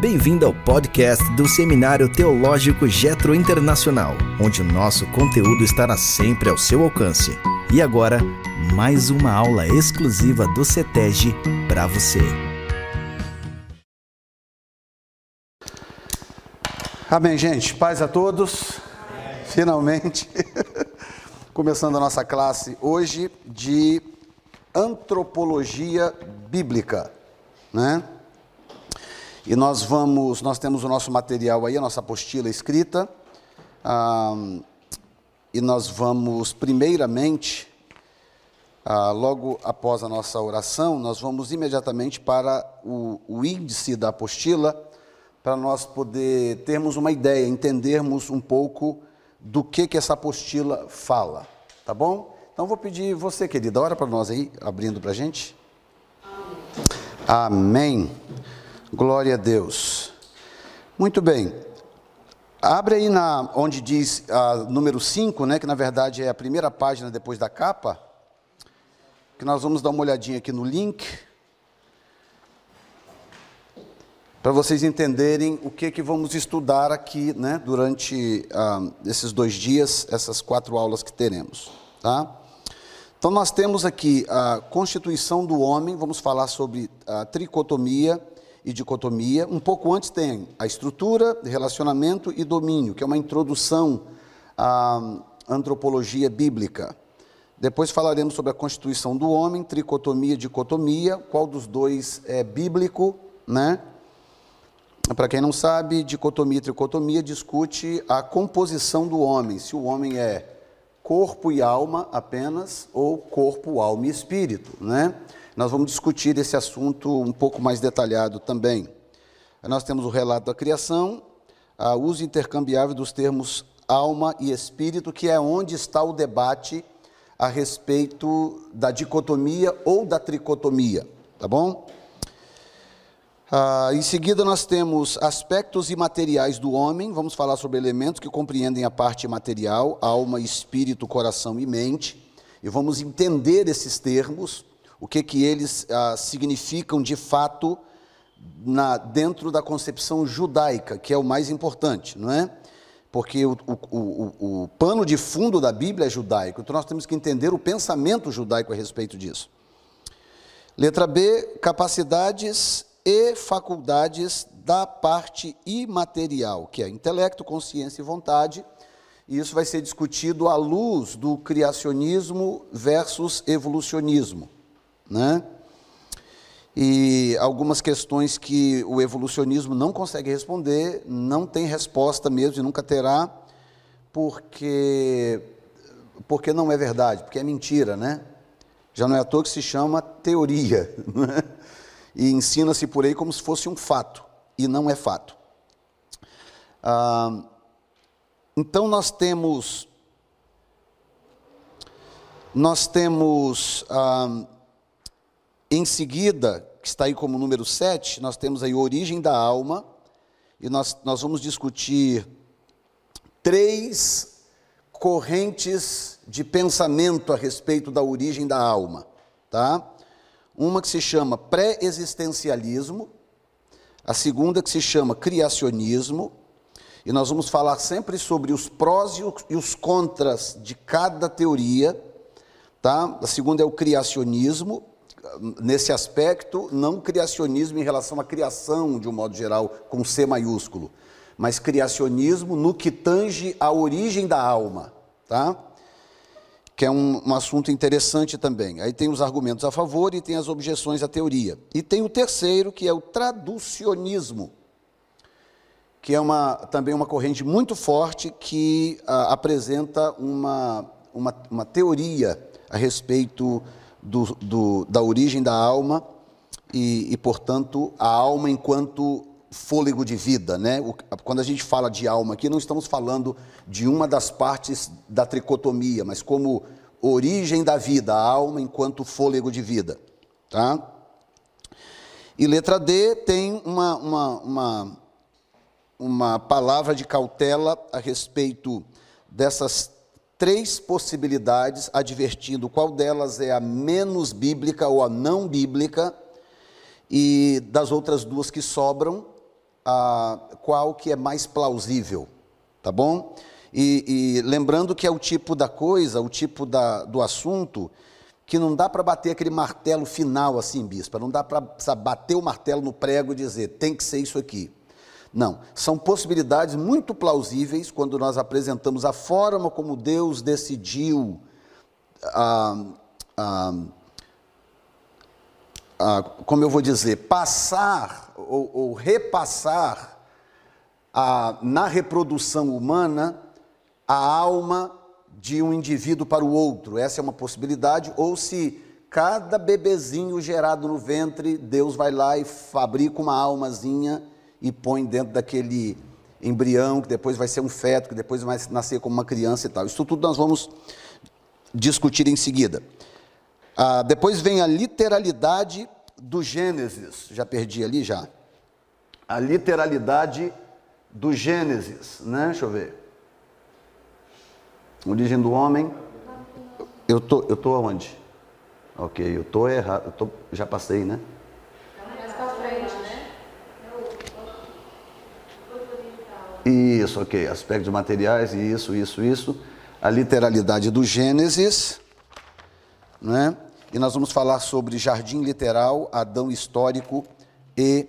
Bem-vindo ao podcast do Seminário Teológico Getro Internacional, onde o nosso conteúdo estará sempre ao seu alcance. E agora, mais uma aula exclusiva do CETEG para você. Amém, gente. Paz a todos. Amém. Finalmente, começando a nossa classe hoje de antropologia bíblica, né? E nós vamos, nós temos o nosso material aí, a nossa apostila escrita, ah, e nós vamos, primeiramente, ah, logo após a nossa oração, nós vamos imediatamente para o, o índice da apostila, para nós poder termos uma ideia, entendermos um pouco do que, que essa apostila fala, tá bom? Então vou pedir você, querida, ora para nós aí, abrindo para a gente. Amém. Amém. Glória a Deus. Muito bem. Abre aí na, onde diz a número 5, né, que na verdade é a primeira página depois da capa, que nós vamos dar uma olhadinha aqui no link, para vocês entenderem o que, que vamos estudar aqui né, durante ah, esses dois dias, essas quatro aulas que teremos. Tá? Então, nós temos aqui a constituição do homem, vamos falar sobre a tricotomia, e dicotomia. Um pouco antes tem a estrutura, relacionamento e domínio, que é uma introdução à antropologia bíblica. Depois falaremos sobre a constituição do homem, tricotomia, dicotomia, qual dos dois é bíblico, né? Para quem não sabe, dicotomia e tricotomia discute a composição do homem, se o homem é corpo e alma apenas ou corpo, alma e espírito, né? Nós vamos discutir esse assunto um pouco mais detalhado também. Nós temos o relato da criação, o uso intercambiável dos termos alma e espírito, que é onde está o debate a respeito da dicotomia ou da tricotomia, tá bom? Ah, em seguida, nós temos aspectos imateriais do homem, vamos falar sobre elementos que compreendem a parte material, alma, espírito, coração e mente, e vamos entender esses termos o que, que eles ah, significam de fato na, dentro da concepção judaica, que é o mais importante, não é? Porque o, o, o, o pano de fundo da Bíblia é judaico, então nós temos que entender o pensamento judaico a respeito disso. Letra B, capacidades e faculdades da parte imaterial, que é intelecto, consciência e vontade. E isso vai ser discutido à luz do criacionismo versus evolucionismo né? E algumas questões que o evolucionismo não consegue responder, não tem resposta mesmo e nunca terá, porque porque não é verdade, porque é mentira, né? Já não é à toa que se chama teoria, né? e ensina-se por aí como se fosse um fato, e não é fato. Ah, então nós temos nós temos ah, em seguida, que está aí como número 7, nós temos aí origem da alma, e nós, nós vamos discutir três correntes de pensamento a respeito da origem da alma, tá? Uma que se chama pré-existencialismo, a segunda que se chama criacionismo, e nós vamos falar sempre sobre os prós e os contras de cada teoria, tá? A segunda é o criacionismo, nesse aspecto, não criacionismo em relação à criação, de um modo geral, com C maiúsculo, mas criacionismo no que tange a origem da alma, tá? Que é um, um assunto interessante também. Aí tem os argumentos a favor e tem as objeções à teoria. E tem o terceiro, que é o traducionismo, que é uma, também uma corrente muito forte que a, apresenta uma, uma, uma teoria a respeito do, do, da origem da alma e, e, portanto, a alma enquanto fôlego de vida. Né? O, quando a gente fala de alma aqui, não estamos falando de uma das partes da tricotomia, mas como origem da vida, a alma enquanto fôlego de vida. Tá? E letra D tem uma, uma, uma, uma palavra de cautela a respeito dessas três possibilidades, advertindo qual delas é a menos bíblica ou a não bíblica, e das outras duas que sobram, a qual que é mais plausível, tá bom? E, e lembrando que é o tipo da coisa, o tipo da, do assunto que não dá para bater aquele martelo final assim, bispa, não dá para bater o martelo no prego e dizer tem que ser isso aqui. Não, são possibilidades muito plausíveis quando nós apresentamos a forma como Deus decidiu ah, ah, ah, como eu vou dizer, passar ou, ou repassar na reprodução humana a alma de um indivíduo para o outro. Essa é uma possibilidade. Ou se cada bebezinho gerado no ventre, Deus vai lá e fabrica uma almazinha e põe dentro daquele embrião, que depois vai ser um feto, que depois vai nascer como uma criança e tal. Isso tudo nós vamos discutir em seguida. Ah, depois vem a literalidade do Gênesis. Já perdi ali já. A literalidade do Gênesis, né? Deixa eu ver. Origem do homem. Eu tô, eu tô aonde? Ok, eu tô errado. Eu tô, já passei, né? Isso, ok. Aspectos materiais, isso, isso, isso. A literalidade do Gênesis, né? E nós vamos falar sobre jardim literal, Adão histórico e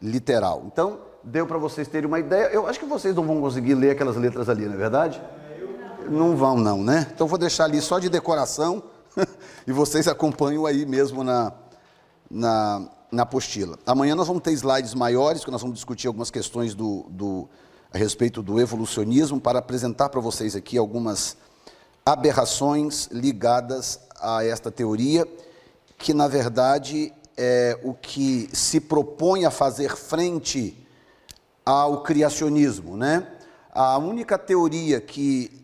literal. Então, deu para vocês terem uma ideia. Eu acho que vocês não vão conseguir ler aquelas letras ali, não é verdade? Não vão, não, né? Então vou deixar ali só de decoração e vocês acompanham aí mesmo na, na, na apostila. Amanhã nós vamos ter slides maiores, que nós vamos discutir algumas questões do, do, a respeito do evolucionismo, para apresentar para vocês aqui algumas aberrações ligadas a esta teoria, que na verdade é o que se propõe a fazer frente ao criacionismo, né? A única teoria que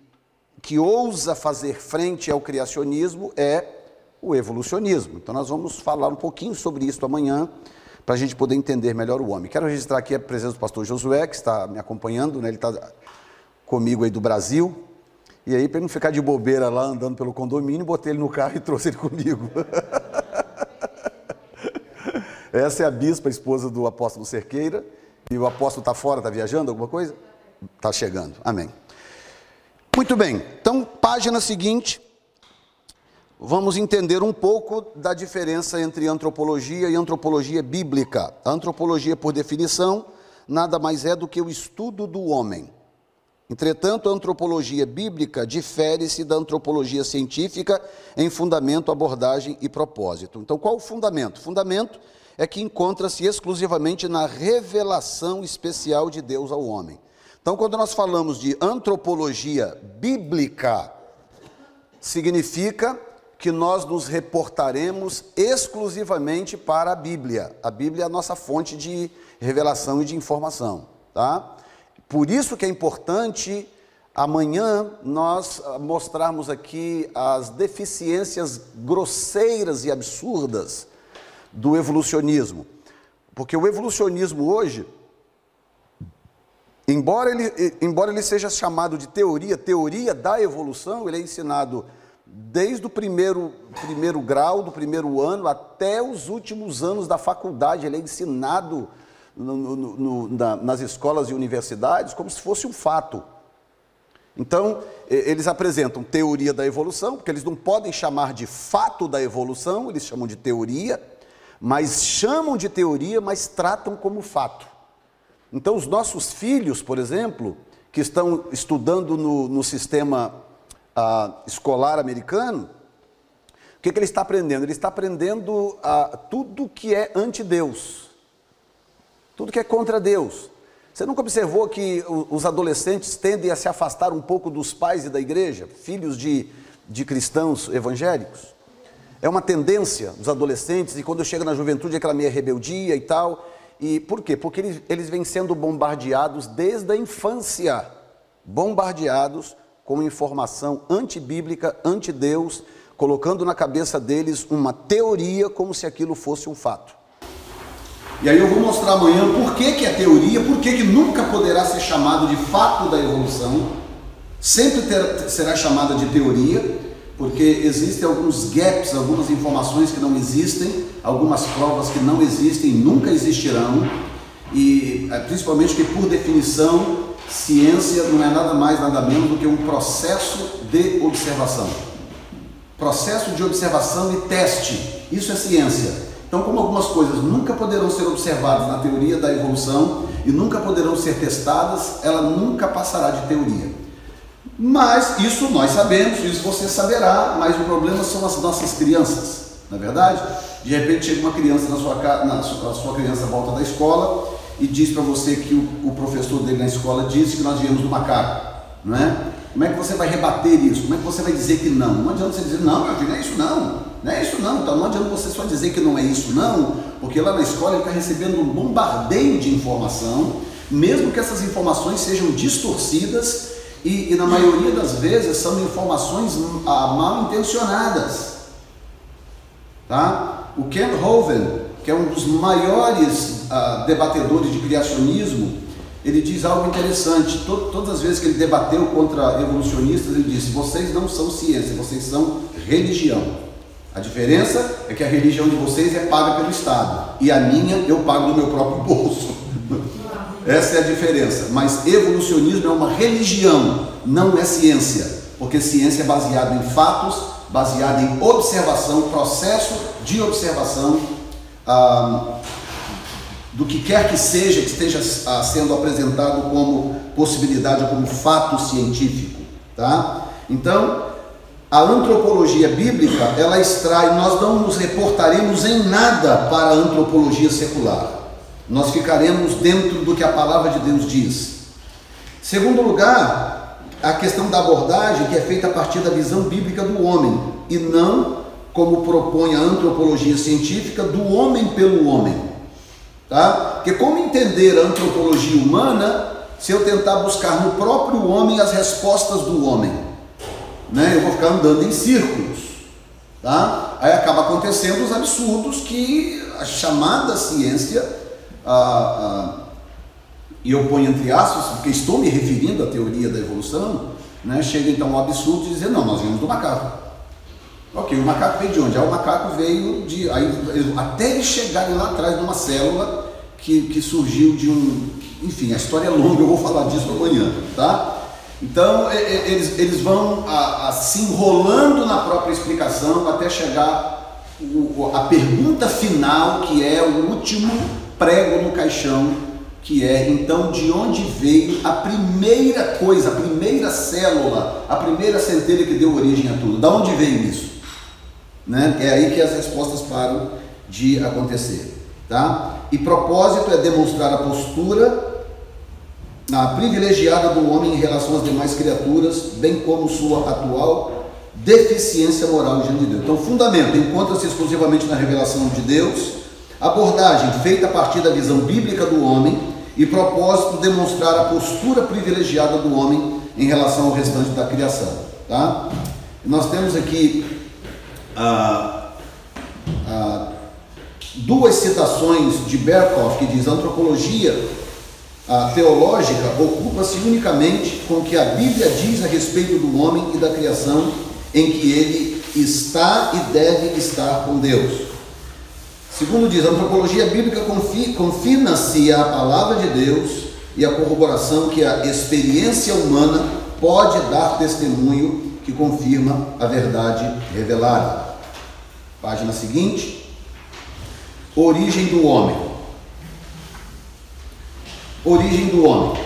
que ousa fazer frente ao criacionismo é o evolucionismo. Então, nós vamos falar um pouquinho sobre isso amanhã, para a gente poder entender melhor o homem. Quero registrar aqui a presença do pastor Josué, que está me acompanhando, né? ele está comigo aí do Brasil. E aí, para não ficar de bobeira lá andando pelo condomínio, botei ele no carro e trouxe ele comigo. Essa é a bispa, a esposa do apóstolo Cerqueira. E o apóstolo está fora, está viajando, alguma coisa? Está chegando. Amém. Muito bem, então, página seguinte, vamos entender um pouco da diferença entre antropologia e antropologia bíblica. A antropologia, por definição, nada mais é do que o estudo do homem. Entretanto, a antropologia bíblica difere-se da antropologia científica em fundamento, abordagem e propósito. Então, qual o fundamento? Fundamento é que encontra-se exclusivamente na revelação especial de Deus ao homem. Então, quando nós falamos de antropologia bíblica, significa que nós nos reportaremos exclusivamente para a Bíblia. A Bíblia é a nossa fonte de revelação e de informação, tá? Por isso que é importante amanhã nós mostrarmos aqui as deficiências grosseiras e absurdas do evolucionismo. Porque o evolucionismo hoje Embora ele, embora ele seja chamado de teoria, teoria da evolução, ele é ensinado desde o primeiro, primeiro grau, do primeiro ano, até os últimos anos da faculdade. Ele é ensinado no, no, no, na, nas escolas e universidades como se fosse um fato. Então, eles apresentam teoria da evolução, porque eles não podem chamar de fato da evolução, eles chamam de teoria, mas chamam de teoria, mas tratam como fato. Então, os nossos filhos, por exemplo, que estão estudando no, no sistema ah, escolar americano, o que, que, ele está aprendendo? Ele está aprendendo ah, tudo que é anti-Deus, tudo que é contra Deus. Você nunca observou que os adolescentes tendem a se afastar um pouco dos pais e da igreja, filhos de, de cristãos evangélicos? É uma tendência dos adolescentes, e quando chega na juventude, é aquela meia rebeldia e tal. E por quê? Porque eles, eles vêm sendo bombardeados desde a infância bombardeados com informação antibíblica, anti-Deus, colocando na cabeça deles uma teoria como se aquilo fosse um fato. E aí eu vou mostrar amanhã por que, que é teoria, por que, que nunca poderá ser chamado de fato da evolução, sempre ter, será chamada de teoria, porque existem alguns gaps, algumas informações que não existem, algumas provas que não existem, nunca existirão, e é, principalmente que por definição ciência não é nada mais nada menos do que um processo de observação. Processo de observação e teste. Isso é ciência. Então, como algumas coisas nunca poderão ser observadas na teoria da evolução e nunca poderão ser testadas, ela nunca passará de teoria. Mas isso nós sabemos, isso você saberá, mas o problema são as nossas crianças, não é verdade? De repente chega uma criança na sua casa, na a sua criança volta da escola e diz para você que o, o, professor dele na escola disse que nós viemos do macaco, não é? Como é que você vai rebater isso? Como é que você vai dizer que não? Não adianta você dizer, não, meu filho, não é isso não, não é isso não. Então não adianta você só dizer que não é isso não, porque lá na escola ele está recebendo um bombardeio de informação, mesmo que essas informações sejam distorcidas e, e na maioria das vezes são informações ah, mal intencionadas. Tá? O Ken Hovind, que é um dos maiores ah, debatedores de criacionismo, ele diz algo interessante. todas as vezes que ele debateu contra evolucionistas, ele disse: vocês não são ciência, vocês são religião. A diferença é que a religião de vocês é paga pelo Estado e a minha eu pago do meu próprio bolso. Essa é a diferença. Mas evolucionismo é uma religião, não é ciência, porque ciência é baseada em fatos, baseada em observação, processo de observação ah, do que quer que seja que esteja sendo apresentado como possibilidade ou como fato científico, tá? Então, a antropologia bíblica, ela extrai, nós não nos reportaremos em nada para a antropologia secular nós ficaremos dentro do que a palavra de Deus diz. Segundo lugar, a questão da abordagem que é feita a partir da visão bíblica do homem e não como propõe a antropologia científica do homem pelo homem. Tá? Porque como entender a antropologia humana se eu tentar buscar no próprio homem as respostas do homem? Né? Eu vou ficar andando em círculos. Tá? Aí acaba acontecendo os absurdos que a chamada ciência e eu ponho entre aspas, porque estou me referindo à teoria da evolução, né, chega então ao absurdo de dizer, não, nós viemos do macaco. Ok, o macaco veio de onde? Ah, o macaco veio de. Aí, até eles chegarem lá atrás numa célula que, que surgiu de um. Enfim, a história é longa, eu vou falar disso amanhã, tá? Então, eles, eles vão a, a, se enrolando na própria explicação até chegar o, a pergunta final, que é o último prego no caixão, que é então de onde veio a primeira coisa, a primeira célula, a primeira centelha que deu origem a tudo. Da onde veio isso? Né? É aí que as respostas param de acontecer. Tá? E propósito é demonstrar a postura a privilegiada do homem em relação às demais criaturas, bem como sua atual deficiência moral diante de Deus. Então, fundamento encontra-se exclusivamente na revelação de Deus Abordagem feita a partir da visão bíblica do homem e propósito demonstrar a postura privilegiada do homem em relação ao restante da criação. Tá? Nós temos aqui ah, ah, duas citações de Berkhoff que diz: antropologia a teológica ocupa-se unicamente com o que a Bíblia diz a respeito do homem e da criação em que ele está e deve estar com Deus. Segundo diz, a antropologia bíblica confina-se à palavra de Deus e à corroboração que a experiência humana pode dar testemunho que confirma a verdade revelada. Página seguinte. Origem do homem. Origem do homem.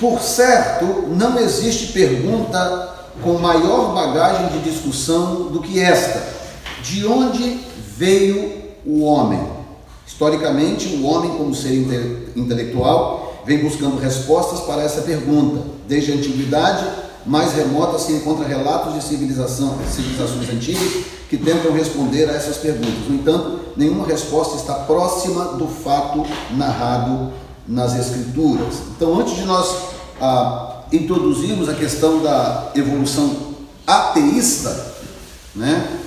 Por certo, não existe pergunta com maior bagagem de discussão do que esta de onde veio o homem? Historicamente, o homem, como ser intelectual, vem buscando respostas para essa pergunta. Desde a antiguidade mais remota se encontra relatos de civilização, civilizações antigas que tentam responder a essas perguntas. No entanto, nenhuma resposta está próxima do fato narrado nas Escrituras. Então, antes de nós ah, introduzirmos a questão da evolução ateísta, né,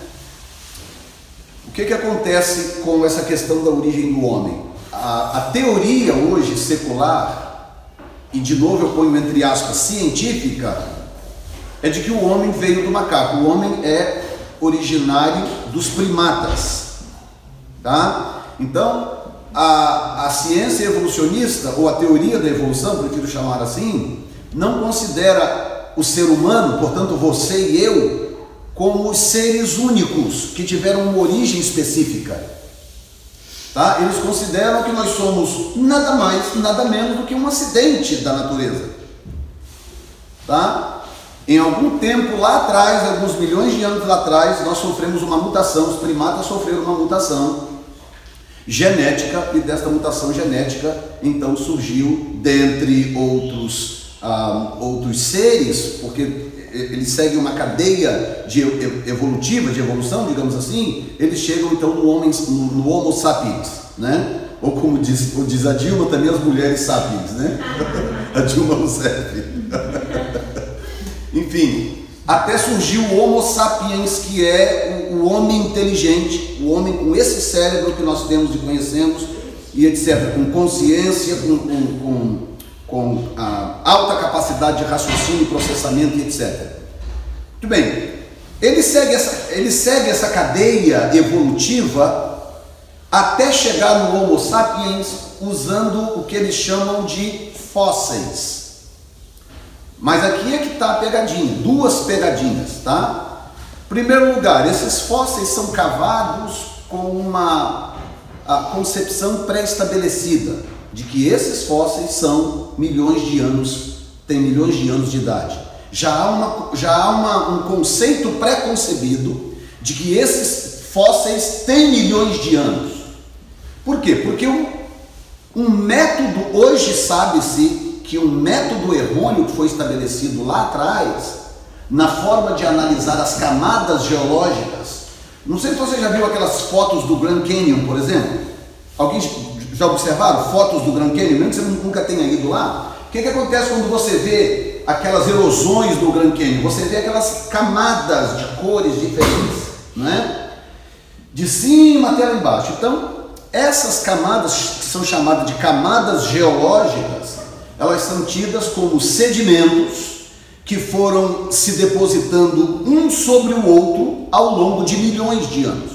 o que, que acontece com essa questão da origem do homem? A, a teoria hoje secular, e de novo eu ponho entre aspas, científica, é de que o homem veio do macaco. O homem é originário dos primatas. Tá? Então, a, a ciência evolucionista, ou a teoria da evolução, prefiro chamar assim, não considera o ser humano, portanto você e eu, como seres únicos que tiveram uma origem específica. Tá? Eles consideram que nós somos nada mais, nada menos do que um acidente da natureza. Tá? Em algum tempo lá atrás, alguns milhões de anos atrás, nós sofremos uma mutação, os primatas sofreram uma mutação genética e desta mutação genética então surgiu dentre outros ah, outros seres, porque eles seguem uma cadeia de evolutiva, de evolução, digamos assim, eles chegam então no, homem, no Homo sapiens, né? Ou como diz, ou diz a Dilma, também as mulheres sapiens, né? a Dilma Rousseff. Enfim, até surgiu o Homo sapiens, que é o, o, homem inteligente, o homem com esse cérebro que nós temos e conhecemos, e etc., com consciência, com, com, com, com alta capacidade de raciocínio, processamento e etc. Muito bem, ele segue, essa, ele segue essa cadeia evolutiva até chegar no Homo sapiens usando o que eles chamam de fósseis. Mas aqui é que está a pegadinha, duas pegadinhas, tá? Primeiro lugar, esses fósseis são cavados com uma concepção pré-estabelecida de que esses fósseis são milhões de anos, têm milhões de anos de idade. Já há, uma, já há uma, um conceito pré-concebido de que esses fósseis têm milhões de anos. Por quê? Porque um, um método, hoje sabe-se que um método errôneo que foi estabelecido lá atrás, na forma de analisar as camadas geológicas. Não sei se você já viu aquelas fotos do Grand Canyon, por exemplo. Alguém já observaram fotos do Grand Canyon, mesmo que você nunca tenha ido lá? O que, que acontece quando você vê aquelas erosões do Grand Canyon? Você vê aquelas camadas de cores diferentes, não é? De cima até lá embaixo. Então, essas camadas que são chamadas de camadas geológicas, elas são tidas como sedimentos que foram se depositando um sobre o outro ao longo de milhões de anos.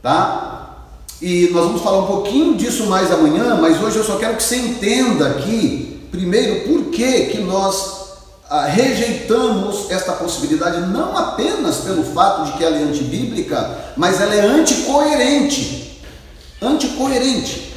Tá? E nós vamos falar um pouquinho disso mais amanhã, mas hoje eu só quero que você entenda aqui, primeiro, por que, que nós ah, rejeitamos esta possibilidade, não apenas pelo fato de que ela é antibíblica, mas ela é anticoerente. Anticoerente.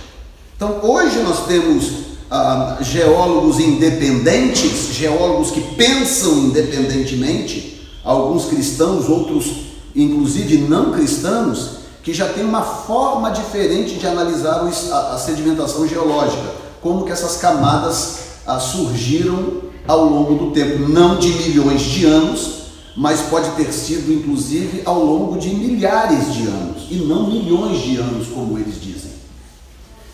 Então hoje nós temos ah, geólogos independentes, geólogos que pensam independentemente, alguns cristãos, outros inclusive não cristãos, que já têm uma forma diferente de analisar a, sedimentação geológica, como que essas camadas ah, surgiram ao longo do tempo, não de milhões de anos, mas pode ter sido inclusive ao longo de milhares de anos e não milhões de anos, como eles dizem.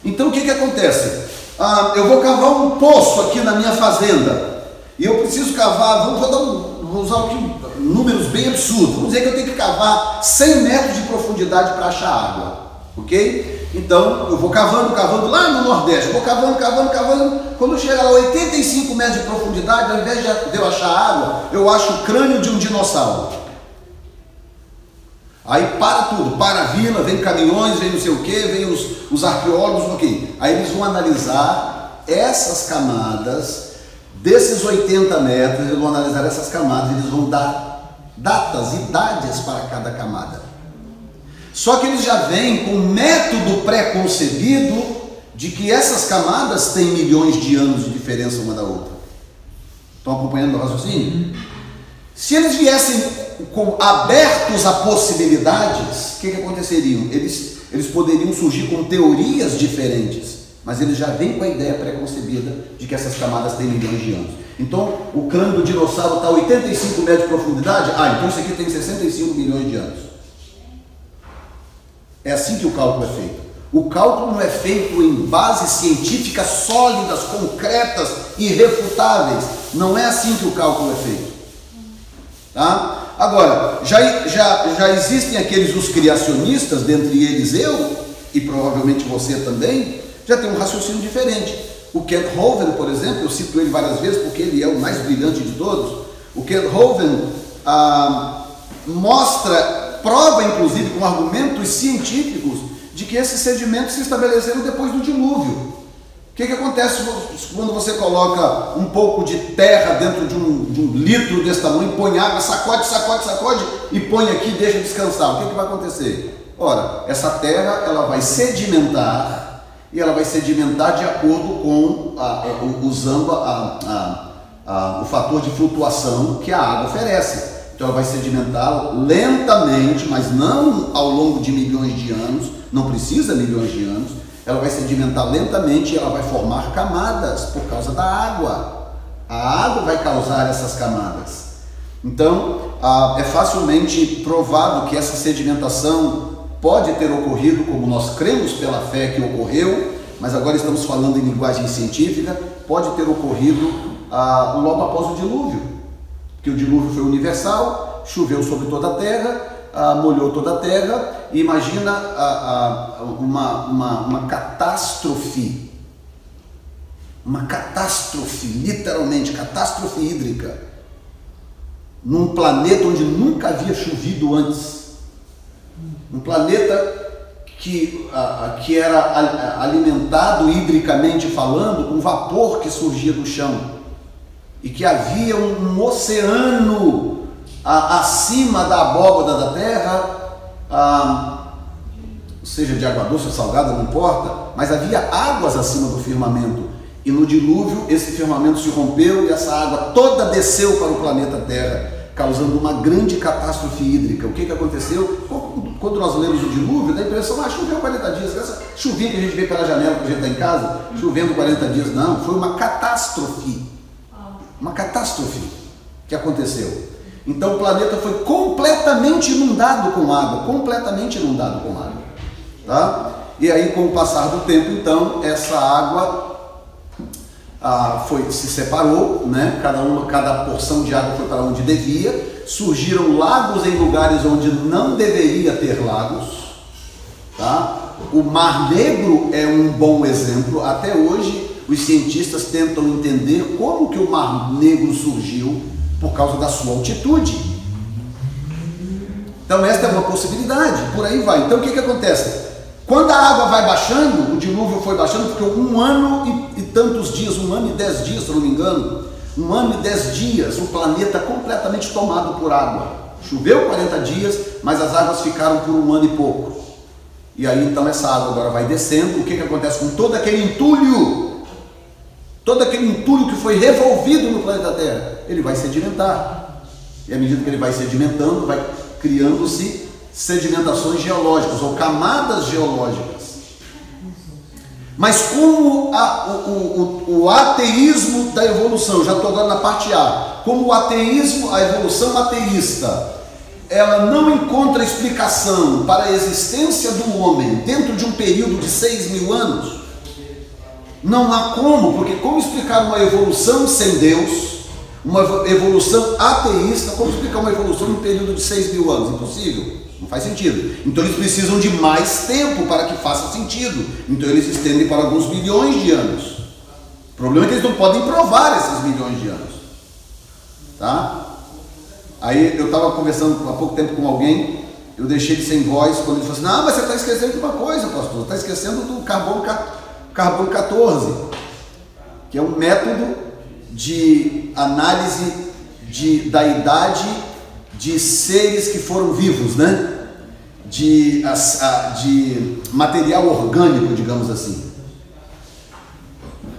Então o que, que acontece? Ah, eu vou cavar um poço aqui na minha fazenda e eu preciso cavar, vou, vou, um, vou usar aqui números bem absurdos, vamos dizer que eu tenho que cavar 100 metros de profundidade para achar água, ok? Então eu vou cavando, cavando lá no Nordeste, vou cavando, cavando, cavando. Quando chega a 85 metros de profundidade, ao invés de eu achar água, eu acho o crânio de um dinossauro. Aí para tudo, para a vila, vem caminhões, vem não sei o que, vem os, os arqueólogos, ok. Aí eles vão analisar essas camadas, desses 80 metros, eles vão analisar essas camadas, eles vão dar datas, idades para cada camada. Só que eles já vêm com método pré-concebido de que essas camadas têm milhões de anos de diferença uma da outra. Estão acompanhando o raciocínio? Se eles viessem com, abertos a possibilidades, o que, que aconteceriam? Eles, eles poderiam surgir com teorias diferentes, mas eles já vêm com a ideia pré-concebida de que essas camadas têm milhões de anos. Então, o crânio do dinossauro está a 85 metros de profundidade, ah, então isso aqui tem 65 milhões de anos. É assim que o cálculo é feito. O cálculo não é feito em bases científicas sólidas, concretas, irrefutáveis. Não é assim que o cálculo é feito. Tá? Agora, já, já, já existem aqueles os criacionistas, dentre eles eu, e provavelmente você também, já tem um raciocínio diferente. O Kent Hovind, por exemplo, eu cito ele várias vezes porque ele é o mais brilhante de todos. O Kent Hovind ah, mostra, prova inclusive com argumentos científicos, de que esses sedimentos se estabeleceram depois do dilúvio. Que, que acontece quando você coloca um pouco de terra dentro de um, de um litro desse tamanho, põe água, sacode, sacode, sacode e põe aqui e deixa descansar? O que, que vai acontecer? Ora, essa terra ela vai sedimentar e ela vai sedimentar de acordo com a, usando a, a, o fator de flutuação que a água oferece. Então ela vai sedimentar lentamente, mas não ao longo de milhões de anos, não precisa milhões de anos, ela vai sedimentar lentamente e ela vai formar camadas por causa da água. A água vai causar essas camadas. Então, é facilmente provado que essa sedimentação pode ter ocorrido, como nós cremos pela fé que ocorreu, mas agora estamos falando em linguagem científica, pode ter ocorrido ah, logo após o dilúvio. Que o dilúvio foi universal, choveu sobre toda a terra, ah, molhou toda a terra, e imagina ah, ah, uma, uma, uma catástrofe, uma catástrofe, literalmente, catástrofe hídrica, num planeta onde nunca havia chovido antes, um planeta que, que era alimentado hidricamente falando com vapor que surgia do chão. E que havia um oceano acima da abóbada da terra, a, seja de água doce ou salgada, não importa, mas havia águas acima do firmamento. E no dilúvio, esse firmamento se rompeu e essa água toda desceu para o planeta Terra, causando uma grande catástrofe hídrica. O que, que aconteceu? Quando nós lemos o dilúvio, dá a impressão, ah, choveu 40 dias. Essa chuvinha que a gente vê pela janela quando a gente está em casa, chovendo 40 dias. Não, foi uma catástrofe. Uma catástrofe que aconteceu. Então o planeta foi completamente inundado com água, completamente inundado com água. Tá? E aí, com o passar do tempo, então, essa água ah, foi, se separou, né? cada, uma, cada porção de água foi para onde devia, surgiram lagos em lugares onde não deveria ter lagos. Tá? O Mar Negro é um bom exemplo. Até hoje, os cientistas tentam entender como que o Mar Negro surgiu por causa da sua altitude. Então, esta é uma possibilidade, por aí vai. Então, o que, que acontece? Quando a água vai baixando, o dilúvio foi baixando, ficou um ano e, e tantos dias, um ano e dez dias, se não me engano, um ano e dez dias, o planeta completamente tomado por água. Choveu 40 dias, mas as águas ficaram por um ano e pouco. E aí então essa água agora vai descendo. O que, que acontece com todo aquele entulho Todo aquele entulho que foi revolvido no planeta Terra, ele vai sedimentar. E à medida que ele vai sedimentando, vai criando-se sedimentações geológicas ou camadas geológicas. Mas como a, o, o, o, ateísmo da evolução, já estou agora na parte A, como o ateísmo, a evolução ateísta, ela não encontra explicação para a existência do homem dentro de um período de 6 mil anos, não há como, porque como explicar uma evolução sem Deus, uma evolução ateísta, como explicar uma evolução em um período de 6 mil anos? Impossível. Não faz sentido. Então eles precisam de mais tempo para que faça sentido. Então eles estendem para alguns milhões de anos. O problema é que eles não podem provar esses milhões de anos. Tá? Aí eu estava conversando há pouco tempo com alguém, eu deixei ele sem voz quando ele falou assim: Não, mas você está esquecendo de uma coisa, pastor, está esquecendo do carbono carbono 14, que é um método de análise de, da idade de seres que foram vivos, né? De, de material orgânico, digamos assim.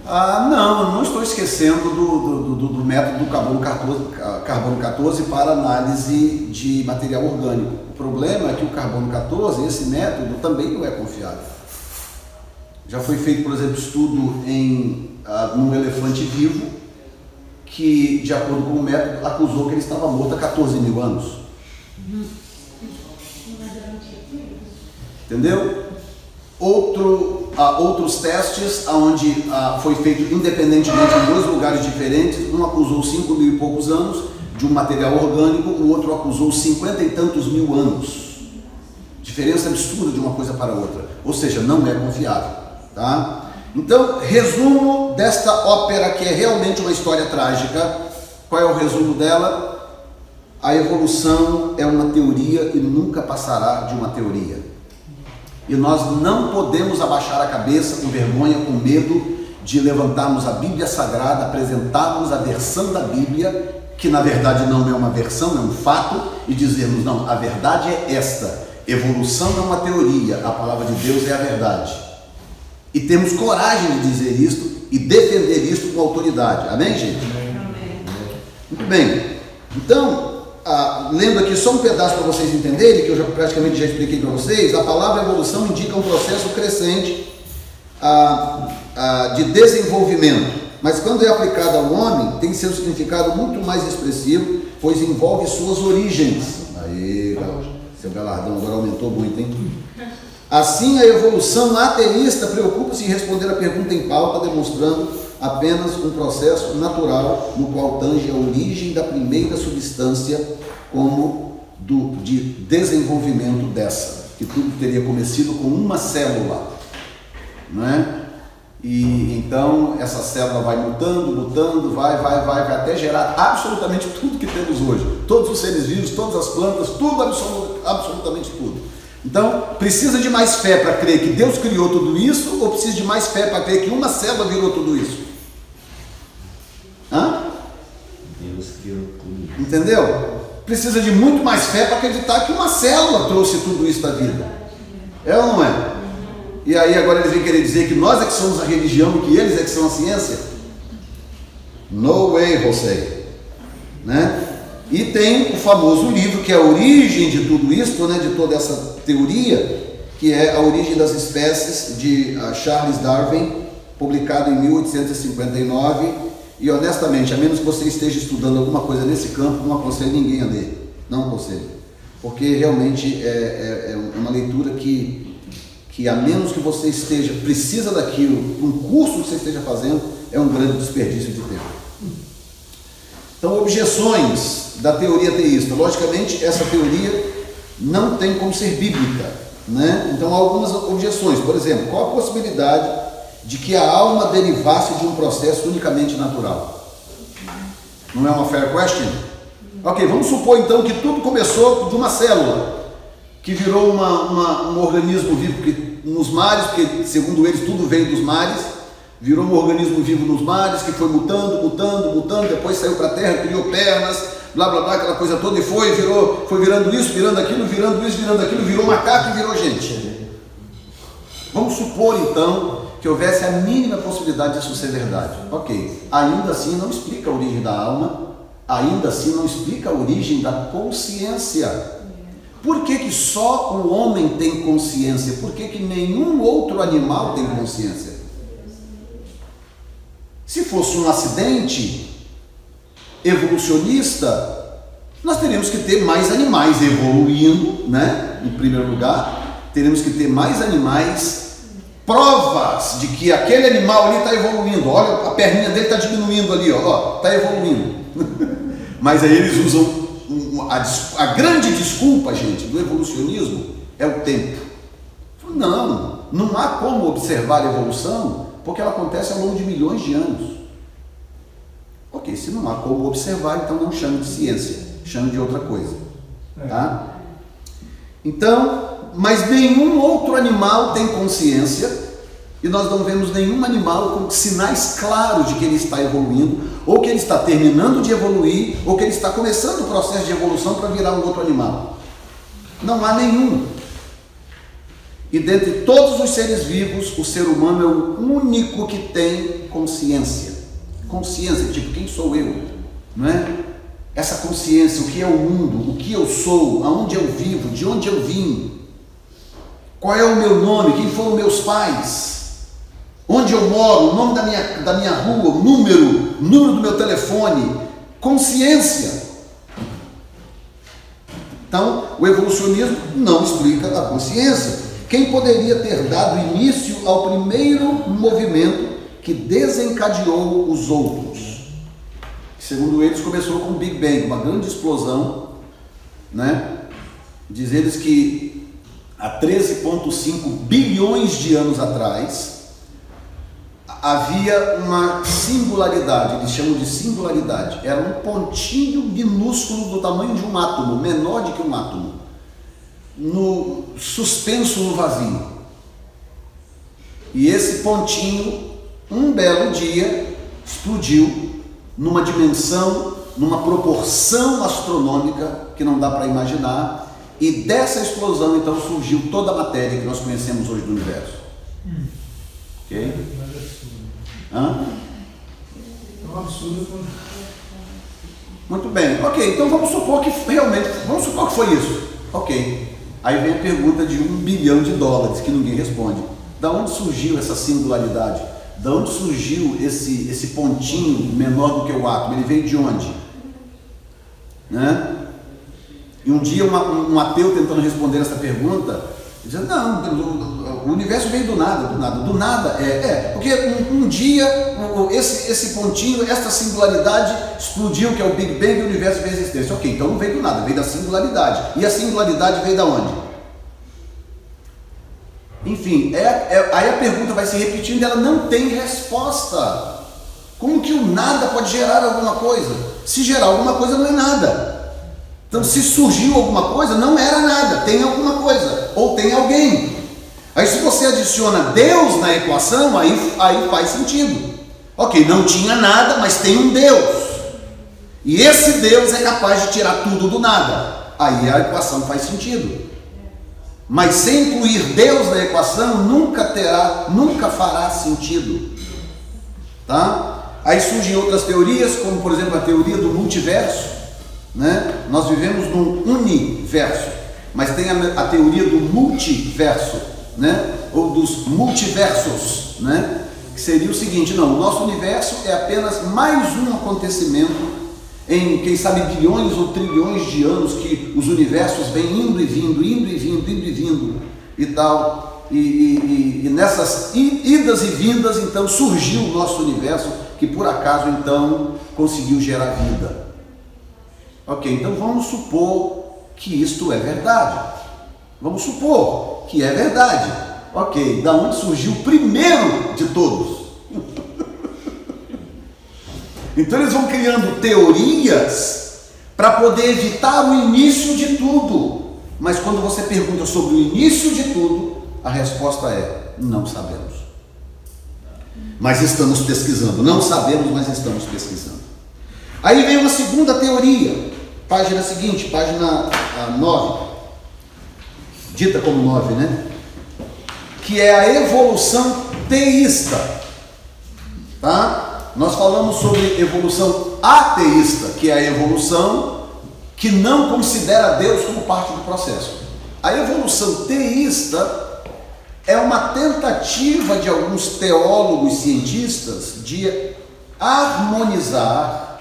Ah, não, não estou esquecendo do, do, do, do método do carbono 14, carbono 14 para análise de material orgânico. O problema é que o carbono 14, esse método, também não é confiável. Já foi feito, por exemplo, estudo em uh, um elefante vivo que, de acordo com o método, acusou que ele estava morto há 14 mil anos. Entendeu? Outro, uh, outros testes onde uh, foi feito independentemente em dois lugares diferentes. Um acusou 5 mil e poucos anos de um material orgânico, o outro acusou 50 e tantos mil anos. Diferença absurda de uma coisa para outra. Ou seja, não é confiável. Tá? Então, resumo desta ópera que é realmente uma história trágica. Qual é o resumo dela? A evolução é uma teoria e nunca passará de uma teoria. E nós não podemos abaixar a cabeça com vergonha, com medo de levantarmos a Bíblia Sagrada, apresentarmos a versão da Bíblia, que na verdade não é uma versão, é um fato, e dizermos: não, a verdade é esta. Evolução é uma teoria, a palavra de Deus é a verdade. E temos coragem de dizer isto e defender isto com autoridade. Amém, gente? Amém. Muito bem. Então, ah, lendo aqui só um pedaço para vocês entenderem, que eu já praticamente já expliquei para vocês, a palavra evolução indica um processo crescente ah, ah, de desenvolvimento. Mas quando é aplicada ao homem, tem seu significado muito mais expressivo, pois envolve suas origens. Aí, seu galardão agora aumentou muito, hein? Assim, a evolução ateísta preocupa-se em responder a pergunta em pauta, demonstrando apenas um processo natural no qual tange a origem da primeira substância como do, de desenvolvimento dessa, que tudo teria começado com uma célula, não é? E então essa célula vai mutando, mutando, vai, vai, vai, vai até gerar absolutamente tudo que temos hoje. Todos os seres vivos, todas as plantas, tudo, absolutamente tudo. Então, precisa de mais fé para crer que Deus criou tudo isso, ou precisa de mais fé para crer que uma célula virou tudo isso? Hã? Deus criou tudo. Entendeu? Precisa de muito mais fé para acreditar que uma célula trouxe tudo isso da vida. É ou não é? E aí agora eles vêm querer dizer que nós é que somos a religião e que eles é que são a ciência? No way, José. Né? E tem o famoso livro que é a origem de tudo isso, né, de toda essa teoria, que é A Origem das Espécies, de ah, Charles Darwin, publicado em 1859. E honestamente, a menos que você esteja estudando alguma coisa nesse campo, não aconselho ninguém a ler. Não aconselho. Porque realmente é, é, é uma leitura que que a menos que você esteja, precisa daquilo, um curso que você esteja fazendo, é um grande desperdício de tempo. Então, objeções da teoria teísta. Logicamente, essa teoria não tem como ser bíblica. Né? Então, há algumas objeções. Por exemplo, qual a possibilidade de que a alma derivasse de um processo unicamente natural? Não é uma fair question? Ok, vamos supor então que tudo começou de uma célula que virou uma, uma, um organismo vivo que, nos mares, porque segundo eles tudo veio dos mares, virou um organismo vivo nos mares, que foi mutando, mutando, mutando, depois saiu para a terra, criou pernas, blá blá blá, aquela coisa toda, e foi, virou, foi virando isso, virando aquilo, virando isso, virando aquilo, virou macaco e virou gente. Vamos supor então que houvesse a mínima possibilidade disso ser verdade. Ok, ainda assim não explica a origem da alma, ainda assim não explica a origem da consciência. Por que, que só o homem tem consciência? Por que, que nenhum outro animal tem consciência? Se fosse um acidente evolucionista, nós teríamos que ter mais animais evoluindo, né? Em primeiro lugar, teríamos que ter mais animais, provas de que aquele animal ali está evoluindo. Olha, a perninha dele está diminuindo ali, ó, está evoluindo. Mas aí eles usam a grande desculpa, gente, do evolucionismo é o tempo. Não, não há como observar a evolução porque ela acontece ao longo de milhões de anos. Ok, se não há como observar, então não chame de ciência, chame de outra coisa. É. Tá? Então, mas nenhum outro animal tem consciência e nós não vemos nenhum animal com sinais claros de que ele está evoluindo, ou que ele está terminando de evoluir, ou que ele está começando o processo de evolução para virar um outro animal. Não há nenhum. E dentre todos os seres vivos, o ser humano é o único que tem consciência. Consciência, tipo, quem sou eu? Não é? Essa consciência, o que é o mundo, o que eu sou, aonde eu vivo, de onde eu vim, qual é o meu nome, quem foram meus pais, onde eu moro, o nome da minha, da minha rua, o número, o número do meu telefone, consciência. Então, o evolucionismo não explica a consciência. Quem poderia ter dado início ao primeiro movimento que desencadeou os outros? Segundo eles, começou com o Big Bang, uma grande explosão, né? Diz eles que há 13,5 bilhões de anos atrás, havia uma singularidade, eles chamam de singularidade. Era um pontinho minúsculo do tamanho de um átomo, menor do que um átomo, no suspenso no vazio. E esse pontinho, um belo dia, explodiu numa dimensão, numa proporção astronômica que não dá para imaginar. E dessa explosão então surgiu toda a matéria que nós conhecemos hoje do universo. Hum. Ok? Hã? É um absurdo. Muito bem. Ok, então vamos supor que realmente, vamos supor que foi isso. Ok. Aí vem a pergunta de um bilhão de dólares que ninguém responde. Da onde surgiu essa singularidade? Da onde surgiu esse, esse pontinho menor do que o átomo? Ele veio de onde? Né? E um dia uma, um ateu tentando responder essa pergunta, dizendo, não, o universo veio do nada, do nada, do nada, é, é porque um, um dia esse, esse pontinho, essa singularidade explodiu, que é o Big Bang, e o universo veio existência. Ok, então não veio do nada, veio da singularidade. E a singularidade veio da onde? Enfim, é, é, aí a pergunta vai se repetindo e ela não tem resposta. Como que o nada pode gerar alguma coisa? Se gerar alguma coisa não é nada. Então, se surgiu alguma coisa, não era nada, tem alguma coisa, ou tem alguém. Aí, se você adiciona Deus na equação, aí, aí faz sentido. Ok, não tinha nada, mas tem um Deus. E esse Deus é capaz de tirar tudo do nada. Aí a equação faz sentido. Mas sem incluir Deus na equação, nunca terá, nunca fará sentido. Tá? Aí surgem outras teorias, como por exemplo a teoria do multiverso né? Nós vivemos num universo, mas tem a, a teoria do multiverso, né? ou dos multiversos, né? que seria o seguinte: não, o nosso universo é apenas mais um acontecimento em, quem sabe, bilhões ou trilhões de anos que os universos vêm indo e vindo, indo e vindo, indo e vindo e tal. E, e, e, nessas idas e vindas, então, surgiu o nosso universo, que por acaso, então, conseguiu gerar vida. Ok, então vamos supor que isto é verdade. Vamos supor que é verdade. Ok, da onde surgiu o primeiro de todos? então eles vão criando teorias para poder evitar o início de tudo. Mas quando você pergunta sobre o início de tudo, a resposta é: não sabemos. Mas estamos pesquisando. Não sabemos, mas estamos pesquisando. Aí vem uma segunda teoria, Página seguinte, página 9, ah, dita como 9, né? Que é a evolução teísta. Tá? Nós falamos sobre evolução ateísta, que é a evolução que não considera Deus como parte do processo. A evolução teísta é uma tentativa de alguns teólogos cientistas de harmonizar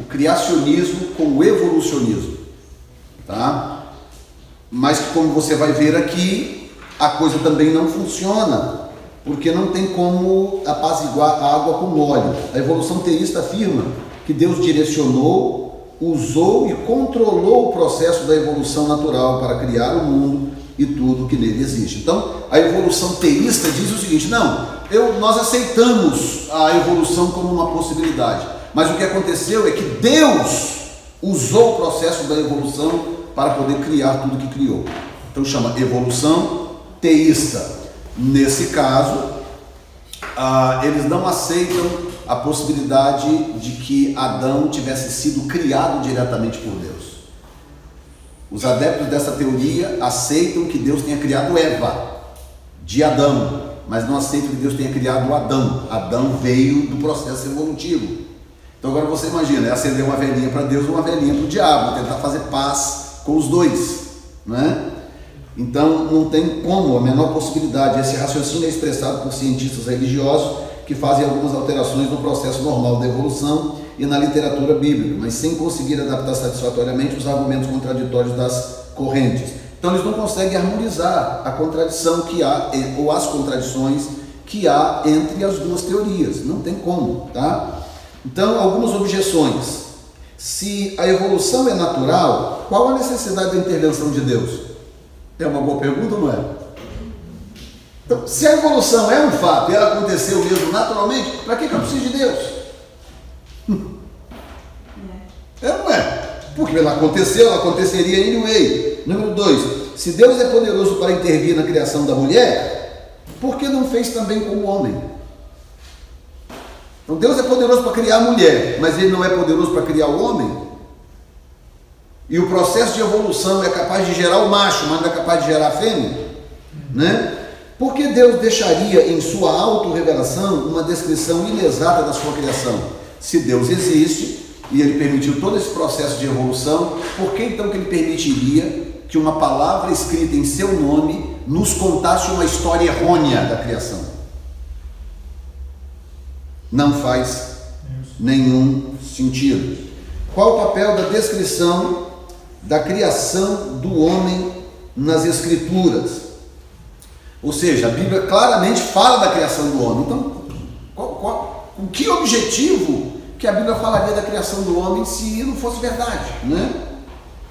o criacionismo com o evolucionismo, tá? Mas como você vai ver aqui, a coisa também não funciona, porque não tem como apaziguar a água com óleo. A evolução teísta afirma que Deus direcionou, usou e controlou o processo da evolução natural para criar o mundo e tudo que nele existe. Então, a evolução teísta diz o seguinte: não, eu, nós aceitamos a evolução como uma possibilidade mas o que aconteceu é que Deus usou o processo da evolução para poder criar tudo que criou. Então chama evolução teísta. Nesse caso, ah, eles não aceitam a possibilidade de que Adão tivesse sido criado diretamente por Deus. Os adeptos dessa teoria aceitam que Deus tenha criado Eva de Adão, mas não aceitam que Deus tenha criado Adão. Adão veio do processo evolutivo. Então agora você imagina, é acender uma velhinha para Deus ou uma velhinha para o diabo, tentar fazer paz com os dois, né? Então não tem como, a menor possibilidade. Esse raciocínio é expressado por cientistas religiosos que fazem algumas alterações no processo normal da evolução e na literatura bíblica, mas sem conseguir adaptar satisfatoriamente os argumentos contraditórios das correntes. Então eles não conseguem harmonizar a contradição que há, ou as contradições que há entre as duas teorias. Não tem como, tá? Então, algumas objeções. Se a evolução é natural, qual a necessidade da intervenção de Deus? É uma boa pergunta ou não é? Então, se a evolução é um fato e ela aconteceu mesmo naturalmente, para que, que eu preciso de Deus? É, é não é? Porque ela aconteceu, ela aconteceria anyway. Número dois, se Deus é poderoso para intervir na criação da mulher, por que não fez também com o homem? Então Deus é poderoso para criar a mulher, mas Ele não é poderoso para criar o homem? E o processo de evolução é capaz de gerar o macho, mas não é capaz de gerar a fêmea? Né? Por que Deus deixaria em sua autorrevelação uma descrição inexata da sua criação? Se Deus existe e Ele permitiu todo esse processo de evolução, por que então que Ele permitiria que uma palavra escrita em seu nome nos contasse uma história errônea da criação? Não faz nenhum sentido. Qual o papel da descrição da criação do homem nas Escrituras? Ou seja, a Bíblia claramente fala da criação do homem. Então, qual, qual, com que objetivo que a Bíblia falaria da criação do homem se não fosse verdade, né?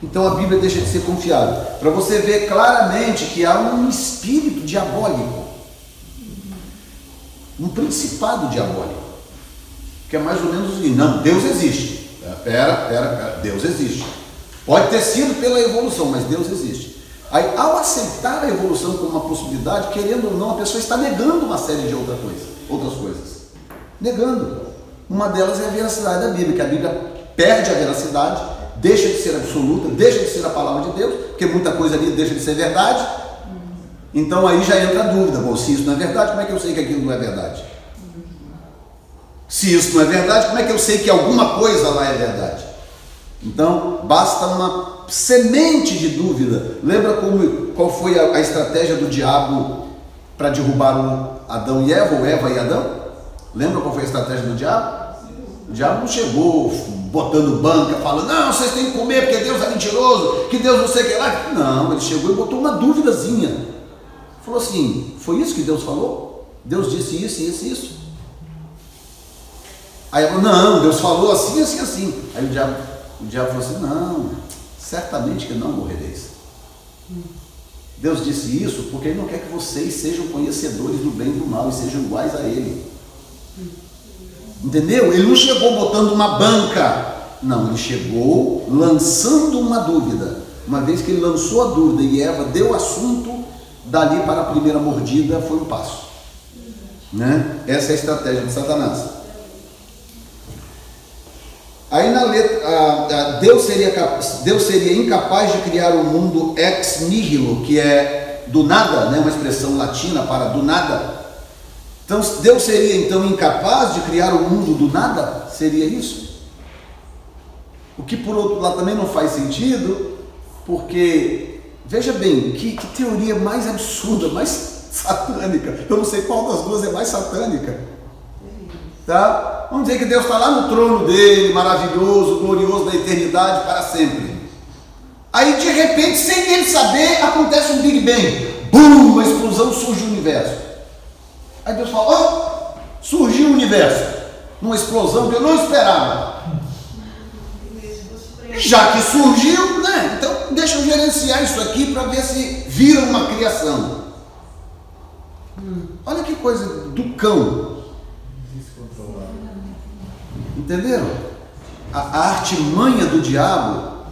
Então a Bíblia deixa de ser confiável. Para você ver claramente que há um espírito diabólico, um principado diabólico, que é mais ou menos assim: não, Deus existe. Pera, pera, pera, Deus existe. Pode ter sido pela evolução, mas Deus existe. Aí, ao aceitar a evolução como uma possibilidade, querendo ou não, a pessoa está negando uma série de outra coisa, outras coisas. Negando. Uma delas é a veracidade da Bíblia, que a Bíblia perde a veracidade, deixa de ser absoluta, deixa de ser a palavra de Deus, porque muita coisa ali deixa de ser verdade. Então aí já entra a dúvida: bom, se isso não é verdade, como é que eu sei que aquilo não é verdade? Se isso não é verdade, como é que eu sei que alguma coisa lá é verdade? Então, basta uma semente de dúvida. Lembra como, qual foi a, a estratégia do diabo para derrubar o Adão e Eva, ou Eva e Adão? Lembra qual foi a estratégia do diabo? O diabo não chegou botando banca, falando, não, vocês têm que comer porque Deus é mentiroso, que Deus não sei o que lá. Não, ele chegou e botou uma dúvidazinha. Falou assim: foi isso que Deus falou? Deus disse isso, isso, isso. Aí ela falou, não, Deus falou assim, assim, assim. Aí o diabo, o diabo falou assim, não, certamente que não morrereis. Deus disse isso porque Ele não quer que vocês sejam conhecedores do bem e do mal e sejam iguais a Ele. Entendeu? Ele não chegou botando uma banca. Não, ele chegou lançando uma dúvida. Uma vez que ele lançou a dúvida e Eva deu o assunto, dali para a primeira mordida foi um passo. Né? Essa é a estratégia de Satanás. Aí na letra, Deus, seria, Deus seria incapaz de criar o um mundo ex nihilo, que é do nada, né? uma expressão latina para do nada. Então Deus seria então incapaz de criar o um mundo do nada? Seria isso? O que por outro lado também não faz sentido, porque veja bem, que, que teoria mais absurda, mais satânica. Eu não sei qual das duas é mais satânica. Tá? Vamos dizer que Deus está lá no trono dele, maravilhoso, glorioso da eternidade para sempre. Aí de repente, sem ele saber, acontece um Big Bang. Bum! Uma explosão surge o universo. Aí Deus fala: oh, surgiu o universo. Numa explosão que eu não esperava. Já que surgiu, né? Então deixa eu gerenciar isso aqui para ver se vira uma criação. Olha que coisa do cão. Entenderam? A, artimanha do diabo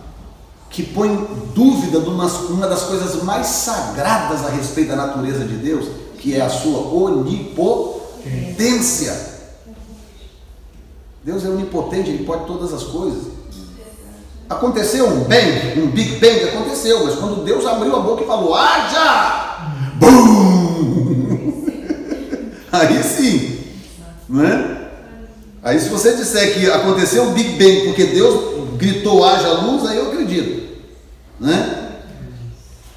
que põe dúvida numa uma das coisas mais sagradas a respeito da natureza de Deus, que é a sua onipotência. Deus é onipotente, ele pode todas as coisas. Aconteceu um bang, um big bang, aconteceu, mas quando Deus abriu a boca e falou, haja! Bum! Aí sim, não é? Aí se você disser que aconteceu um Big Bang porque Deus gritou haja luz, aí eu acredito. Né?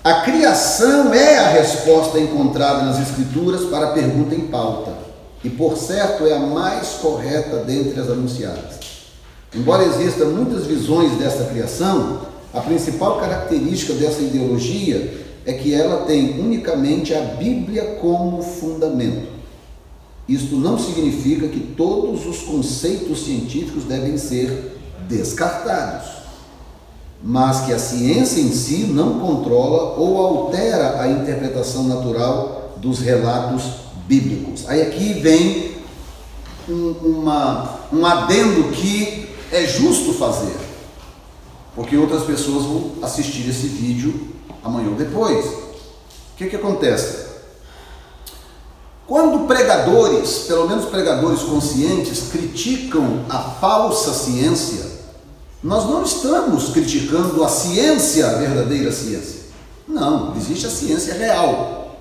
A criação é a resposta encontrada nas Escrituras para a pergunta em pauta. E por certo é a mais correta dentre as anunciadas. Embora existam muitas visões dessa criação, a principal característica dessa ideologia é que ela tem unicamente a Bíblia como fundamento. Isto não significa que todos os conceitos científicos devem ser descartados, mas que a ciência em si não controla ou altera a interpretação natural dos relatos bíblicos. Aí aqui vem um, uma, um adendo que é justo fazer, porque outras pessoas vão assistir esse vídeo amanhã ou depois. O que, que acontece? Quando pregadores, pelo menos pregadores conscientes, criticam a falsa ciência, nós não estamos criticando a ciência, a verdadeira ciência. Não, existe a ciência real.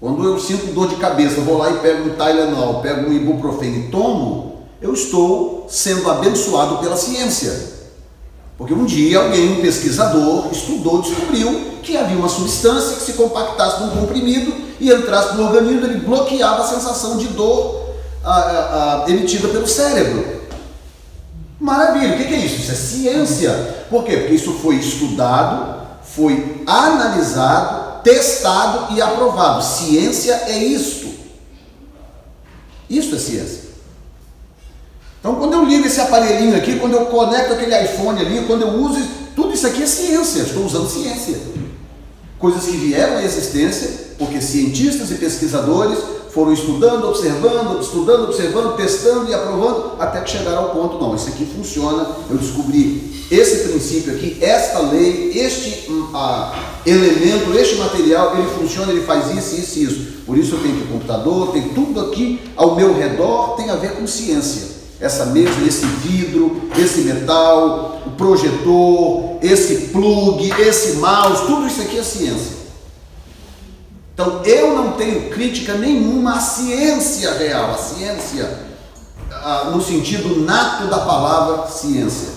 Quando eu sinto dor de cabeça, vou lá e pego um Tylenol, pego um ibuprofeno e tomo, eu estou sendo abençoado pela ciência. Porque um dia alguém, um pesquisador, estudou, descobriu que havia uma substância que se compactasse num comprimido e entrasse no organismo, ele bloqueava a sensação de dor a, a, a, emitida pelo cérebro. Maravilha, o que é isso? Isso é ciência. Por quê? Porque isso foi estudado, foi analisado, testado e aprovado. Ciência é isto. Isso é ciência. Então, quando eu ligo esse aparelhinho aqui, quando eu conecto aquele iPhone ali, quando eu uso, tudo isso aqui é ciência. Estou usando ciência. Coisas que vieram à existência porque cientistas e pesquisadores foram estudando, observando, estudando, observando, testando e aprovando, até que chegaram ao ponto, não, isso aqui funciona, eu descobri esse princípio aqui, esta lei, este hum, elemento, este material, ele funciona, ele faz isso, isso e isso. Por isso eu tenho aqui computador, tem tudo aqui ao meu redor, tem a ver com ciência. Essa mesa, esse vidro, esse metal, o projetor, esse plug, esse mouse, tudo isso aqui é ciência. Então eu não tenho crítica nenhuma à ciência real, à ciência no sentido nato da palavra ciência.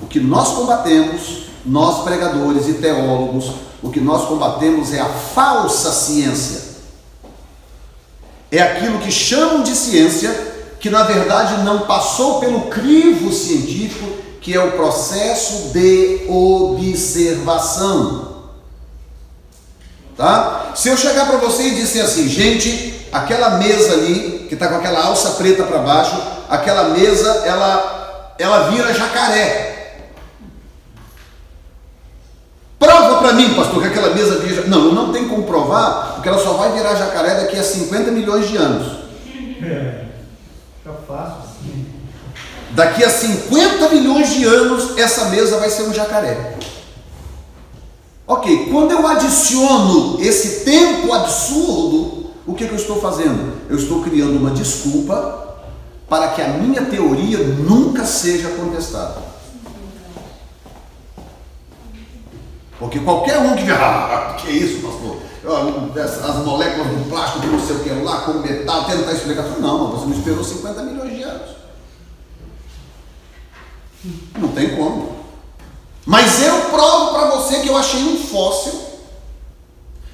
O que nós combatemos, nós pregadores e teólogos, o que nós combatemos é a falsa ciência. É aquilo que chamam de ciência, que na verdade não passou pelo crivo científico, que é o processo de observação. Tá? Se eu chegar para você e disser assim, gente, aquela mesa ali, que está com aquela alça preta para baixo, aquela mesa, ela, ela vira jacaré. Prova para mim, pastor, que aquela mesa vira. Não, não tenho como provar, porque ela só vai virar jacaré daqui a 50 milhões de anos. É, fica fácil assim. Daqui a 50 milhões de anos, essa mesa vai ser um jacaré. Ok, quando eu adiciono esse tempo absurdo, o que, que eu estou fazendo? Eu estou criando uma desculpa para que a minha teoria nunca seja contestada. Porque qualquer um que ah, que é isso, pastor? As moléculas do plástico, não sei o que lá, com metal, tentar explicar. Não, você não esperou 50 milhões de anos. Não tem como. Mas eu provo para você que eu achei um fóssil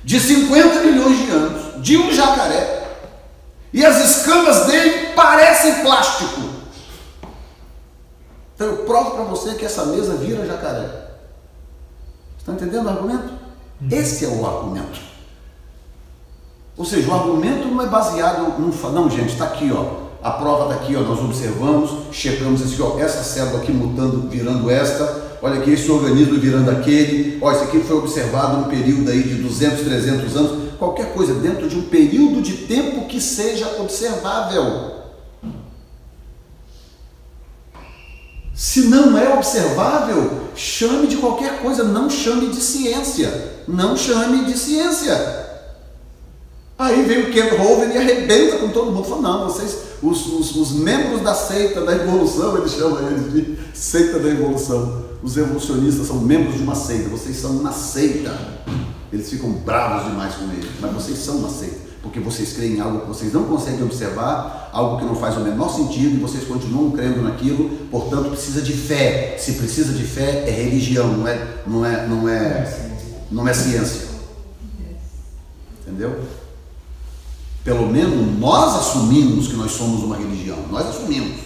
de 50 milhões de anos, de um jacaré, e as escamas dele parecem plástico. Então eu provo para você que essa mesa vira jacaré. Está entendendo o argumento? Esse é o argumento. Ou seja, o argumento não é baseado num. Não, gente, está aqui, ó. A prova está aqui, ó. Nós observamos, checamos esse, ó, essa célula aqui mutando, virando esta, olha aqui esse organismo virando aquele, olha, isso aqui foi observado num período aí de 200, 300 anos, qualquer coisa dentro de um período de tempo que seja observável. Se não é observável, chame de qualquer coisa, não chame de ciência. Não chame de ciência. Aí vem o Ken Hovind e arrebenta com todo mundo. Fala, não, vocês, os, os, os membros da seita da evolução, ele chama eles de seita da evolução os evolucionistas são membros de uma seita, vocês são uma seita. Eles ficam bravos demais com ele, mas vocês são uma seita, porque vocês creem em algo que vocês não conseguem observar, algo que não faz o menor sentido e vocês continuam crendo naquilo, portanto precisa de fé. Se precisa de fé, é religião, não é, não é, não é, não é ciência. Entendeu? Pelo menos nós assumimos que nós somos uma religião. Nós assumimos.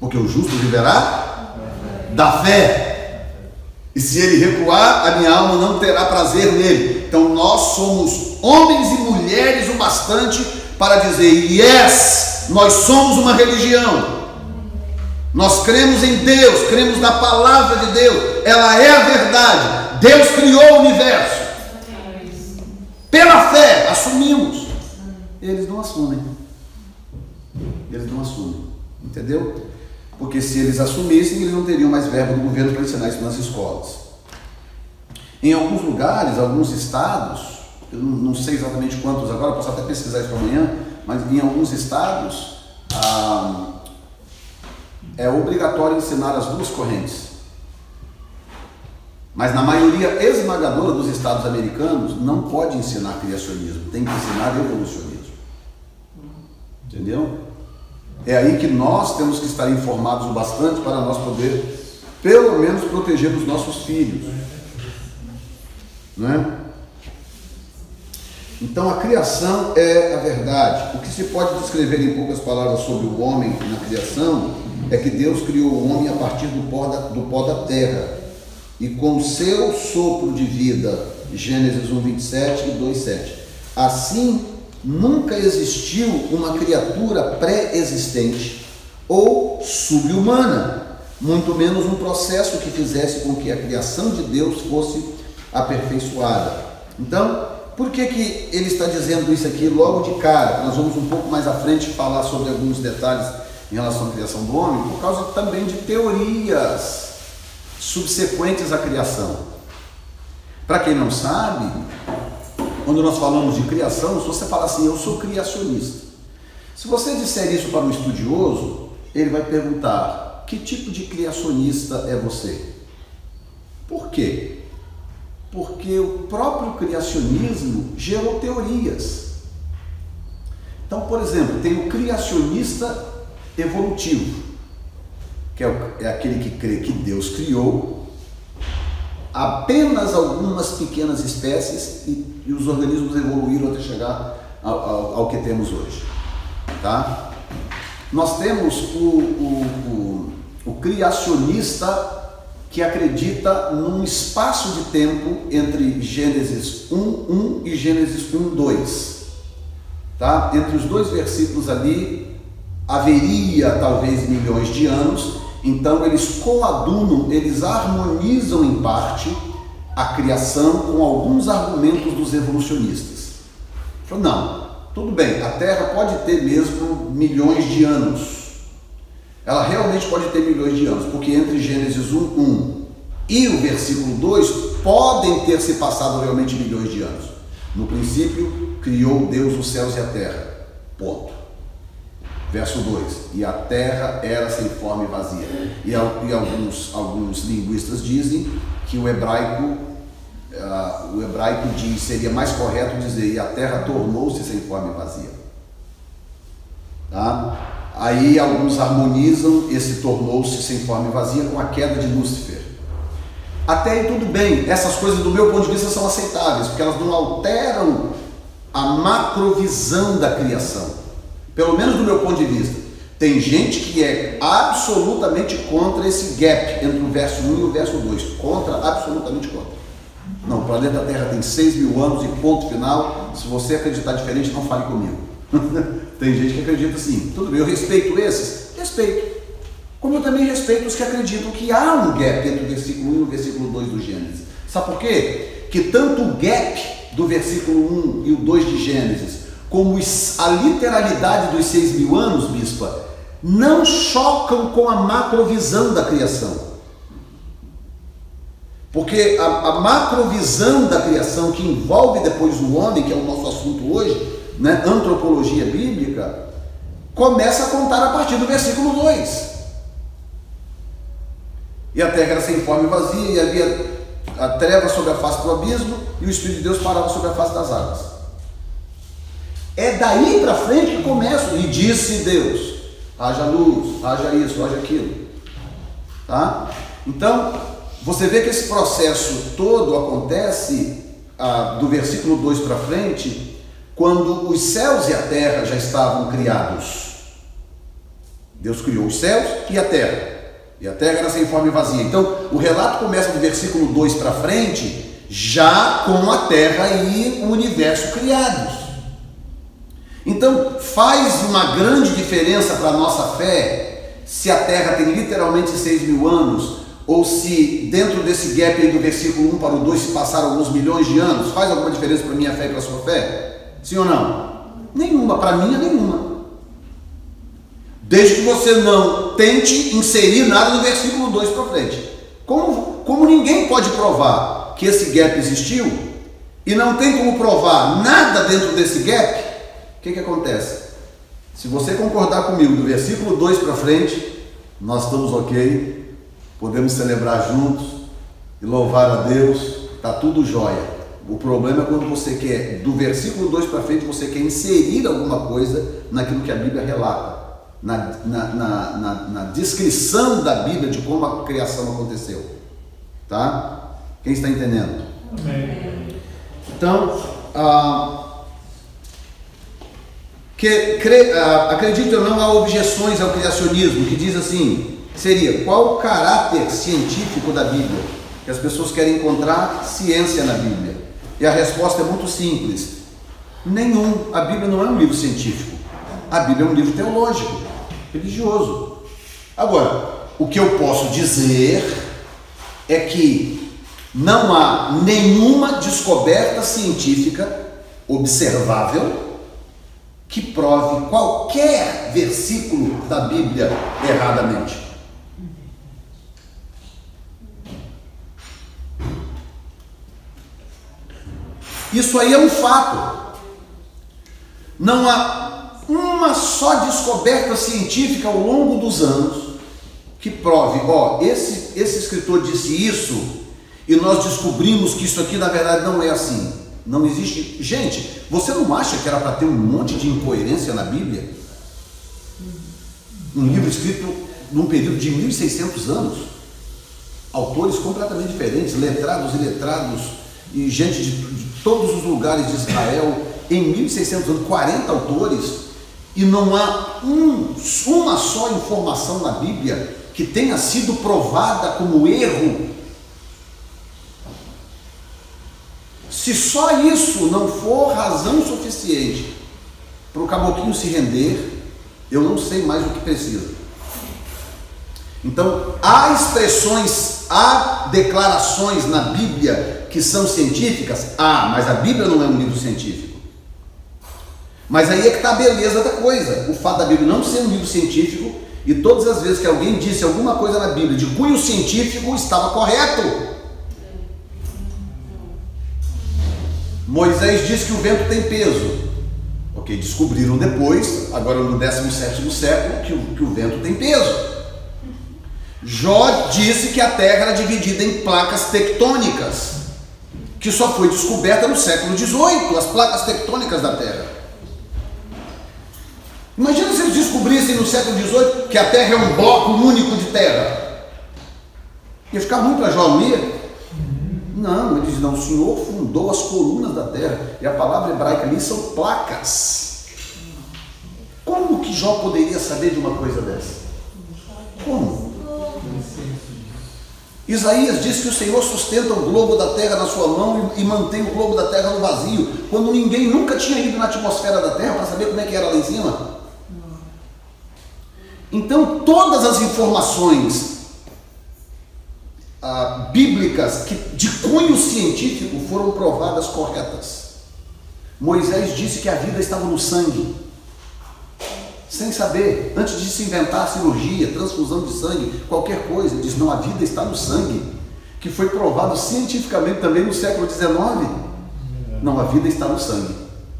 Porque o justo viverá da fé. E se ele recuar, a minha alma não terá prazer nele. Então nós somos homens e mulheres o bastante para dizer: yes, nós somos uma religião. Nós cremos em Deus, cremos na palavra de Deus, ela é a verdade. Deus criou o universo. Pela fé, assumimos. Eles não assumem. Eles não assumem. Entendeu? Porque se eles assumissem, eles não teriam mais verba do governo para ensinar isso nas escolas. Em alguns lugares, alguns estados, eu não sei exatamente quantos agora, posso até pesquisar isso amanhã, mas em alguns estados ah, é obrigatório ensinar as duas correntes. Mas na maioria esmagadora dos estados americanos não pode ensinar criacionismo, tem que ensinar evolucionismo. Entendeu? É aí que nós temos que estar informados o bastante para nós poder, pelo menos, proteger os nossos filhos. Não é? Então a criação é a verdade. O que se pode descrever em poucas palavras sobre o homem na criação é que Deus criou o homem a partir do pó da, do pó da terra e com seu sopro de vida, Gênesis 1, 27 e 2, 7. Assim, nunca existiu uma criatura pré-existente ou subhumana, muito menos um processo que fizesse com que a criação de Deus fosse aperfeiçoada. Então, por que, que ele está dizendo isso aqui logo de cara? Nós vamos um pouco mais à frente falar sobre alguns detalhes em relação à criação do homem, por causa também de teorias subsequentes à criação. Para quem não sabe, quando nós falamos de criação, se você falar assim, eu sou criacionista. Se você disser isso para um estudioso, ele vai perguntar: que tipo de criacionista é você? Por quê? porque o próprio criacionismo gerou teorias. Então, por exemplo, tem o criacionista evolutivo, que é, é aquele que crê que Deus criou apenas algumas pequenas espécies e, e os organismos evoluíram até chegar ao, ao, ao, que temos hoje. Tá? Nós temos o, o, o, o criacionista que acredita num espaço de tempo entre Gênesis 1:1 e Gênesis 1:2. Tá? Entre os dois versículos ali haveria talvez milhões de anos, então eles coadunam, eles harmonizam em parte a criação com alguns argumentos dos evolucionistas. Não, tudo bem, a Terra pode ter mesmo milhões de anos, ela realmente pode ter milhões de anos, porque entre Gênesis 1, 1 e o versículo 2 podem ter se passado realmente milhões de anos. No princípio, criou Deus os céus e a terra. Ponto. Verso 2: E a terra era sem forma e vazia. E, e alguns, alguns linguistas dizem que o hebraico, uh, o hebraico diz, seria mais correto dizer: E a terra tornou-se sem forma e vazia. Tá? Aí alguns harmonizam esse tornou-se sem forma e vazia com a queda de Lúcifer. Até aí tudo bem, essas coisas do meu ponto de vista são aceitáveis, porque elas não alteram a macrovisão da criação. Pelo menos do meu ponto de vista. Tem gente que é absolutamente contra esse gap entre o verso 1 e o verso 2. Contra, absolutamente contra. Não, o planeta Terra tem 6 mil anos e ponto final. Se você acreditar diferente, não fale comigo. Tem gente que acredita assim, tudo bem, eu respeito esses? Respeito. Como eu também respeito os que acreditam que há um gap entre o versículo 1 e o versículo 2 do Gênesis. Sabe por quê? Que tanto o gap do versículo 1 e o 2 de Gênesis, como a literalidade dos seis mil anos, bispa, não chocam com a macrovisão da criação. Porque a, a macrovisão da criação que envolve depois o homem, que é o nosso assunto hoje, né, antropologia bíblica, começa a contar a partir do versículo 2. E a terra era sem forma e vazia, e havia a treva sobre a face do abismo, e o Espírito de Deus parava sobre a face das águas. É daí para frente que começa, e disse Deus: haja luz, haja isso, haja aquilo. Tá? Então, você vê que esse processo todo acontece ah, do versículo 2 para frente, quando os céus e a terra já estavam criados. Deus criou os céus e a terra. E a terra era sem forma e vazia. Então, o relato começa do versículo 2 para frente, já com a terra e o universo criados. Então, faz uma grande diferença para a nossa fé se a terra tem literalmente 6 mil anos, ou se dentro desse gap aí do versículo 1 para o 2 se passaram alguns milhões de anos. Faz alguma diferença para minha fé e para a sua fé? Sim ou não? Nenhuma, para mim é nenhuma. Desde que você não tente inserir nada no versículo 2 para frente. Como, como ninguém pode provar que esse gap existiu, e não tem como provar nada dentro desse gap, o que, que acontece? Se você concordar comigo do versículo 2 para frente, nós estamos ok, podemos celebrar juntos e louvar a Deus, está tudo jóia. O problema é quando você quer, do versículo 2 para frente, você quer inserir alguma coisa naquilo que a Bíblia relata, na, na, na, na, descrição da Bíblia de como a criação aconteceu. Tá? Quem está entendendo? Amém. Então, ah, que, cre, ah, acredite ou não, há objeções ao criacionismo, que diz assim, seria, qual o caráter científico da Bíblia? Que as pessoas querem encontrar ciência na Bíblia. E a resposta é muito simples. Nenhum. A Bíblia não é um livro científico. A Bíblia é um livro teológico, religioso. Agora, o que eu posso dizer é que não há nenhuma descoberta científica observável que prove qualquer versículo da Bíblia erradamente. Isso aí é um fato. Não há uma só descoberta científica ao longo dos anos que prove, ó, esse, esse escritor disse isso e nós descobrimos que isso aqui na verdade não é assim. Não existe. Gente, você não acha que era para ter um monte de incoerência na Bíblia? Um livro escrito num período de 1600 anos, autores completamente diferentes, letrados e letrados, e gente de, de todos os lugares de Israel, em 1600 anos, 40 autores, e não há um, uma só informação na Bíblia que tenha sido provada como erro. Se só isso não for razão suficiente para o caboclinho se render, eu não sei mais o que precisa. Então, há expressões, há declarações na Bíblia que são científicas? Ah, mas a Bíblia não é um livro científico. Mas aí é que está a beleza da coisa. O fato da Bíblia não ser um livro científico e todas as vezes que alguém disse alguma coisa na Bíblia de cunho científico estava correto. Moisés disse que o vento tem peso. Ok, descobriram depois, agora no 17 século, que o, que o vento tem peso. Jó disse que a Terra era dividida em placas tectônicas que só foi descoberta no século XVIII, as placas tectônicas da Terra. Imagina se eles descobrissem no século XVIII que a Terra é um bloco único de terra. Ia ficar ruim para Jó, não ia? Não, ele diz, não, o Senhor fundou as colunas da terra. E a palavra hebraica ali são placas. Como que Jó poderia saber de uma coisa dessa? Como? Isaías diz que o Senhor sustenta o globo da terra na sua mão e, mantém o globo da terra no vazio, quando ninguém nunca tinha ido na atmosfera da terra para saber como é que era lá em cima. Então, todas as informações ah, bíblicas que, de cunho científico foram provadas corretas. Moisés disse que a vida estava no sangue sem saber, antes de se inventar cirurgia, transfusão de sangue, qualquer coisa, diz: não, a vida está no sangue, que foi provado cientificamente também no século XIX. Não, a vida está no sangue.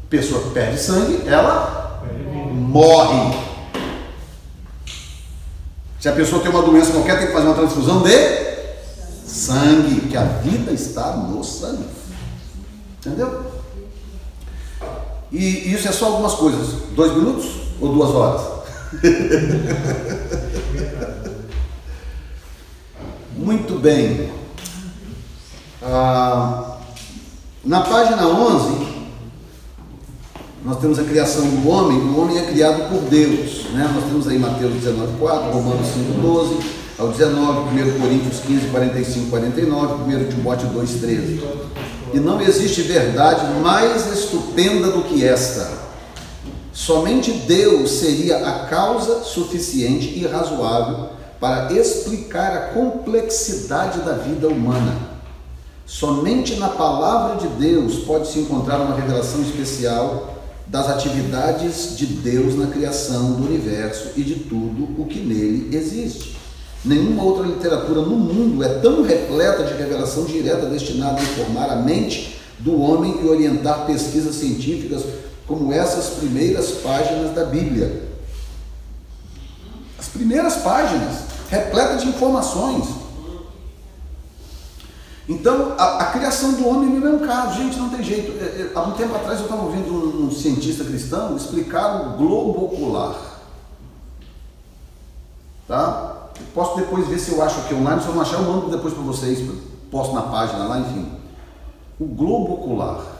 Pessoa que perde sangue, ela morre. Se a pessoa tem uma doença qualquer, tem que fazer uma transfusão de sangue, que a vida está no sangue. Entendeu? E isso é só algumas coisas. Dois minutos? Ou duas horas? Muito bem. Ah, na página 11, nós temos a criação do homem. O homem é criado por Deus. Né? Nós temos aí Mateus 19, 4, Romanos 5, 12, ao 19, 1 Coríntios 15, 45, 49, 1 Timóteo 2, 13. E não existe verdade mais estupenda do que esta Somente Deus seria a causa suficiente e razoável para explicar a complexidade da vida humana. Somente na palavra de Deus pode-se encontrar uma revelação especial das atividades de Deus na criação do universo e de tudo o que nele existe. Nenhuma outra literatura no mundo é tão repleta de revelação direta destinada a informar a mente do homem e orientar pesquisas científicas como essas primeiras páginas da Bíblia. As primeiras páginas, repletas de informações. Então, a, a, criação do homem é o mesmo caso. Gente, não tem jeito. É, é, há um tempo atrás eu estava ouvindo um, um, cientista cristão explicar o globo ocular. Tá? Posso depois ver se eu acho aqui online. Se eu não achar, eu mando depois para vocês. Posto na página lá, enfim. O globo ocular.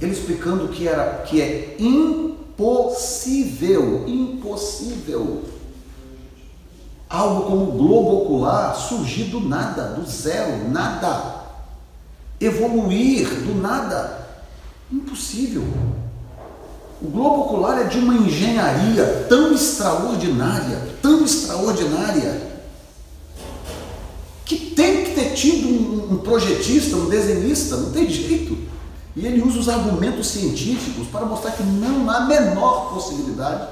Ele explicando que, era, que é impossível, impossível algo como o globo ocular surgir do nada, do zero, nada. Evoluir do nada. Impossível. O globo ocular é de uma engenharia tão extraordinária, tão extraordinária, que tem que ter tido um, projetista, um desenhista, não tem jeito. E ele usa os argumentos científicos para mostrar que não há menor possibilidade.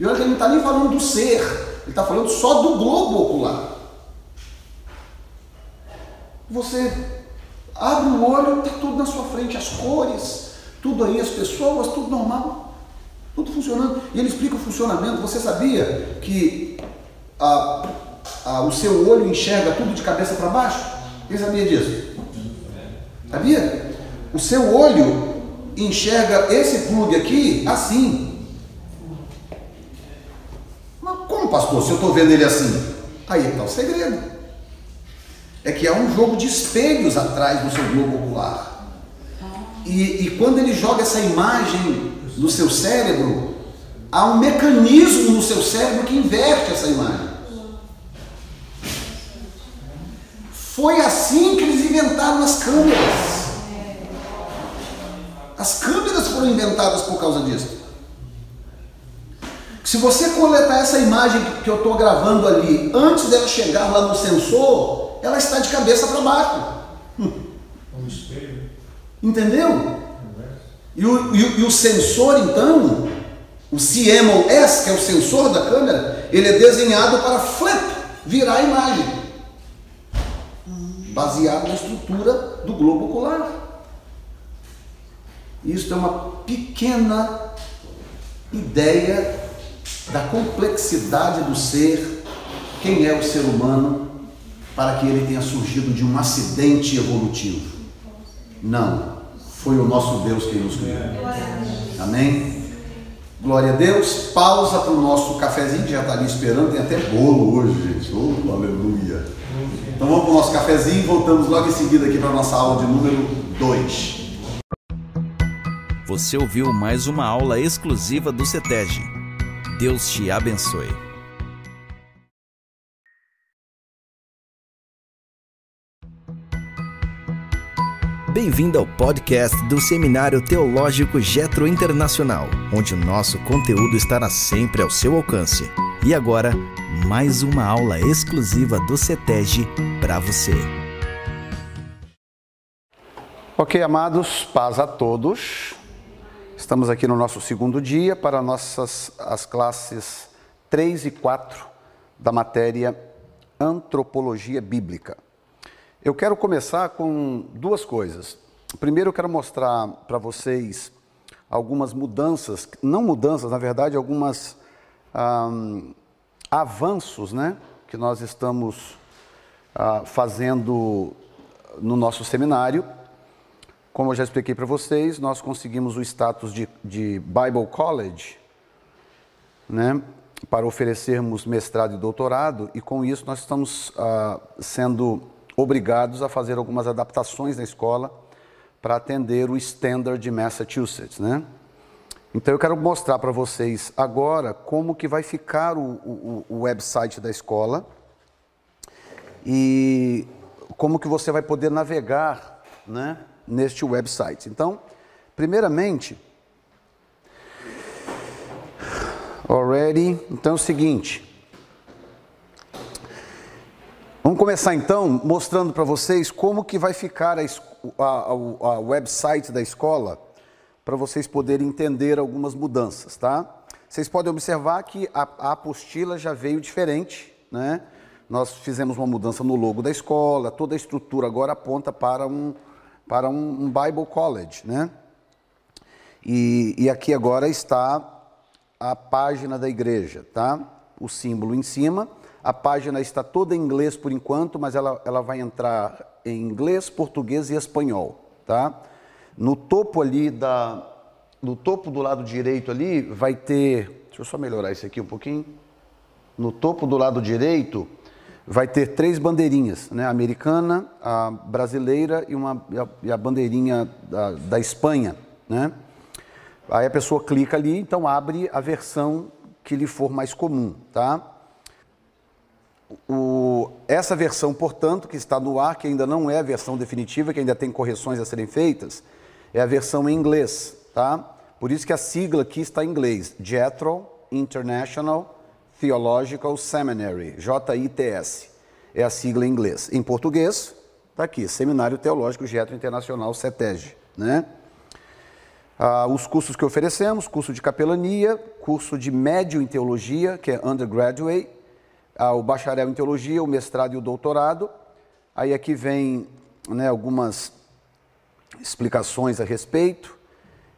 E olha que ele não está nem falando do ser, ele está falando só do globo ocular. Você abre o olho, está tudo na sua frente, as cores, tudo aí, as pessoas, tudo normal, tudo funcionando. E ele explica o funcionamento. Você sabia que a, a, o seu olho enxerga tudo de cabeça para baixo? Quem sabia disso? Sabia? O seu olho enxerga esse plug aqui assim. Como, pastor, se eu estou vendo ele assim? Aí está o segredo. É que há um jogo de espelhos atrás do seu globo ocular. E, e quando ele joga essa imagem no seu cérebro, há um mecanismo no seu cérebro que inverte essa imagem. Foi assim que eles inventaram as câmeras. As câmeras foram inventadas por causa disso. Se você coletar essa imagem que eu estou gravando ali, antes dela chegar lá no sensor, ela está de cabeça para baixo. Um espelho. Entendeu? E o, e, e o sensor, então, o CMOS, que é o sensor da câmera, ele é desenhado para flip, virar a imagem. Baseado na estrutura do globo ocular. Isso é uma pequena ideia da complexidade do ser, quem é o ser humano, para que ele tenha surgido de um acidente evolutivo. Não, foi o nosso Deus quem nos criou. Amém? Glória a Deus. Pausa para o nosso cafezinho, que já está ali esperando. Tem até bolo hoje, gente. Oh, aleluia. Então vamos para o nosso cafezinho e voltamos logo em seguida aqui para a nossa aula de número 2. Você ouviu mais uma aula exclusiva do CETEG. Deus te abençoe. Bem-vindo ao podcast do Seminário Teológico Getro Internacional, onde o nosso conteúdo estará sempre ao seu alcance. E agora, mais uma aula exclusiva do CETEG para você. Ok, amados, paz a todos. Estamos aqui no nosso segundo dia para nossas as classes 3 e 4 da matéria Antropologia Bíblica. Eu quero começar com duas coisas. Primeiro, eu quero mostrar para vocês algumas mudanças, não mudanças, na verdade, algumas um, avanços, né, que nós estamos uh, fazendo no nosso seminário como eu já expliquei para vocês, nós conseguimos o status de, de Bible College, né, para oferecermos mestrado e doutorado, e com isso nós estamos ah, sendo obrigados a fazer algumas adaptações na escola para atender o Standard de Massachusetts, né? Então eu quero mostrar para vocês agora como que vai ficar o, o, o website da escola e como que você vai poder navegar, né? Neste website. Então, primeiramente, already, então é o seguinte. Vamos começar então mostrando para vocês como que vai ficar a, a, a website da escola para vocês poderem entender algumas mudanças, tá? Vocês podem observar que a, a apostila já veio diferente, né? Nós fizemos uma mudança no logo da escola, toda a estrutura agora aponta para um, para um, um Bible College, né? E, e aqui agora está a página da igreja, tá? O símbolo em cima. A página está toda em inglês por enquanto, mas ela, ela vai entrar em inglês, português e espanhol, tá? No topo ali da, no topo do lado direito ali vai ter, deixa eu só melhorar isso aqui um pouquinho. No topo do lado direito vai ter três bandeirinhas, né? A americana, a brasileira e, uma, e a, e a bandeirinha da, da Espanha, né? Aí a pessoa clica ali, então abre a versão que lhe for mais comum, tá? O, essa versão, portanto, que está no ar, que ainda não é a versão definitiva, que ainda tem correções a serem feitas, é a versão em inglês, tá? Por isso que a sigla aqui está em inglês, Jethro International Theological Seminary, JITS, é a sigla em inglês. Em português, está aqui, Seminário Teológico Jethro Internacional CETEG, né? Ah, os cursos que oferecemos, curso de capelania, curso de médio em teologia, que é undergraduate, ah, o bacharel em teologia, o mestrado e o doutorado. Aí aqui vem né, algumas explicações a respeito.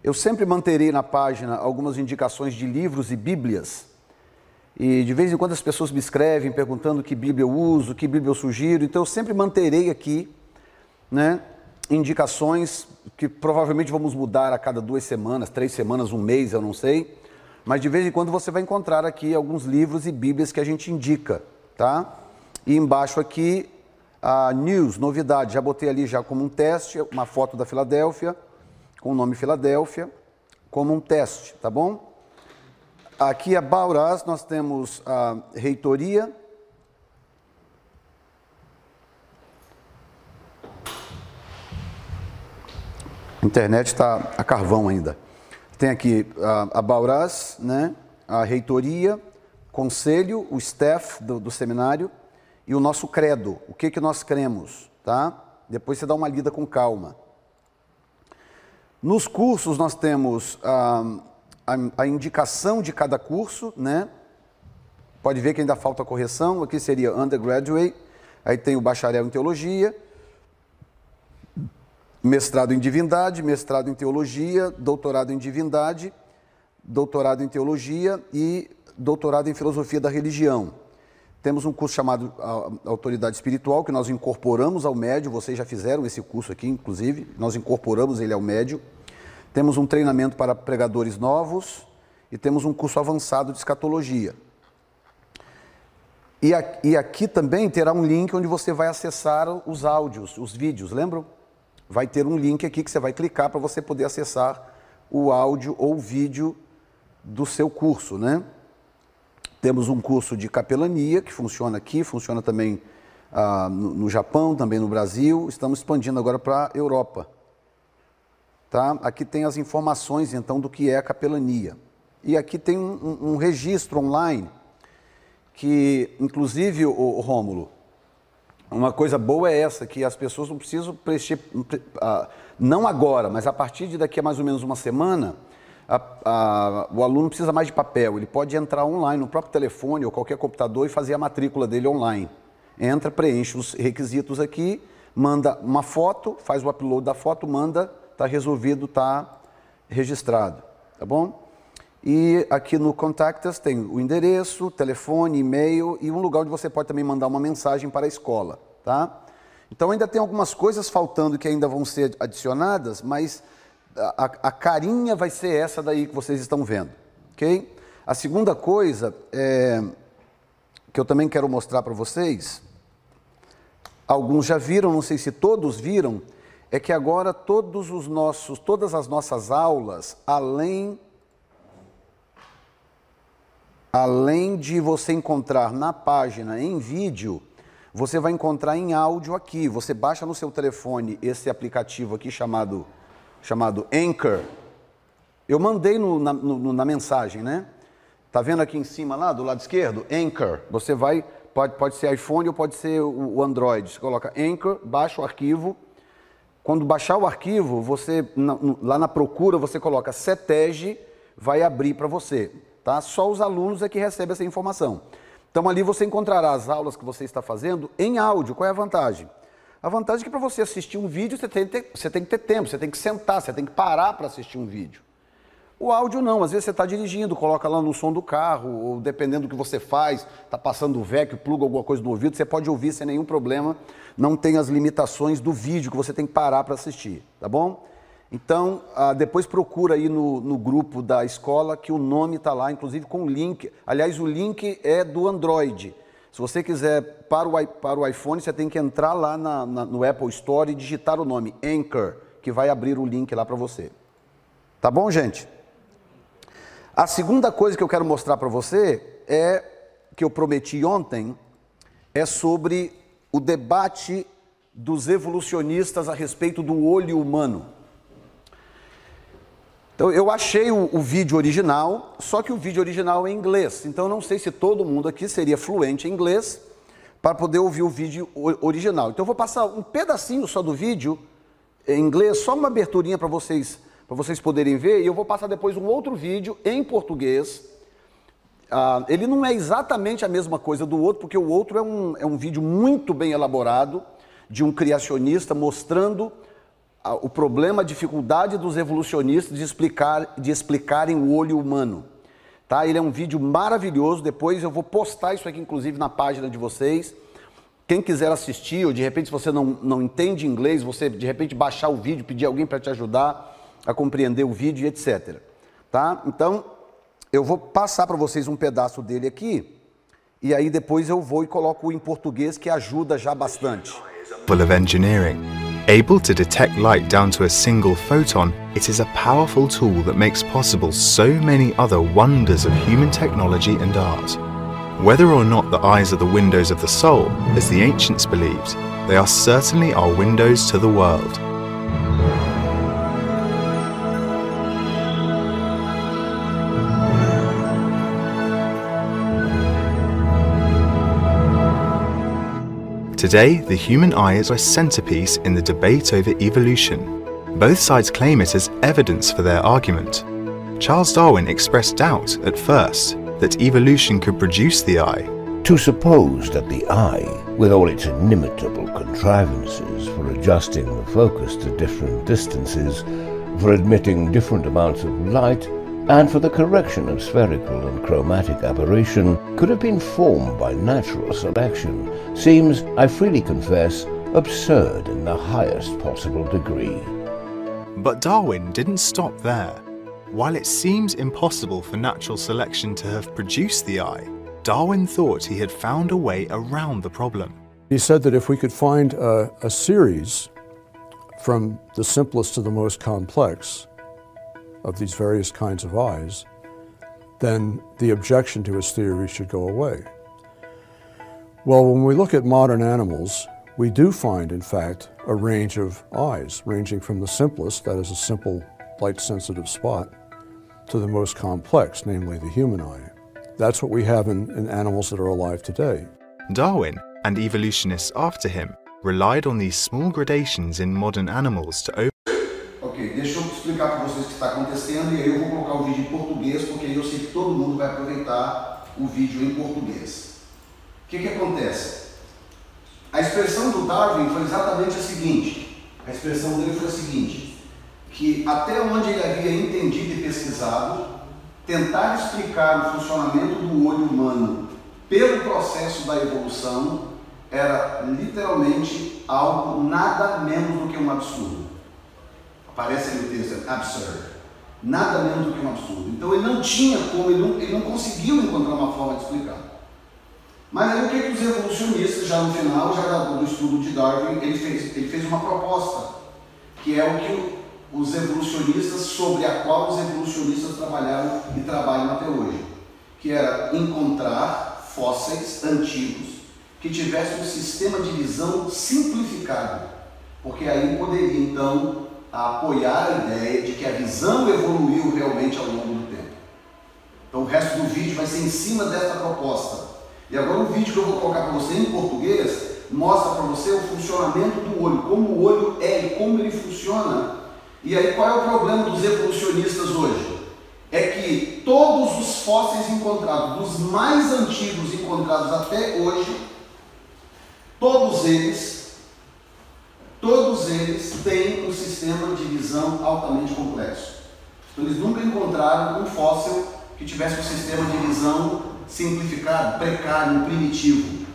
Eu sempre manterei na página algumas indicações de livros e bíblias. E de vez em quando as pessoas me escrevem perguntando que Bíblia eu uso, que Bíblia eu sugiro. Então eu sempre manterei aqui né, indicações que provavelmente vamos mudar a cada duas semanas, três semanas, um mês, eu não sei. Mas de vez em quando você vai encontrar aqui alguns livros e bíblias que a gente indica, tá? E embaixo aqui, a news, novidade. Já botei ali já como um teste, uma foto da Filadélfia, com o nome Filadélfia, como um teste, tá bom? Aqui a Bauras, nós temos a reitoria, A internet está a carvão ainda. Tem aqui a, a né? a reitoria, conselho, o staff do, do, seminário e o nosso credo, o que, que nós cremos, tá? Depois você dá uma lida com calma. Nos cursos nós temos a, a, a indicação de cada curso, né? Pode ver que ainda falta correção, aqui seria undergraduate, aí tem o bacharel em teologia, mestrado em divindade, mestrado em teologia, doutorado em divindade, doutorado em teologia e doutorado em filosofia da religião. Temos um curso chamado Autoridade Espiritual, que nós incorporamos ao médio, vocês já fizeram esse curso aqui, inclusive, nós incorporamos ele ao médio. Temos um treinamento para pregadores novos e temos um curso avançado de escatologia. E aqui também terá um link onde você vai acessar os áudios, os vídeos, lembram? vai ter um link aqui que você vai clicar para você poder acessar o áudio ou vídeo do seu curso, né? Temos um curso de capelania que funciona aqui, funciona também ah, no, no, Japão, também no Brasil. Estamos expandindo agora para a Europa. Tá? Aqui tem as informações então do que é a capelania. E aqui tem um, um, um registro online que, inclusive, o, o Rômulo, uma coisa boa é essa, que as pessoas não precisam preencher, não agora, mas a partir de daqui a mais ou menos uma semana, a, a, o aluno precisa mais de papel. Ele pode entrar online no próprio telefone ou qualquer computador e fazer a matrícula dele online. Entra, preenche os requisitos aqui, manda uma foto, faz o upload da foto, manda, está resolvido, está registrado. Tá bom? E aqui no Contact Us tem o endereço, telefone, e-mail e um lugar onde você pode também mandar uma mensagem para a escola, tá? Então ainda tem algumas coisas faltando que ainda vão ser adicionadas, mas a, a carinha vai ser essa daí que vocês estão vendo, ok? A segunda coisa é, que eu também quero mostrar para vocês, alguns já viram, não sei se todos viram, é que agora todos os nossos, todas as nossas aulas, além além de você encontrar na página em vídeo, você vai encontrar em áudio aqui. Você baixa no seu telefone esse aplicativo aqui chamado, chamado Anchor. Eu mandei no, na, no, na mensagem, né? Tá vendo aqui em cima lá, do lado esquerdo? Anchor. Você vai, pode, pode ser iPhone ou pode ser o, Android. Você coloca Anchor, baixa o arquivo. Quando baixar o arquivo, você na, lá na procura você coloca CETEG, vai abrir para você. Tá? Só os alunos é que recebem essa informação. Então ali você encontrará as aulas que você está fazendo em áudio. Qual é a vantagem? A vantagem é que para você assistir um vídeo você tem, ter, você tem que ter tempo, você tem que sentar, você tem que parar para assistir um vídeo. O áudio não, às vezes você está dirigindo, coloca lá no som do carro, ou dependendo do que você faz, está passando o VEC, pluga alguma coisa no ouvido, você pode ouvir sem nenhum problema, não tem as limitações do vídeo que você tem que parar para assistir, tá bom? Então, ah, depois procura aí no, no, grupo da escola que o nome está lá, inclusive com o link. Aliás, o link é do Android. Se você quiser para o, para o iPhone, você tem que entrar lá na, na, no Apple Store e digitar o nome Anchor, que vai abrir o link lá para você. Tá bom, gente? A segunda coisa que eu quero mostrar para você é que eu prometi ontem é sobre o debate dos evolucionistas a respeito do olho humano. Então, eu achei o, o, vídeo original, só que o vídeo original é em inglês. Então, não sei se todo mundo aqui seria fluente em inglês para poder ouvir o vídeo original. Então, eu vou passar um pedacinho só do vídeo em inglês, só uma aberturinha para vocês, para vocês poderem ver, e eu vou passar depois um outro vídeo em português. Ah, ele não é exatamente a mesma coisa do outro, porque o outro é um, é um vídeo muito bem elaborado de um criacionista mostrando o problema, a dificuldade dos evolucionistas de, explicar, de explicarem o olho humano. Tá? Ele é um vídeo maravilhoso, depois eu vou postar isso aqui, inclusive, na página de vocês. Quem quiser assistir, ou de repente, se você não, não entende inglês, você de repente baixar o vídeo, pedir alguém para te ajudar a compreender o vídeo, etc. Tá? Então, eu vou passar para vocês um pedaço dele aqui, e aí depois eu vou e coloco em português, que ajuda já bastante. Full of engineering. Able to detect light down to a single photon, it is a powerful tool that makes possible so many other wonders of human technology and art. Whether or not the eyes are the windows of the soul, as the ancients believed, they are certainly our windows to the world. Today, the human eye is a centerpiece in the debate over evolution. Both sides claim it as evidence for their argument. Charles Darwin expressed doubt at first that evolution could produce the eye. To suppose that the eye, with all its inimitable contrivances for adjusting the focus to different distances, for admitting different amounts of light, and for the correction of spherical and chromatic aberration could have been formed by natural selection seems, I freely confess, absurd in the highest possible degree. But Darwin didn't stop there. While it seems impossible for natural selection to have produced the eye, Darwin thought he had found a way around the problem. He said that if we could find a, a series from the simplest to the most complex, of these various kinds of eyes, then the objection to his theory should go away. Well, when we look at modern animals, we do find, in fact, a range of eyes, ranging from the simplest, that is a simple light-sensitive spot, to the most complex, namely the human eye. That's what we have in, in animals that are alive today. Darwin and evolutionists after him relied on these small gradations in modern animals to open deixa eu explicar para vocês o que está acontecendo e aí eu vou colocar o vídeo em português, porque aí eu sei que todo mundo vai aproveitar o vídeo em português. O que, que acontece? A expressão do Darwin foi exatamente a seguinte: a expressão dele foi a seguinte, que até onde ele havia entendido e pesquisado, tentar explicar o funcionamento do olho humano pelo processo da evolução era literalmente algo nada menos do que um absurdo. Aparece ali o texto, é absurd. Nada menos do que um absurdo. Então ele não tinha como, ele não, ele não conseguiu encontrar uma forma de explicar. Mas aí o que, que os evolucionistas, já no final, já do estudo de Darwin, ele fez? Ele fez uma proposta, que é o que os evolucionistas, sobre a qual os evolucionistas trabalharam e trabalham até hoje, que era encontrar fósseis antigos que tivessem um sistema de visão simplificado, porque aí poderia então a apoiar a ideia de que a visão evoluiu realmente ao longo do tempo. Então o resto do vídeo vai ser em cima dessa proposta. E agora o vídeo que eu vou colocar para você em português mostra para você o funcionamento do olho, como o olho é e como ele funciona. E aí qual é o problema dos evolucionistas hoje? É que todos os fósseis encontrados, dos mais antigos encontrados até hoje, todos eles Todos eles têm um sistema de visão altamente complexo. Então eles nunca encontraram um fóssil que tivesse um sistema de visão simplificado, precário, primitivo.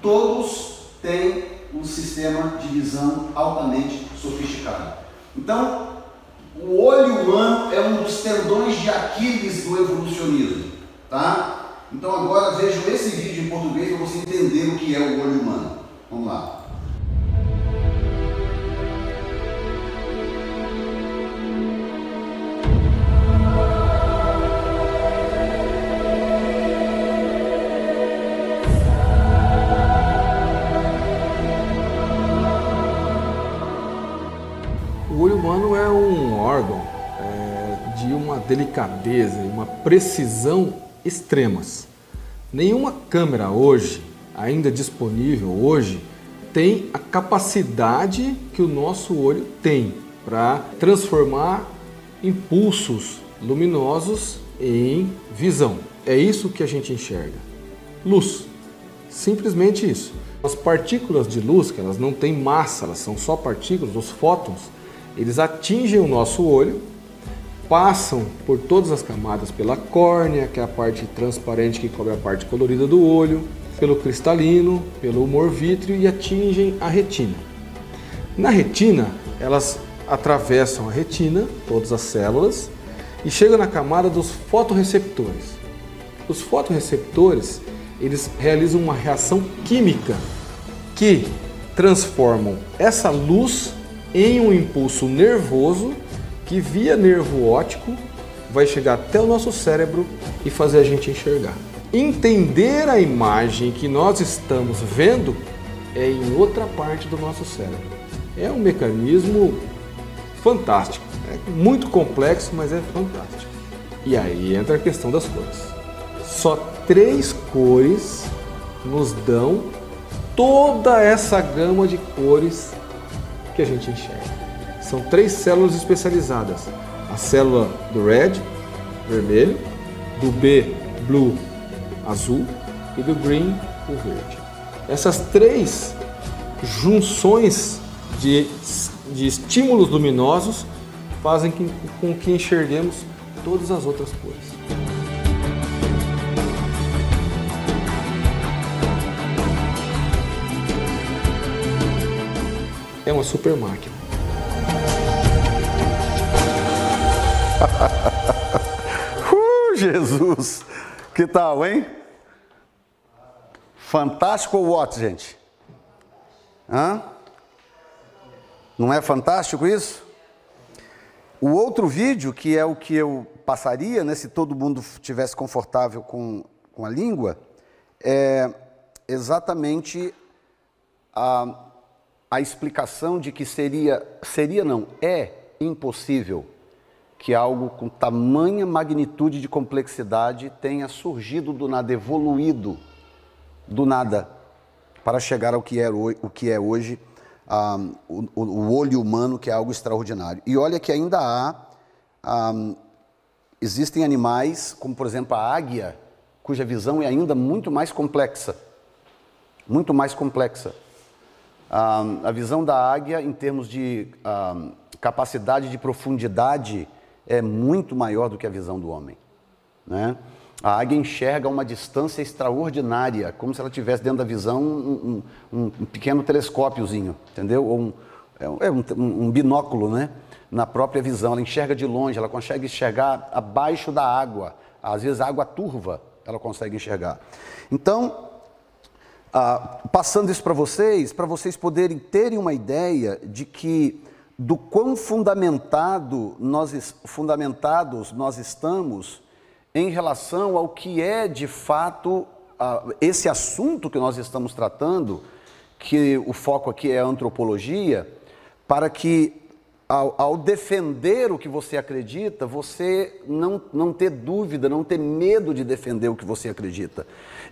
Todos têm um sistema de visão altamente sofisticado. Então, o olho humano é um dos tendões de Aquiles do evolucionismo, tá? Então agora vejam esse vídeo em português para você entender o que é o olho humano. Vamos lá. Delicadeza e uma precisão extremas. Nenhuma câmera hoje, ainda disponível hoje, tem a capacidade que o nosso olho tem para transformar impulsos luminosos em visão. É isso que a gente enxerga. Luz. Simplesmente isso. As partículas de luz, que elas não têm massa, elas são só partículas, os fótons, eles atingem o nosso olho, passam por todas as camadas pela córnea, que é a parte transparente que cobre a parte colorida do olho, pelo cristalino, pelo humor vítreo e atingem a retina. Na retina, elas atravessam a retina, todas as células, e chegam na camada dos fotorreceptores. Os fotorreceptores, eles realizam uma reação química que transformam essa luz em um impulso nervoso que via nervo óptico vai chegar até o nosso cérebro e fazer a gente enxergar. Entender a imagem que nós estamos vendo é em outra parte do nosso cérebro. É um mecanismo fantástico, é muito complexo, mas é fantástico. E aí entra a questão das cores. Só três cores nos dão toda essa gama de cores que a gente enxerga. São três células especializadas: a célula do red, vermelho, do B, blue, azul e do green, o verde. Essas três junções de, de estímulos luminosos fazem que, com que enxerguemos todas as outras cores. É uma super máquina. uh, Jesus! Que tal, hein? Fantástico ou what, gente? Hã? Não é fantástico isso? O outro vídeo, que é o que eu passaria, né, se todo mundo tivesse confortável com, com a língua, é exatamente a, a explicação de que seria, seria não, é impossível que algo com tamanha magnitude de complexidade tenha surgido do nada, evoluído do nada, para chegar ao que é, o que é hoje um, o, o, olho humano, que é algo extraordinário. E olha que ainda há, um, existem animais, como por exemplo a águia, cuja visão é ainda muito mais complexa. Muito mais complexa. Um, a visão da águia, em termos de capacidade de profundidade, é muito maior do que a visão do homem. Né? A águia enxerga uma distância extraordinária, como se ela tivesse dentro da visão um, um, um pequeno telescópiozinho, entendeu? Ou um, é um, um, binóculo, né? Na própria visão, ela enxerga de longe, ela consegue enxergar abaixo da água. Às vezes água turva, ela consegue enxergar. Então, ah, passando isso para vocês, para vocês poderem terem uma ideia de que do quão fundamentado nós, fundamentados nós estamos em relação ao que é de fato uh, esse assunto que nós estamos tratando, que o foco aqui é a antropologia, para que ao, ao, defender o que você acredita, você não, não ter dúvida, não ter medo de defender o que você acredita.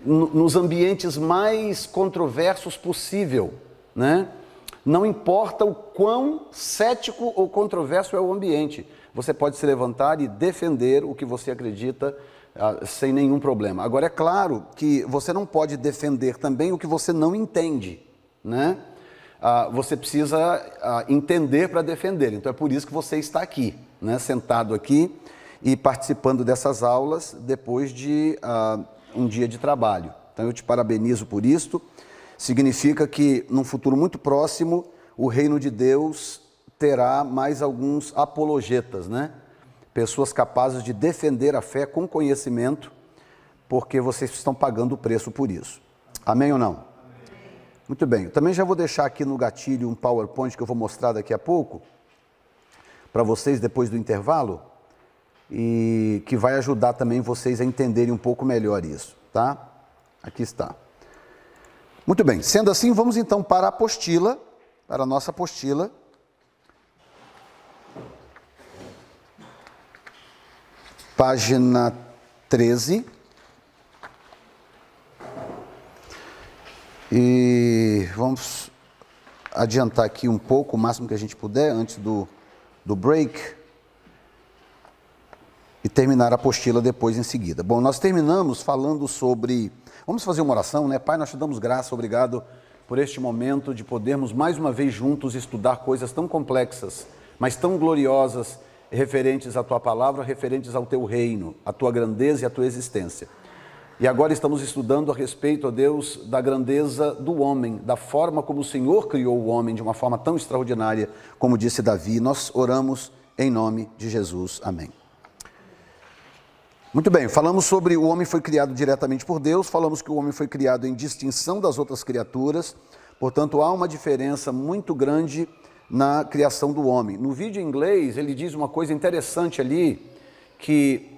N nos ambientes mais controversos possível, né? Não importa o quão cético ou controverso é o ambiente, você pode se levantar e defender o que você acredita ah, sem nenhum problema. Agora, é claro que você não pode defender também o que você não entende, né? Ah, você precisa ah, entender para defender. Então, é por isso que você está aqui, né? sentado aqui. e participando dessas aulas depois de um dia de trabalho. Então eu te parabenizo por isto. Significa que num futuro muito próximo o reino de Deus terá mais alguns apologetas, né? Pessoas capazes de defender a fé com conhecimento, porque vocês estão pagando o preço por isso. Amém ou não? Muito bem. Também já vou deixar aqui no gatilho um PowerPoint que eu vou mostrar daqui a pouco para vocês depois do intervalo e que vai ajudar também vocês a entenderem um pouco melhor isso, tá? Aqui está. Muito bem. Sendo assim, vamos então para a apostila, para a nossa apostila. Página 13. E vamos adiantar aqui um pouco, o máximo que a gente puder, antes do, do break, e terminar a apostila depois em seguida. Bom, nós terminamos falando sobre. Vamos fazer uma oração, né? Pai, nós te damos graça, obrigado por este momento de podermos mais uma vez juntos estudar coisas tão complexas, mas tão gloriosas, referentes à tua palavra, referentes ao teu reino, à tua grandeza e à tua existência. E agora estamos estudando a respeito, Deus, da grandeza do homem, da forma como o Senhor criou o homem de uma forma tão extraordinária, como disse Davi. Nós oramos em nome de Jesus. Amém. Muito bem, falamos sobre o homem foi criado diretamente por Deus, falamos que o homem foi criado em distinção das outras criaturas, portanto há uma diferença muito grande na criação do homem. No vídeo em inglês, ele diz uma coisa interessante ali, que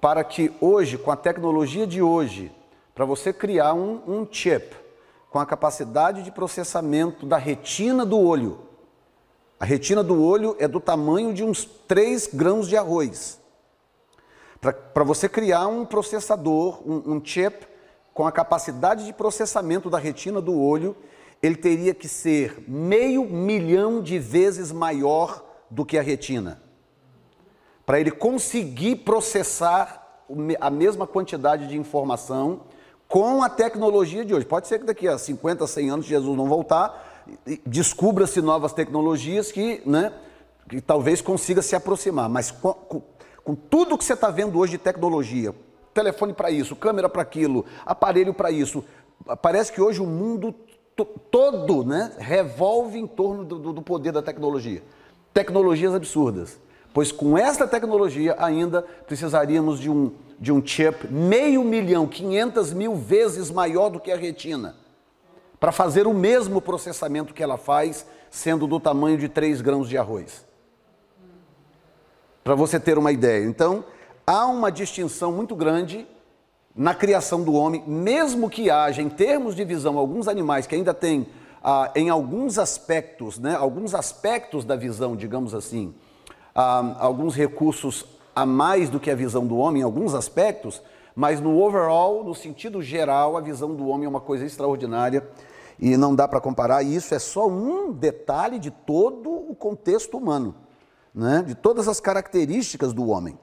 para que hoje, com a tecnologia de hoje, para você criar um, um chip com a capacidade de processamento da retina do olho, a retina do olho é do tamanho de uns 3 grãos de arroz. Para você criar um processador, um, um chip com a capacidade de processamento da retina do olho, ele teria que ser meio milhão de vezes maior do que a retina para ele conseguir processar a mesma quantidade de informação com a tecnologia de hoje. Pode ser que daqui a 50, 100 anos Jesus não voltar, descubra-se novas tecnologias que, né, que talvez consiga se aproximar, mas com, tudo que você está vendo hoje de tecnologia, telefone para isso, câmera para aquilo, aparelho para isso, parece que hoje o mundo todo né, revolve em torno do, do poder da tecnologia. Tecnologias absurdas pois com esta tecnologia ainda precisaríamos de um, de um chip meio milhão, 500 mil vezes maior do que a retina, para fazer o mesmo processamento que ela faz, sendo do tamanho de 3 grãos de arroz. Para você ter uma ideia. Então, há uma distinção muito grande na criação do homem, mesmo que haja, em termos de visão, alguns animais que ainda têm, ah, em alguns aspectos, né, alguns aspectos da visão, digamos assim, ah, alguns recursos a mais do que a visão do homem em alguns aspectos, mas no overall, no sentido geral, a visão do homem é uma coisa extraordinária e não dá para comparar. E isso é só um detalhe de todo o contexto humano, né? de todas as características do homem.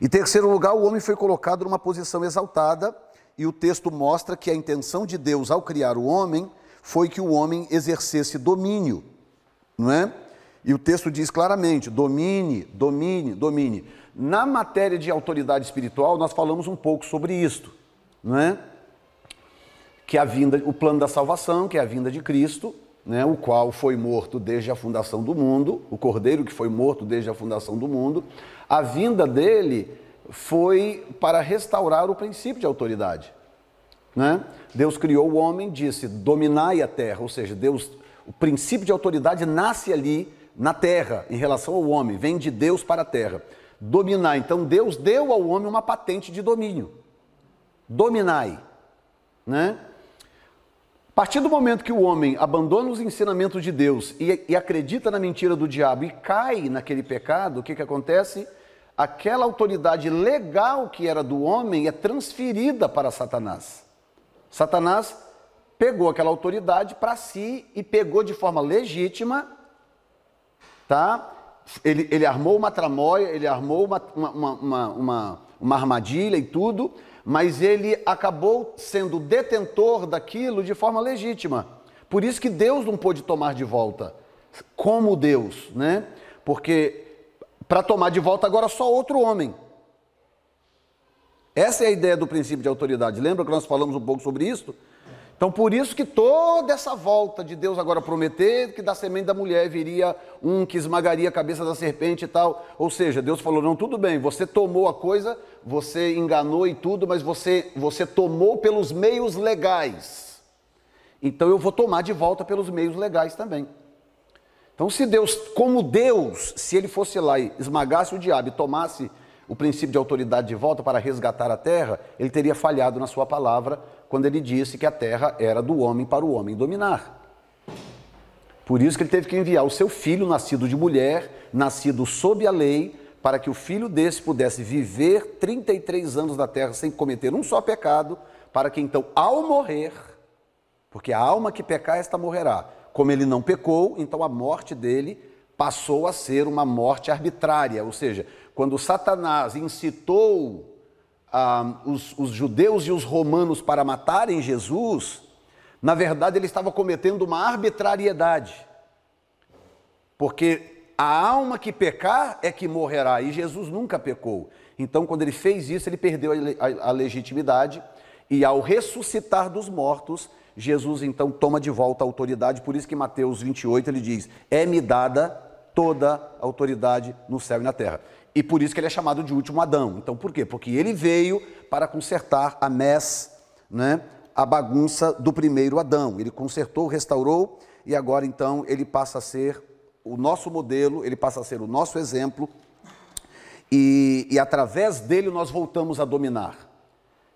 Em terceiro lugar, o homem foi colocado numa posição exaltada, e o texto mostra que a intenção de Deus ao criar o homem foi que o homem exercesse domínio, não é? E o texto diz claramente: domine, domine, domine. Na matéria de autoridade espiritual, nós falamos um pouco sobre isto, não é? Que a vinda, o plano da salvação, que é a vinda de Cristo, né, o qual foi morto desde a fundação do mundo, o cordeiro que foi morto desde a fundação do mundo, a vinda dele foi para restaurar o princípio de autoridade. Né? Deus criou o homem, disse: dominai a terra, ou seja, Deus, o princípio de autoridade nasce ali na terra em relação ao homem, vem de Deus para a terra. Dominar. Então Deus deu ao homem uma patente de domínio. Dominai. Né? A partir do momento que o homem abandona os ensinamentos de Deus e, e acredita na mentira do diabo e cai naquele pecado, o que, que acontece? Aquela autoridade legal que era do homem é transferida para Satanás. Satanás pegou aquela autoridade para si e pegou de forma legítima tá? Ele, ele armou uma tramóia, ele armou uma, uma, uma, uma, uma armadilha e tudo, mas ele acabou sendo detentor daquilo de forma legítima. Por isso que Deus não pôde tomar de volta, como Deus, né? Porque para tomar de volta agora só outro homem. Essa é a ideia do princípio de autoridade. Lembra que nós falamos um pouco sobre isso? Então, por isso que toda essa volta de Deus agora prometer que da semente da mulher viria um que esmagaria a cabeça da serpente e tal. Ou seja, Deus falou: não, tudo bem, você tomou a coisa, você enganou e tudo, mas você, você tomou pelos meios legais. Então eu vou tomar de volta pelos meios legais também. Então, se Deus, como Deus, se ele fosse lá e esmagasse o diabo e tomasse o princípio de autoridade de volta para resgatar a terra, ele teria falhado na sua palavra quando ele disse que a terra era do homem para o homem dominar. Por isso que ele teve que enviar o seu filho, nascido de mulher, nascido sob a lei, para que o filho desse pudesse viver 33 anos na terra sem cometer um só pecado, para que então, ao morrer, porque a alma que pecar, esta morrerá. Como ele não pecou, então a morte dele passou a ser uma morte arbitrária, ou seja, quando Satanás incitou ah, os, os judeus e os romanos para matarem Jesus, na verdade ele estava cometendo uma arbitrariedade. Porque a alma que pecar é que morrerá, e Jesus nunca pecou. Então, quando ele fez isso, ele perdeu a, legitimidade, e ao ressuscitar dos mortos, Jesus então toma de volta a autoridade, por isso que Mateus 28 ele diz: É-me dada toda a autoridade no céu e na terra. E por isso que ele é chamado de último Adão. Então por quê? Porque ele veio para consertar a mes, né, a bagunça do primeiro Adão. Ele consertou, restaurou e agora então ele passa a ser o nosso modelo, ele passa a ser o nosso exemplo. E, e através dele nós voltamos a dominar.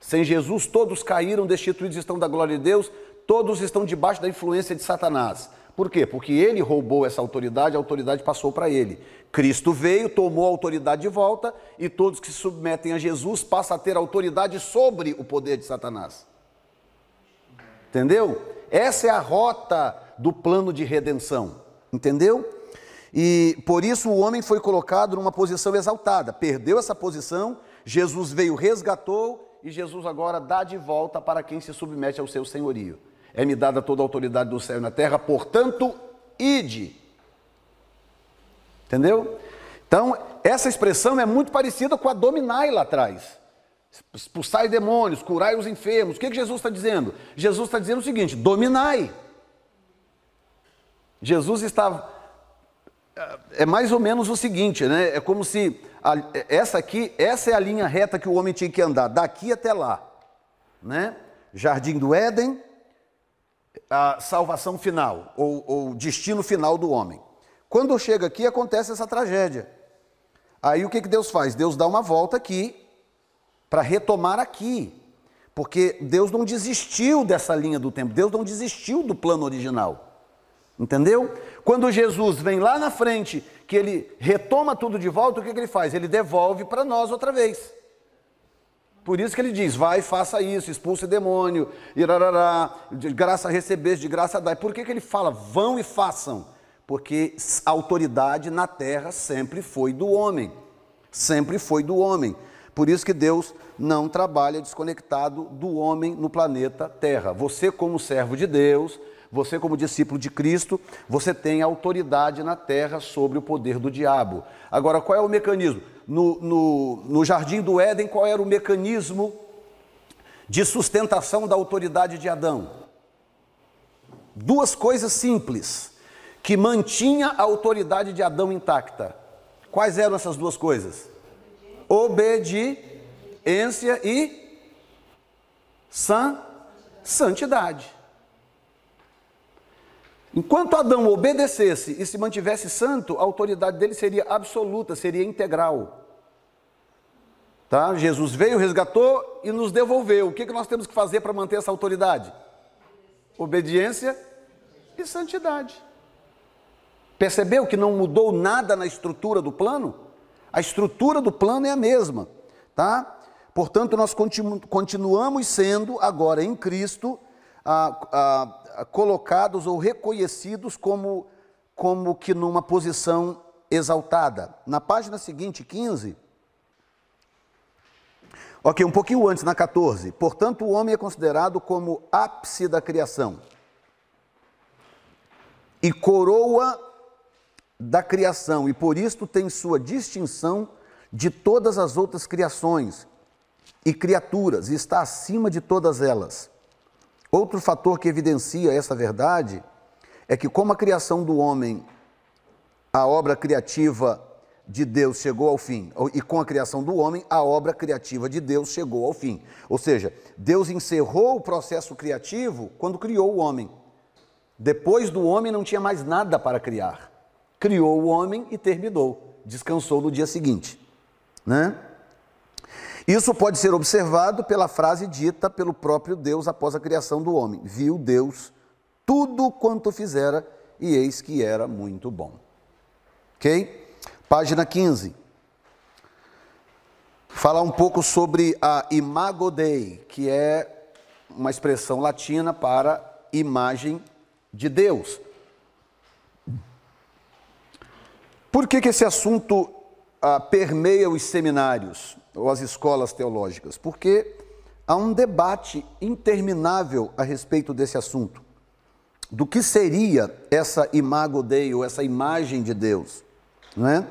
Sem Jesus, todos caíram, destituídos estão da glória de Deus, todos estão debaixo da influência de Satanás. Por quê? Porque ele roubou essa autoridade, a autoridade passou para ele. Cristo veio, tomou a autoridade de volta e todos que se submetem a Jesus passam a ter autoridade sobre o poder de Satanás. Entendeu? Essa é a rota do plano de redenção. Entendeu? E por isso o homem foi colocado numa posição exaltada. Perdeu essa posição, Jesus veio, resgatou e Jesus agora dá de volta para quem se submete ao seu senhorio é-me dada toda a autoridade do céu e na terra, portanto, ide. Entendeu? Então, essa expressão é muito parecida com a dominai lá atrás. Expulsai demônios, curai os enfermos. O que, que Jesus está dizendo? Jesus está dizendo o seguinte: dominai. Jesus está. É mais ou menos o seguinte, né? É como se a, essa aqui, essa é a linha reta que o homem tinha que andar, daqui até lá, né? Jardim do Éden, a salvação final, ou, o destino final do homem. Quando chega aqui, acontece essa tragédia. Aí o que, que Deus faz? Deus dá uma volta aqui, para retomar aqui. Porque Deus não desistiu dessa linha do tempo, Deus não desistiu do plano original. Entendeu? Quando Jesus vem lá na frente, que ele retoma tudo de volta, o que, que ele faz? Ele devolve para nós outra vez. Por isso que ele diz: vai, faça isso, expulse demônio, irarará, de graça recebeis, de graça dai. Por que, que ele fala vão e façam? Porque a autoridade na terra sempre foi do homem. Sempre foi do homem. Por isso que Deus não trabalha desconectado do homem no planeta Terra. Você, como servo de Deus, você, como discípulo de Cristo, você tem autoridade na terra sobre o poder do diabo. Agora, qual é o mecanismo? No, no, no jardim do Éden, qual era o mecanismo de sustentação da autoridade de Adão? Duas coisas simples que mantinha a autoridade de Adão intacta. Quais eram essas duas coisas? Obediência e san, santidade. Enquanto Adão obedecesse e se mantivesse santo, a autoridade dele seria absoluta, seria integral. Tá? Jesus veio, resgatou e nos devolveu. O que, que nós temos que fazer para manter essa autoridade? Obediência e santidade. Percebeu que não mudou nada na estrutura do plano? A estrutura do plano é a mesma, tá? Portanto, nós continu continuamos sendo agora em Cristo colocados ou reconhecidos como, como que numa posição exaltada. Na página seguinte, 15, ok, um pouquinho antes, na 14. Portanto, o homem é considerado como ápice da criação e coroa da criação e por isto tem sua distinção de todas as outras criações e criaturas e está acima de todas elas. Outro fator que evidencia essa verdade é que, como a criação do homem, a obra criativa de Deus chegou ao fim, e com a criação do homem, a obra criativa de Deus chegou ao fim. Ou seja, Deus encerrou o processo criativo quando criou o homem. Depois do homem não tinha mais nada para criar. Criou o homem e terminou. Descansou no dia seguinte. Né? Isso pode ser observado pela frase dita pelo próprio Deus após a criação do homem: Viu Deus tudo quanto fizera, e eis que era muito bom. Ok? Página 15. Falar um pouco sobre a imago Dei, que é uma expressão latina para imagem de Deus. Por que, que esse assunto ah, permeia os seminários ou as escolas teológicas? Porque há um debate interminável a respeito desse assunto. Do que seria essa imago Dei, ou essa imagem de Deus, não é?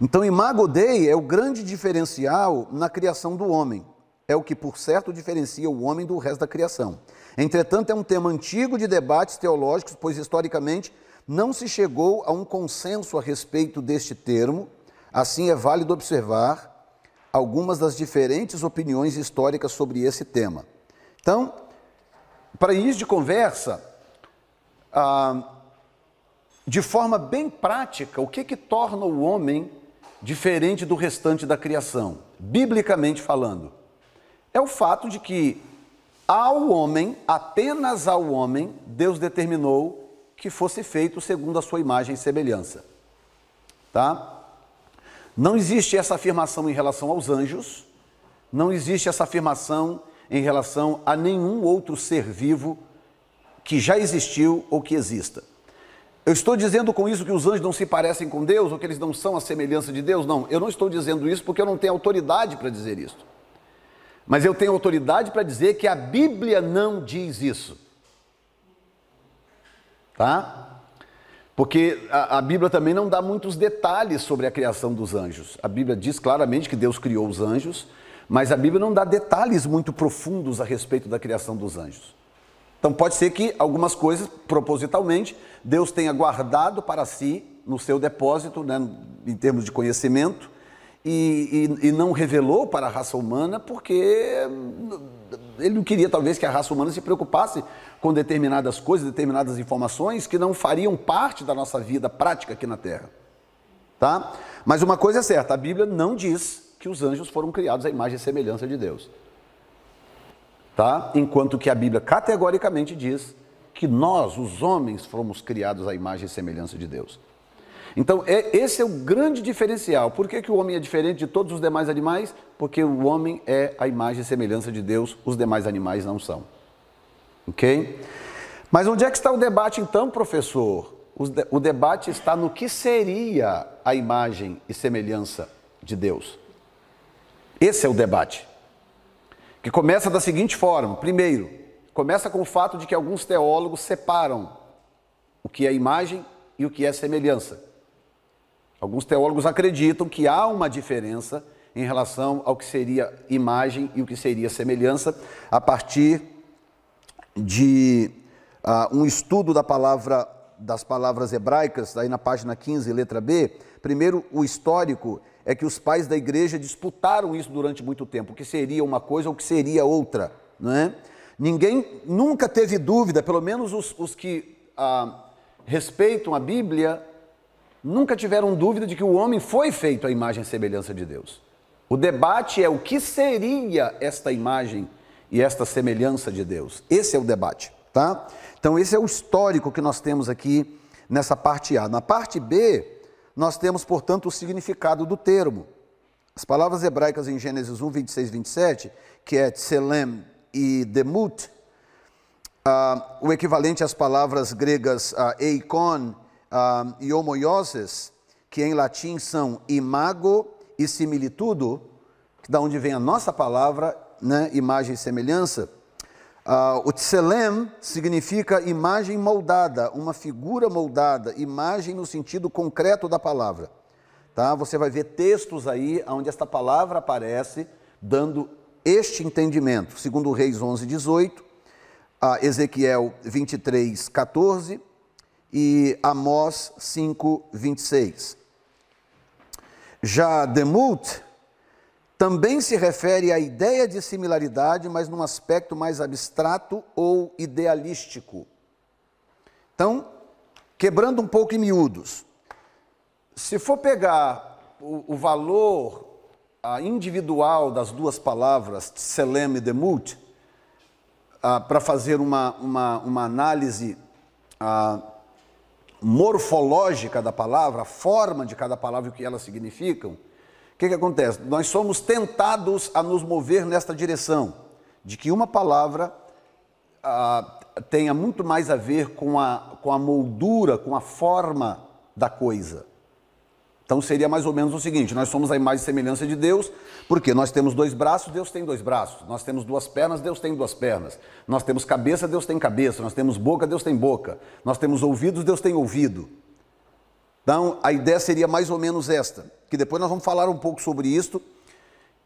Então, imago Dei é o grande diferencial na criação do homem. É o que, por certo, diferencia o homem do resto da criação. Entretanto, é um tema antigo de debates teológicos, pois historicamente não se chegou a um consenso a respeito deste termo, assim é válido observar algumas das diferentes opiniões históricas sobre esse tema. Então, para início de conversa, ah, de forma bem prática, o que, que torna o homem diferente do restante da criação, biblicamente falando? É o fato de que ao homem, apenas ao homem, Deus determinou que fosse feito segundo a sua imagem e semelhança. Tá? Não existe essa afirmação em relação aos anjos, não existe essa afirmação em relação a nenhum outro ser vivo que já existiu ou que exista. Eu estou dizendo com isso que os anjos não se parecem com Deus ou que eles não são a semelhança de Deus? Não, eu não estou dizendo isso porque eu não tenho autoridade para dizer isso. Mas eu tenho autoridade para dizer que a Bíblia não diz isso tá? Porque a, a, Bíblia também não dá muitos detalhes sobre a criação dos anjos. A Bíblia diz claramente que Deus criou os anjos, mas a Bíblia não dá detalhes muito profundos a respeito da criação dos anjos. Então pode ser que algumas coisas, propositalmente, Deus tenha guardado para si no seu depósito, né, em termos de conhecimento, e, e, e não revelou para a raça humana, porque ele não queria talvez que a raça humana se preocupasse com determinadas coisas, determinadas informações que não fariam parte da nossa vida prática aqui na Terra. Tá? Mas uma coisa é certa, a Bíblia não diz que os anjos foram criados à imagem e semelhança de Deus. Tá? Enquanto que a Bíblia categoricamente diz que nós, os homens, fomos criados à imagem e semelhança de Deus. Então, é, esse é o grande diferencial. Por que, que o homem é diferente de todos os demais animais? Porque o homem é a imagem e semelhança de Deus, os demais animais não são. Ok? Mas onde é que está o debate então, professor? O debate está no que seria a imagem e semelhança de Deus. Esse é o debate. Que começa da seguinte forma: primeiro, começa com o fato de que alguns teólogos separam o que é imagem e o que é semelhança. Alguns teólogos acreditam que há uma diferença em relação ao que seria imagem e o que seria semelhança a partir de uh, um estudo da palavra das palavras hebraicas, aí na página 15, letra B. Primeiro, o histórico é que os pais da igreja disputaram isso durante muito tempo, o que seria uma coisa ou o que seria outra, não é? Ninguém nunca teve dúvida, pelo menos os, os que ah, respeitam a Bíblia, nunca tiveram dúvida de que o homem foi feito à imagem e semelhança de Deus. O debate é o que seria esta imagem e esta semelhança de Deus. Esse é o debate, tá? Então esse é o histórico que nós temos aqui nessa parte A. Na parte B, nós temos, portanto, o significado do termo. As palavras hebraicas em Gênesis 1, 26 27, que é tselem e demut, uh, o equivalente às palavras gregas uh, eikon uh, e homoioses, que em latim são imago e similitudo, da onde vem a nossa palavra, né, imagem e semelhança, Ah, o tselem significa imagem moldada, uma figura moldada, imagem no sentido concreto da palavra. Tá? Você vai ver textos aí onde esta palavra aparece, dando este entendimento. Segundo Reis 11, 18, a Ezequiel 23, 14 e Amós 5, 26. Já Demut também se refere à ideia de similaridade, mas num aspecto mais abstrato ou idealístico. Então, quebrando um pouco em miúdos, se for pegar o, o valor individual das duas palavras, Tselem e Demut, para fazer uma, uma, uma análise morfológica da palavra, a forma de cada palavra e o que elas significam, o que, que acontece? Nós somos tentados a nos mover nesta direção, de que uma palavra ah, tenha muito mais a ver com a, com a moldura, com a forma da coisa. Então seria mais ou menos o seguinte: nós somos a imagem e semelhança de Deus, porque nós temos dois braços, Deus tem dois braços. Nós temos duas pernas, Deus tem duas pernas. Nós temos cabeça, Deus tem cabeça. Nós temos boca, Deus tem boca. Nós temos ouvidos, Deus tem ouvido. Então, a ideia seria mais ou menos esta, que depois nós vamos falar um pouco sobre isto,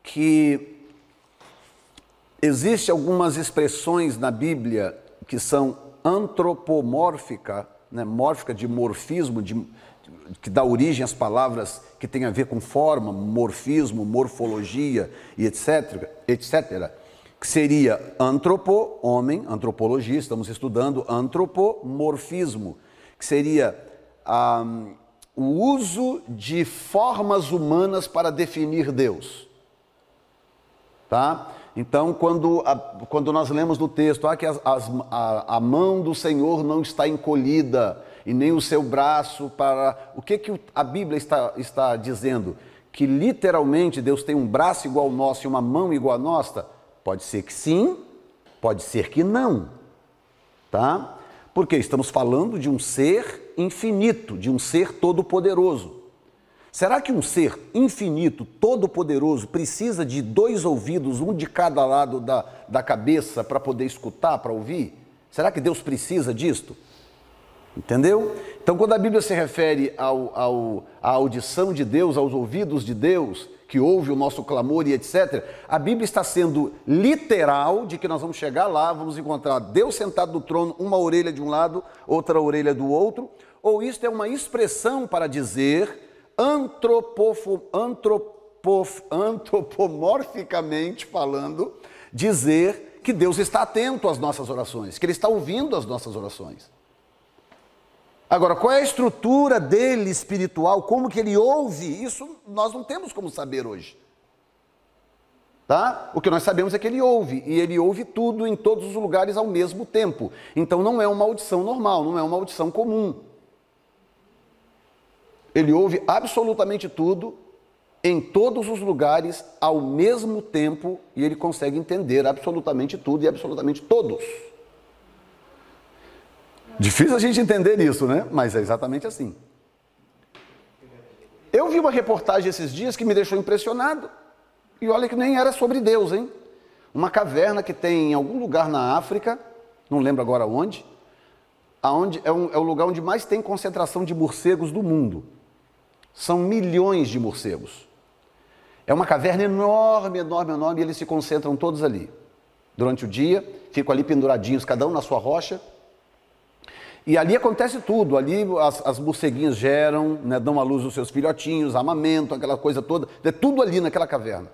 que existe algumas expressões na Bíblia que são antropomórfica, né, mórfica de morfismo, de, que dá origem às palavras que têm a ver com forma, morfismo, morfologia e etc, etc, que seria antropo, homem, antropologia, estamos estudando antropomorfismo, que seria ah, o uso de formas humanas para definir Deus. Tá? Então, quando, a, quando nós lemos no texto ah, que as, as, a, a, mão do Senhor não está encolhida e nem o seu braço para. O que, que a Bíblia está, está dizendo? Que literalmente Deus tem um braço igual ao nosso e uma mão igual à nossa? Pode ser que sim, pode ser que não. Tá? Porque estamos falando de um ser infinito, de um ser todo-poderoso. Será que um ser infinito, todo-poderoso, precisa de dois ouvidos, um de cada lado da, da cabeça, para poder escutar, para ouvir? Será que Deus precisa disto? Entendeu? Então, quando a Bíblia se refere ao, ao, à audição de Deus, aos ouvidos de Deus, que ouve o nosso clamor e etc., a Bíblia está sendo literal de que nós vamos chegar lá, vamos encontrar Deus sentado no trono, uma orelha de um lado, outra orelha do outro, ou isto é uma expressão para dizer antropofo, antropof, antropomorficamente falando, dizer que Deus está atento às nossas orações, que Ele está ouvindo as nossas orações. Agora, qual é a estrutura dele espiritual, como que ele ouve, isso nós não temos como saber hoje. Tá? O que nós sabemos é que ele ouve, e ele ouve tudo em todos os lugares ao mesmo tempo. Então não é uma audição normal, não é uma audição comum. Ele ouve absolutamente tudo, em todos os lugares, ao mesmo tempo, e ele consegue entender absolutamente tudo e absolutamente todos. Difícil a gente entender isso, né? Mas é exatamente assim. Eu vi uma reportagem esses dias que me deixou impressionado. E olha que nem era sobre Deus, hein? Uma caverna que tem em algum lugar na África, não lembro agora onde, aonde é, um, é o lugar onde mais tem concentração de morcegos do mundo. São milhões de morcegos. É uma caverna enorme, enorme, enorme, e eles se concentram todos ali. Durante o dia, ficam ali penduradinhos, cada um na sua rocha. E ali acontece tudo, ali as, as morceguinhas geram, né, dão à luz os seus filhotinhos, amamentam, aquela coisa toda, é tudo ali naquela caverna.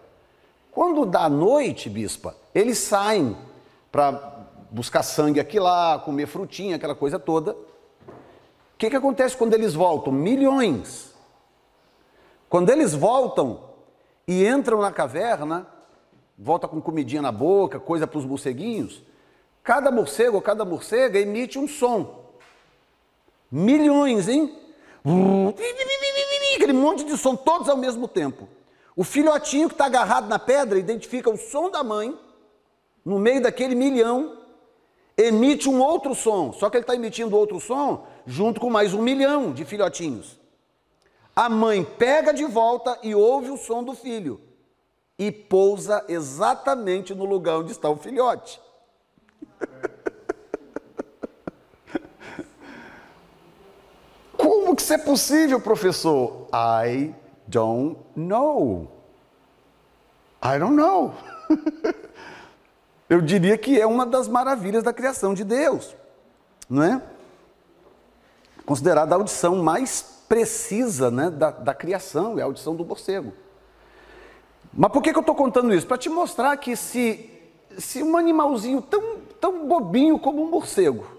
Quando dá noite, bispa, eles saem para buscar sangue aqui lá, comer frutinha, aquela coisa toda. O que, que acontece quando eles voltam? Milhões. Quando eles voltam e entram na caverna, volta com comidinha na boca, coisa para os morceguinhos, cada morcego cada morcega emite um som. Milhões, hein? Aquele monte de som, todos ao mesmo tempo. O filhotinho que está agarrado na pedra identifica o som da mãe, no meio daquele milhão, emite um outro som, só que ele está emitindo outro som junto com mais um milhão de filhotinhos. A mãe pega de volta e ouve o som do filho e pousa exatamente no lugar onde está o filhote. Como que isso é possível, professor? I don't know. I don't know. Eu diria que é uma das maravilhas da criação de Deus, não é? Considerada a audição mais precisa né, da, da criação, é a audição do morcego. Mas por que, que eu estou contando isso? Para te mostrar que se, se um animalzinho tão, tão bobinho como um morcego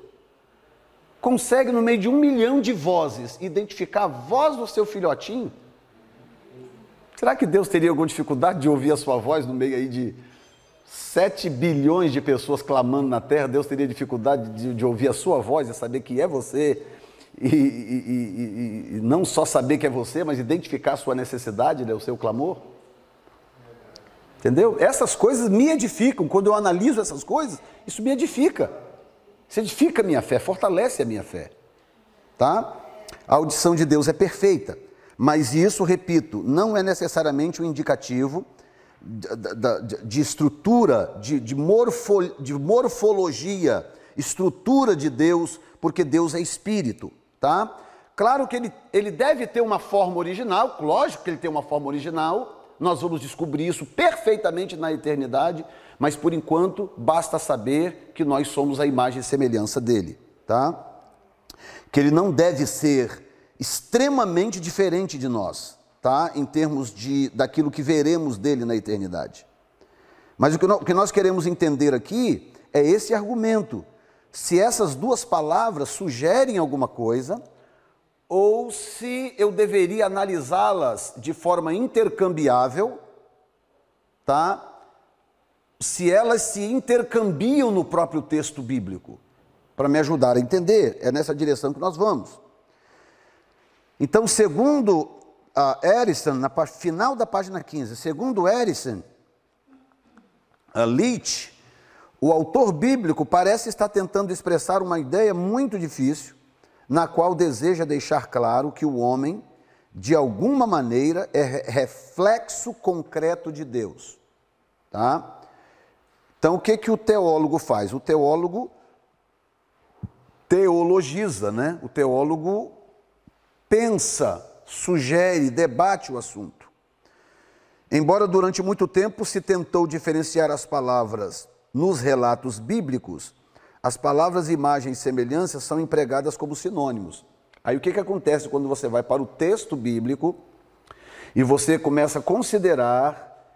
consegue, no meio de um milhão de vozes, identificar a voz do seu filhotinho, será que Deus teria alguma dificuldade de ouvir a sua voz no meio aí de 7 bilhões de pessoas clamando na terra? Deus teria dificuldade de, de ouvir a sua voz e saber que é você? E, e, e, e, não só saber que é você, mas identificar a sua necessidade, né, o seu clamor? Entendeu? Essas coisas me edificam. Quando eu analiso essas coisas, isso me edifica. Isso edifica a minha fé, fortalece a minha fé. Tá? A audição de Deus é perfeita, mas isso, repito, não é necessariamente um indicativo de, de, de estrutura, de, de, morfo, de morfologia, estrutura de Deus, porque Deus é espírito, tá? Claro que ele, ele deve ter uma forma original, lógico que ele tem uma forma original, nós vamos descobrir isso perfeitamente na eternidade, mas por enquanto basta saber que nós somos a imagem e semelhança dele, tá? Que ele não deve ser extremamente diferente de nós, tá? Em termos de daquilo que veremos dele na eternidade. Mas o que nós, o que nós queremos entender aqui é esse argumento. Se essas duas palavras sugerem alguma coisa, ou se eu deveria analisá-las de forma intercambiável, tá? Se elas se intercambiam no próprio texto bíblico, para me ajudar a entender, é nessa direção que nós vamos. Então, segundo a Erison, na final da página 15, segundo Erison, a Leach, o autor bíblico parece estar tentando expressar uma ideia muito difícil, na qual deseja deixar claro que o homem, de alguma maneira, é reflexo concreto de Deus. Tá? Então, o que, que o teólogo faz? O teólogo teologiza, né? O teólogo pensa, sugere, debate o assunto. Embora durante muito tempo se tentou diferenciar as palavras nos relatos bíblicos, as palavras imagem e semelhança são empregadas como sinônimos. Aí o que, que acontece quando você vai para o texto bíblico e você começa a considerar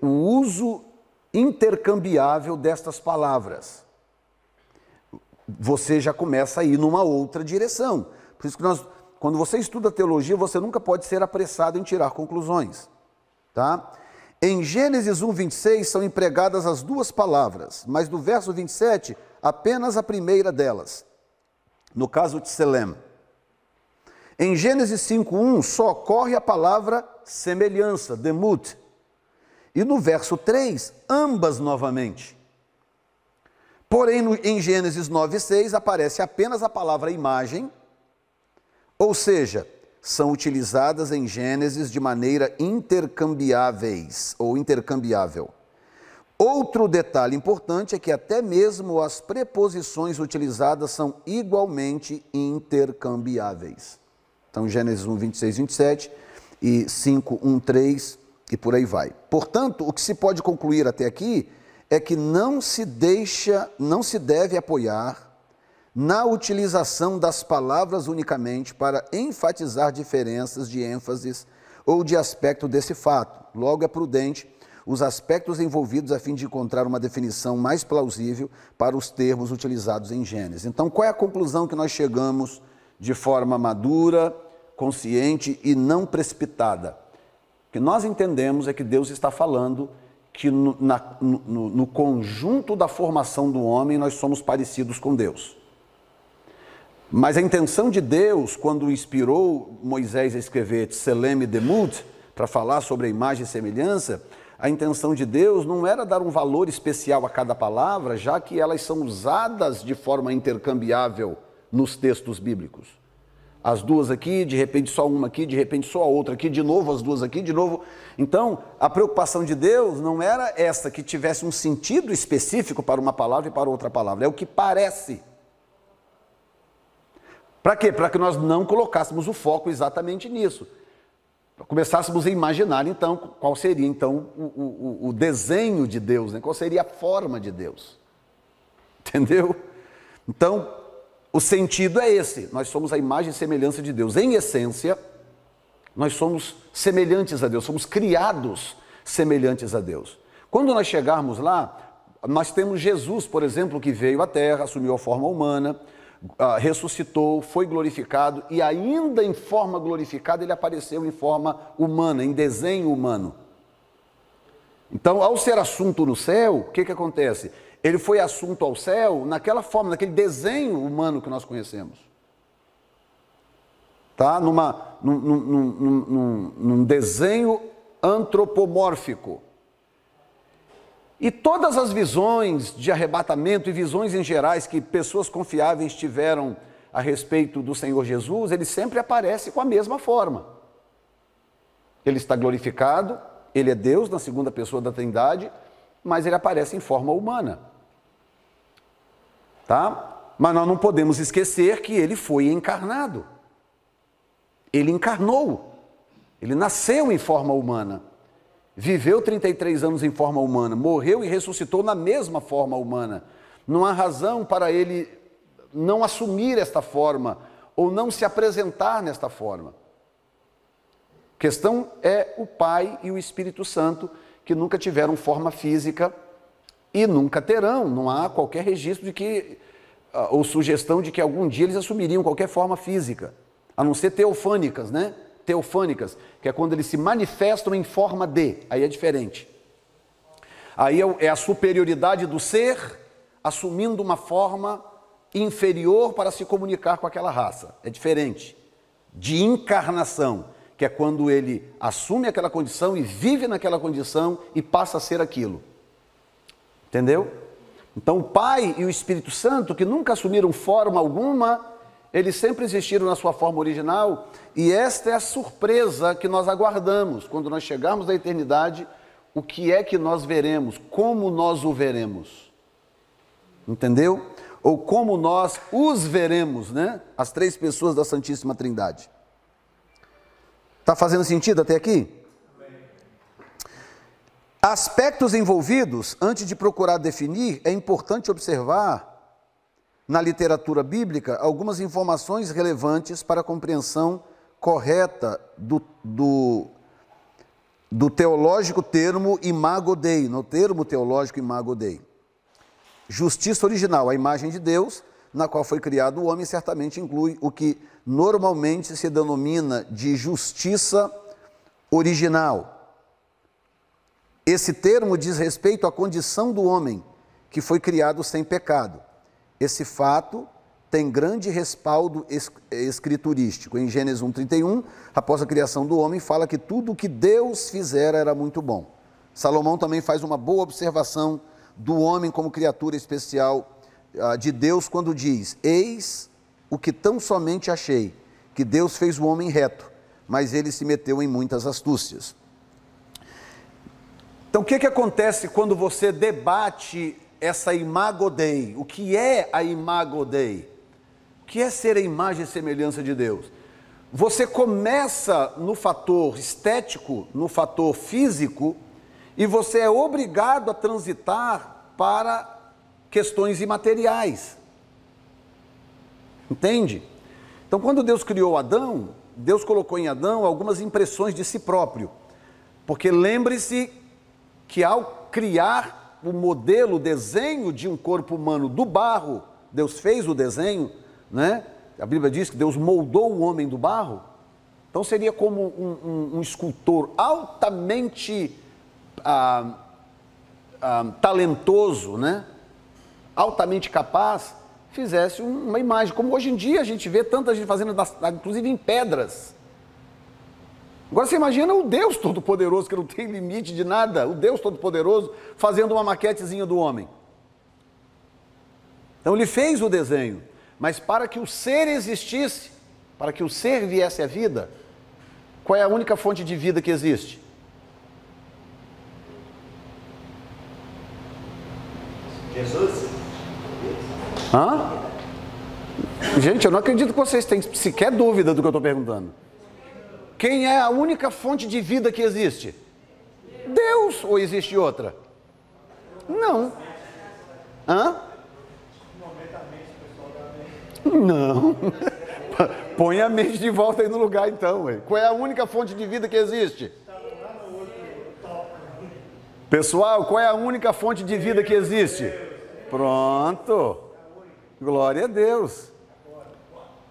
o uso intercambiável destas palavras? Você já começa a ir numa outra direção. Por isso que nós, quando você estuda teologia, você nunca pode ser apressado em tirar conclusões, tá? Em Gênesis 1, 26 são empregadas as duas palavras, mas no verso 27 apenas a primeira delas, no caso de Selem. Em Gênesis 5:1 só ocorre a palavra semelhança, demut. E no verso 3, ambas novamente. Porém, em Gênesis 9:6 aparece apenas a palavra imagem, ou seja, são utilizadas em Gênesis de maneira intercambiáveis ou intercambiável. Outro detalhe importante é que até mesmo as preposições utilizadas são igualmente intercambiáveis. Então, Gênesis 1, 26, 27 e 5, 1, 3 e por aí vai. Portanto, o que se pode concluir até aqui é que não se deixa, não se deve apoiar na utilização das palavras unicamente para enfatizar diferenças de ênfases ou de aspecto desse fato. Logo, é prudente os aspectos envolvidos a fim de encontrar uma definição mais plausível para os termos utilizados em Gênesis. Então, qual é a conclusão que nós chegamos de forma madura, consciente e não precipitada? Que nós entendemos é que Deus está falando que no, na, no, no conjunto da formação do homem nós somos parecidos com Deus. Mas a intenção de Deus, quando inspirou Moisés a escrever Tselem Demut, para falar sobre a imagem e semelhança, a intenção de Deus não era dar um valor especial a cada palavra, já que elas são usadas de forma intercambiável nos textos bíblicos. As duas aqui, de repente só uma aqui, de repente só a outra aqui, de novo as duas aqui, de novo. Então, a preocupação de Deus não era essa que tivesse um sentido específico para uma palavra e para outra palavra, é o que parece. Para quê? Para que nós não colocássemos o foco exatamente nisso. Começássemos a imaginar, então, qual seria então o, o, o desenho de Deus, né? qual seria a forma de Deus. Entendeu? Então, o sentido é esse: nós somos a imagem e semelhança de Deus. Em essência, nós somos semelhantes a Deus, somos criados semelhantes a Deus. Quando nós chegarmos lá, nós temos Jesus, por exemplo, que veio à Terra, assumiu a forma humana, uh, ressuscitou, foi glorificado e, ainda em forma glorificada, ele apareceu em forma humana, em desenho humano. Então, ao ser assunto no céu, o que, que acontece? Ele foi assunto ao céu naquela forma, naquele desenho humano que nós conhecemos. Tá? Numa, num, num, num, num desenho antropomórfico. E todas as visões de arrebatamento e visões em gerais que pessoas confiáveis tiveram a respeito do Senhor Jesus, ele sempre aparece com a mesma forma. Ele está glorificado, ele é Deus na segunda pessoa da Trindade, mas ele aparece em forma humana tá? Mas nós não podemos esquecer que ele foi encarnado. Ele encarnou. Ele nasceu em forma humana. Viveu 33 anos em forma humana, morreu e ressuscitou na mesma forma humana. Não há razão para ele não assumir esta forma ou não se apresentar nesta forma. A questão é o Pai e o Espírito Santo que nunca tiveram forma física e nunca terão, não há qualquer registro de que, ah, ou sugestão de que algum dia eles assumiriam qualquer forma física, a não ser teofânicas, né? Teofânicas, que é quando eles se manifestam em forma de, aí é diferente. Aí é, é a superioridade do ser assumindo uma forma inferior para se comunicar com aquela raça, é diferente. De encarnação, que é quando ele assume aquela condição e vive naquela condição e passa a ser aquilo. Entendeu? Então, o Pai e o Espírito Santo, que nunca assumiram forma alguma, eles sempre existiram na sua forma original, e esta é a surpresa que nós aguardamos quando nós chegarmos à eternidade. O que é que nós veremos? Como nós o veremos? Entendeu? Ou como nós os veremos, né? As três pessoas da Santíssima Trindade. Está fazendo sentido até aqui? Aspectos envolvidos, antes de procurar definir, é importante observar na literatura bíblica algumas informações relevantes para a compreensão correta do, do, do teológico termo imago Dei, no termo teológico imago Dei. Justiça original, a imagem de Deus, na qual foi criado o homem, certamente inclui o que normalmente se denomina de justiça original esse termo diz respeito à condição do homem que foi criado sem pecado. Esse fato tem grande respaldo escriturístico. Em Gênesis 1:31, após a criação do homem, fala que tudo o que Deus fizera era muito bom. Salomão também faz uma boa observação do homem como criatura especial ah, de Deus quando diz: Eis o que tão somente achei, que Deus fez o homem reto, mas ele se meteu em muitas astúcias. Então, o que, que acontece quando você debate essa imago Dei? O que é a imago Dei? O que é ser a imagem e semelhança de Deus? Você começa no fator estético, no fator físico, e você é obrigado a transitar para questões imateriais. Entende? Então, quando Deus criou Adão, Deus colocou em Adão algumas impressões de si próprio. Porque lembre-se que ao criar o modelo, o desenho de um corpo humano do barro, Deus fez o desenho, né? A Bíblia diz que Deus moldou o homem do barro. Então seria como um, um, um escultor altamente ah, ah, talentoso, né? altamente capaz, fizesse uma imagem. Como hoje em dia a gente vê tanta gente fazendo, inclusive em pedras. Agora você imagina o Deus Todo-Poderoso, que não tem limite de nada, o Deus Todo-Poderoso fazendo uma maquetezinha do homem. Então ele fez o desenho, mas para que o ser existisse, para que o ser viesse à vida, qual é a única fonte de vida que existe? Jesus? Hã? Gente, eu não acredito que vocês têm sequer dúvida do que eu estou perguntando. Quem é a única fonte de vida que existe? Deus ou existe outra? Não. Hã? Não. Põe a mente de volta aí no lugar então. Ué. Qual é a única fonte de vida que existe? Pessoal, qual é a única fonte de vida que existe? Pronto. Glória a Deus.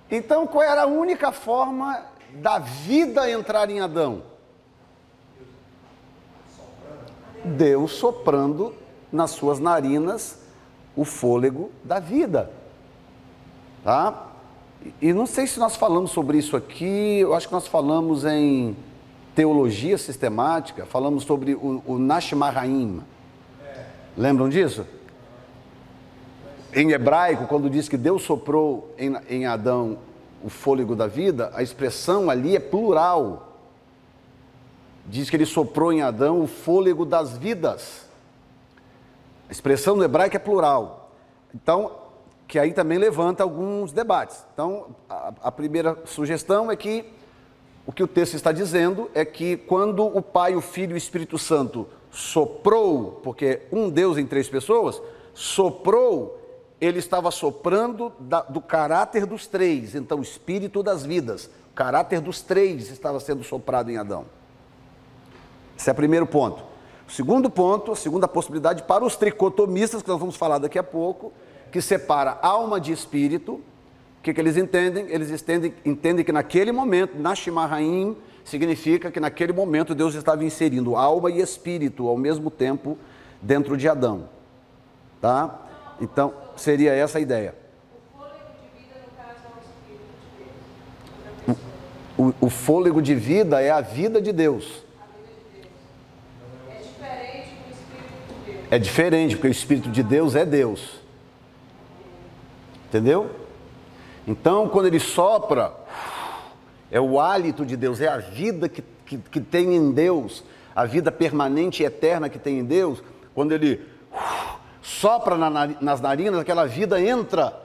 Então, qual era a única forma da vida entrar em Adão? Deus soprando nas suas narinas o fôlego da vida. Tá? E não sei se nós falamos sobre isso aqui, eu acho que nós falamos em teologia sistemática, falamos sobre o, o Nashmaraim. Lembram disso? Em hebraico, quando diz que Deus soprou em, em Adão o fôlego da vida, a expressão ali é plural. Diz que ele soprou em Adão o fôlego das vidas. A expressão no hebraico é plural. Então, que aí também levanta alguns debates. Então, a, a primeira sugestão é que o que o texto está dizendo é que quando o Pai, o Filho e o Espírito Santo soprou, porque um Deus em três pessoas, soprou, ele estava soprando da, do caráter dos três, então o Espírito das vidas, o caráter dos três estava sendo soprado em Adão. Esse é o primeiro ponto. O segundo ponto, a segunda possibilidade para os tricotomistas, que nós vamos falar daqui a pouco, que separa alma de espírito, o que, que eles entendem? Eles entendem, entendem que naquele momento, na Shimahaim, significa que naquele momento Deus estava inserindo alma e espírito ao mesmo tempo dentro de Adão. Tá? Então, seria essa a ideia. O, o fôlego de vida é a vida de Deus. É diferente, porque o Espírito de Deus é Deus. Entendeu? Então, quando ele sopra, é o hálito de Deus, é a vida que, que, que tem em Deus, a vida permanente e eterna que tem em Deus. Quando ele sopra na, nas narinas, aquela vida entra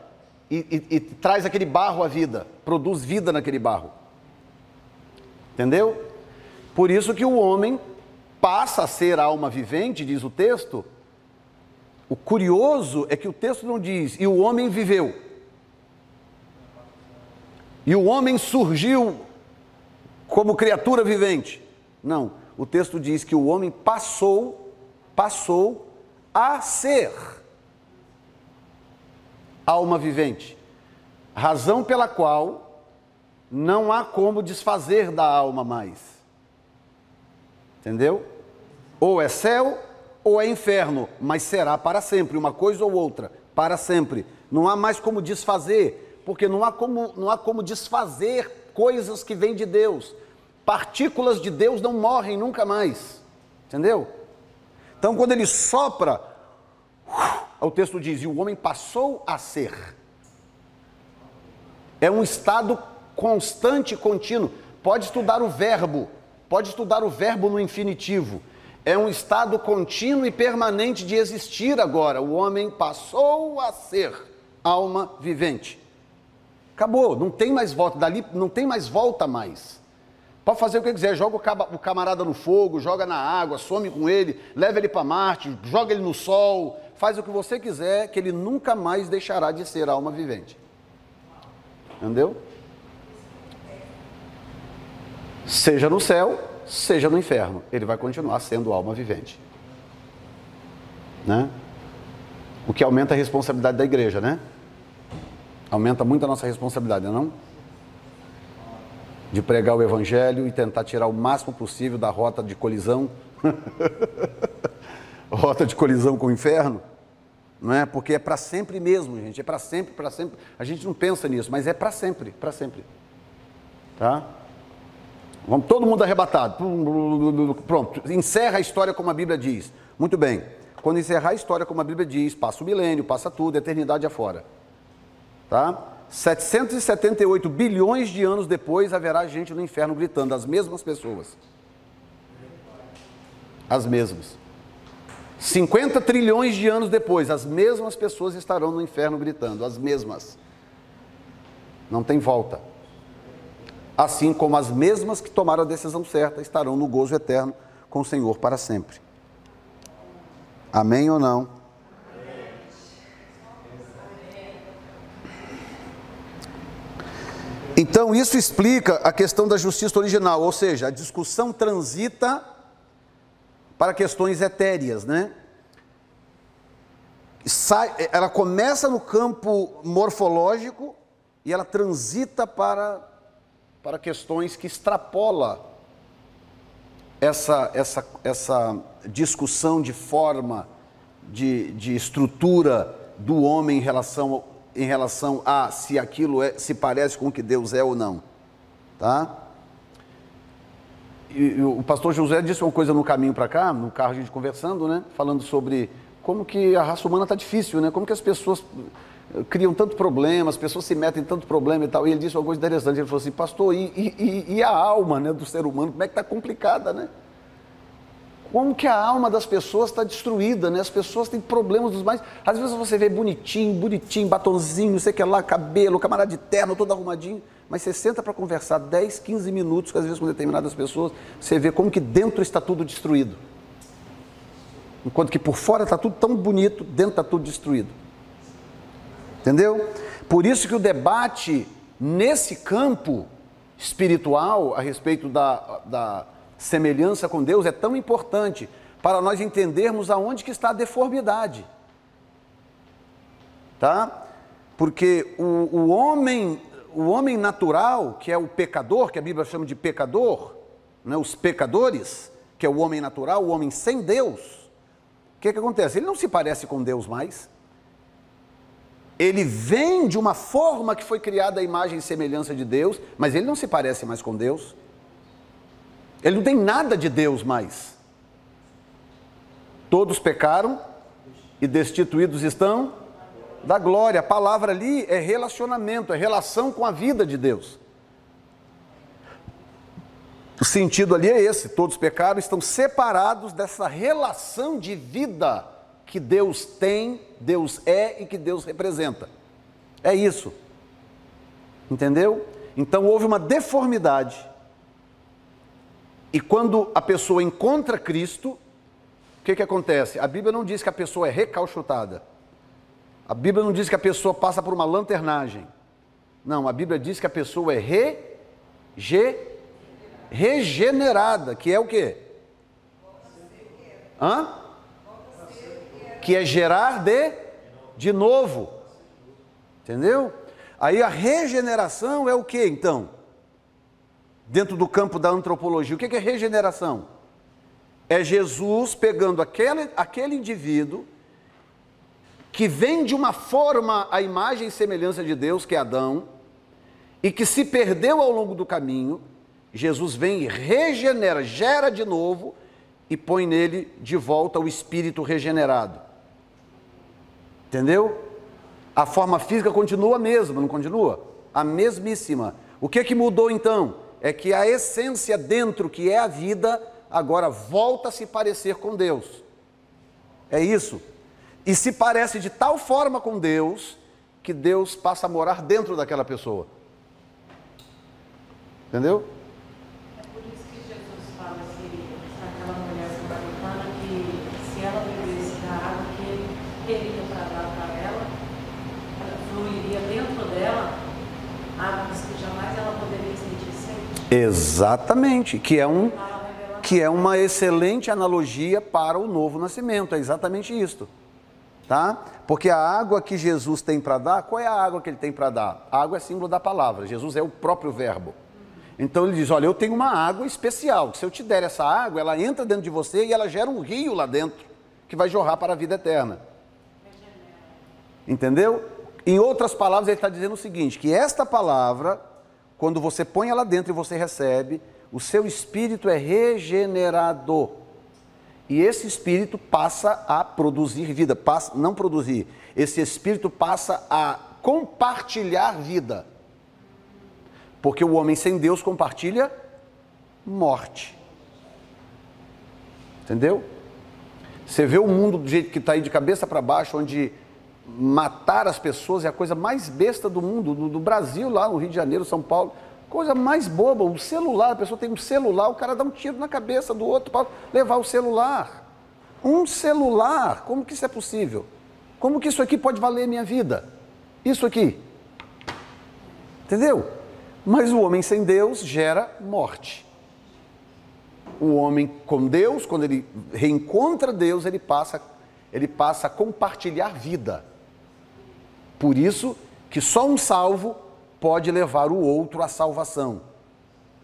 e, e, e traz aquele barro à vida, produz vida naquele barro. Entendeu? Por isso que o homem passa a ser alma vivente, diz o texto. O curioso é que o texto não diz, e o homem viveu. E o homem surgiu como criatura vivente. Não, o texto diz que o homem passou, passou a ser alma vivente. Razão pela qual não há como desfazer da alma mais. Entendeu? Ou é céu ou é inferno, mas será para sempre, uma coisa ou outra, para sempre. Não há mais como desfazer porque não há como, não há como desfazer coisas que vêm de Deus. Partículas de Deus não morrem nunca mais. Entendeu? Então, quando ele sopra, o texto diz: e o homem passou a ser. É um estado constante e contínuo. Pode estudar o verbo, pode estudar o verbo no infinitivo. É um estado contínuo e permanente de existir agora. O homem passou a ser alma vivente. Acabou, não tem mais volta, dali não tem mais volta mais. Pode fazer o que quiser, joga o camarada no fogo, joga na água, some com ele, leva ele para Marte, joga ele no sol, faz o que você quiser, que ele nunca mais deixará de ser alma vivente. Entendeu? Seja no céu, seja no inferno, ele vai continuar sendo alma vivente. Né? O que aumenta a responsabilidade da igreja, né? Aumenta muito a nossa responsabilidade, não? De pregar o evangelho e tentar tirar o máximo possível da rota de colisão. rota de colisão com o inferno. Não é? Porque é para sempre mesmo, gente. É para sempre, para sempre. A gente não pensa nisso, mas é para sempre, para sempre. Tá? Vamos todo mundo arrebatado. Pronto, encerra a história como a Bíblia diz. Muito bem. Quando encerrar a história como a Bíblia diz, passa o milênio, passa tudo, a eternidade afora. Tá? 778 bilhões de anos depois haverá gente no inferno gritando, as mesmas pessoas. As mesmas. 50 trilhões de anos depois, as mesmas pessoas estarão no inferno gritando, as mesmas. Não tem volta. Assim como as mesmas que tomaram a decisão certa estarão no gozo eterno com o Senhor para sempre. Amém ou não? Então, isso explica a questão da justiça original, ou seja, a discussão transita para questões etéreas, né? Sai, ela começa no campo morfológico e ela transita para, para questões que extrapola essa, essa, essa discussão de forma, de, de estrutura do homem em relação em relação a se aquilo é, se parece com o que Deus é ou não. Tá? E, o pastor José disse uma coisa no caminho para cá, no carro a gente conversando, né? Falando sobre como que a raça humana está difícil, né? Como que as pessoas eh, criam tanto problema, as pessoas se metem em tanto problema e tal. E ele disse uma coisa interessante, ele falou assim, pastor, e, e, e a alma né, do ser humano, como é que está complicada, né? como que a alma das pessoas está destruída, né? As pessoas têm problemas dos mais. Às vezes você vê bonitinho, bonitinho, batonzinho, sei que lá, cabelo, camarada de terno, todo arrumadinho, mas você senta para conversar 10, 15 minutos, às vezes com determinadas pessoas, você vê como que dentro está tudo destruído. Enquanto que por fora está tudo tão bonito, dentro está tudo destruído. Entendeu? Por isso que o debate nesse campo espiritual a respeito da, da semelhança com Deus é tão importante para nós entendermos aonde que está a deformidade. Tá? Porque o, o homem, o homem natural, que é o pecador, que a Bíblia chama de pecador, né, os pecadores, que é o homem natural, o homem sem Deus, o que, que acontece? Ele não se parece com Deus mais. Ele vem de uma forma que foi criada a imagem e semelhança de Deus, mas ele não se parece mais com Deus. Ele não tem nada de Deus mais. Todos pecaram e destituídos estão da glória. A palavra ali é relacionamento, é relação com a vida de Deus. O sentido ali é esse: todos pecaram, estão separados dessa relação de vida que Deus tem, Deus é e que Deus representa. É isso. Entendeu? Então houve uma deformidade e quando a pessoa encontra Cristo, o que, que acontece? A Bíblia não diz que a pessoa é recalchutada. A Bíblia não diz que a pessoa passa por uma lanternagem. Não, a Bíblia diz que a pessoa é re, ge, regenerada, que é o quê? Hã? Que é gerar de, de novo. Entendeu? Aí a regeneração é o que então? dentro do campo da antropologia. O que é regeneração? É Jesus pegando aquele, aquele indivíduo que vem de uma forma à imagem e semelhança de Deus, que é Adão, e que se perdeu ao longo do caminho, Jesus vem e regenera, gera de novo e põe nele de volta o espírito regenerado. Entendeu? A forma física continua a mesma, não continua? A mesmíssima. O que é que mudou então? é que a essência dentro, que é a vida, agora volta a se parecer com Deus. É isso. E se parece de tal forma com Deus, que Deus passa a morar dentro daquela pessoa. Entendeu? É por isso que Jesus fala assim, aquela mulher samaritana que se ela bebesse da água que ele teria para dar para ela, fluiria dentro dela águas que jamais ela poderia Exatamente, que é, um, que é uma excelente analogia para o novo nascimento, é exatamente isso. Tá? Porque a água que Jesus tem para dar, qual é a água que ele tem para dar? A água é símbolo da palavra, Jesus é o próprio verbo. Então ele diz: Olha, eu tenho uma água especial, que se eu te der essa água, ela entra dentro de você e ela gera um rio lá dentro, que vai jorrar para a vida eterna. Entendeu? Em outras palavras, ele está dizendo o seguinte: que esta palavra quando você põe ela dentro e você recebe, o seu espírito é regenerado. E esse espírito passa a produzir vida, passa, não produzir, esse espírito passa a compartilhar vida. Porque o homem sem Deus compartilha morte. Entendeu? Você vê o mundo do jeito que está aí de cabeça para baixo, onde matar as pessoas é a coisa mais besta do mundo, do, do, Brasil, lá no Rio de Janeiro, São Paulo. Coisa mais boba, o celular, a pessoa tem um celular, o cara dá um tiro na cabeça do outro para levar o celular. Um celular, como que isso é possível? Como que isso aqui pode valer minha vida? Isso aqui. Entendeu? Mas o homem sem Deus gera morte. O homem com Deus, quando ele reencontra Deus, ele passa, ele passa a compartilhar vida. Por isso que só um salvo pode levar o outro à salvação.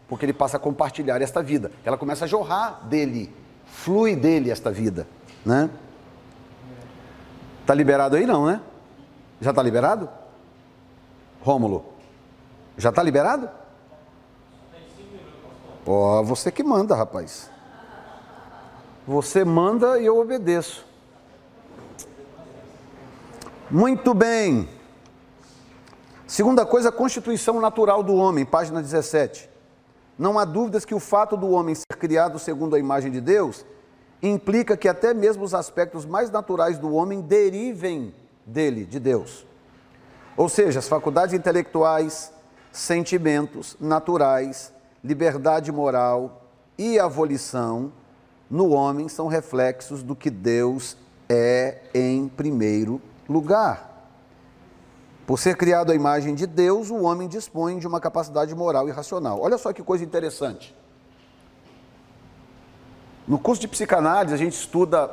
Porque ele passa a compartilhar esta vida. Ela começa a jorrar dele, flui dele esta vida, né? Tá liberado aí não, né? Já está liberado? Rômulo, já está liberado? Ó, oh, você que manda, rapaz. Você manda e eu obedeço. Muito bem. Segunda coisa, a constituição natural do homem, página 17. Não há dúvidas que o fato do homem ser criado segundo a imagem de Deus implica que até mesmo os aspectos mais naturais do homem derivem dele, de Deus. Ou seja, as faculdades intelectuais, sentimentos naturais, liberdade moral e a volição no homem são reflexos do que Deus é em primeiro lugar. Por ser criado à imagem de Deus, o homem dispõe de uma capacidade moral e racional. Olha só que coisa interessante. No curso de psicanálise, a gente estuda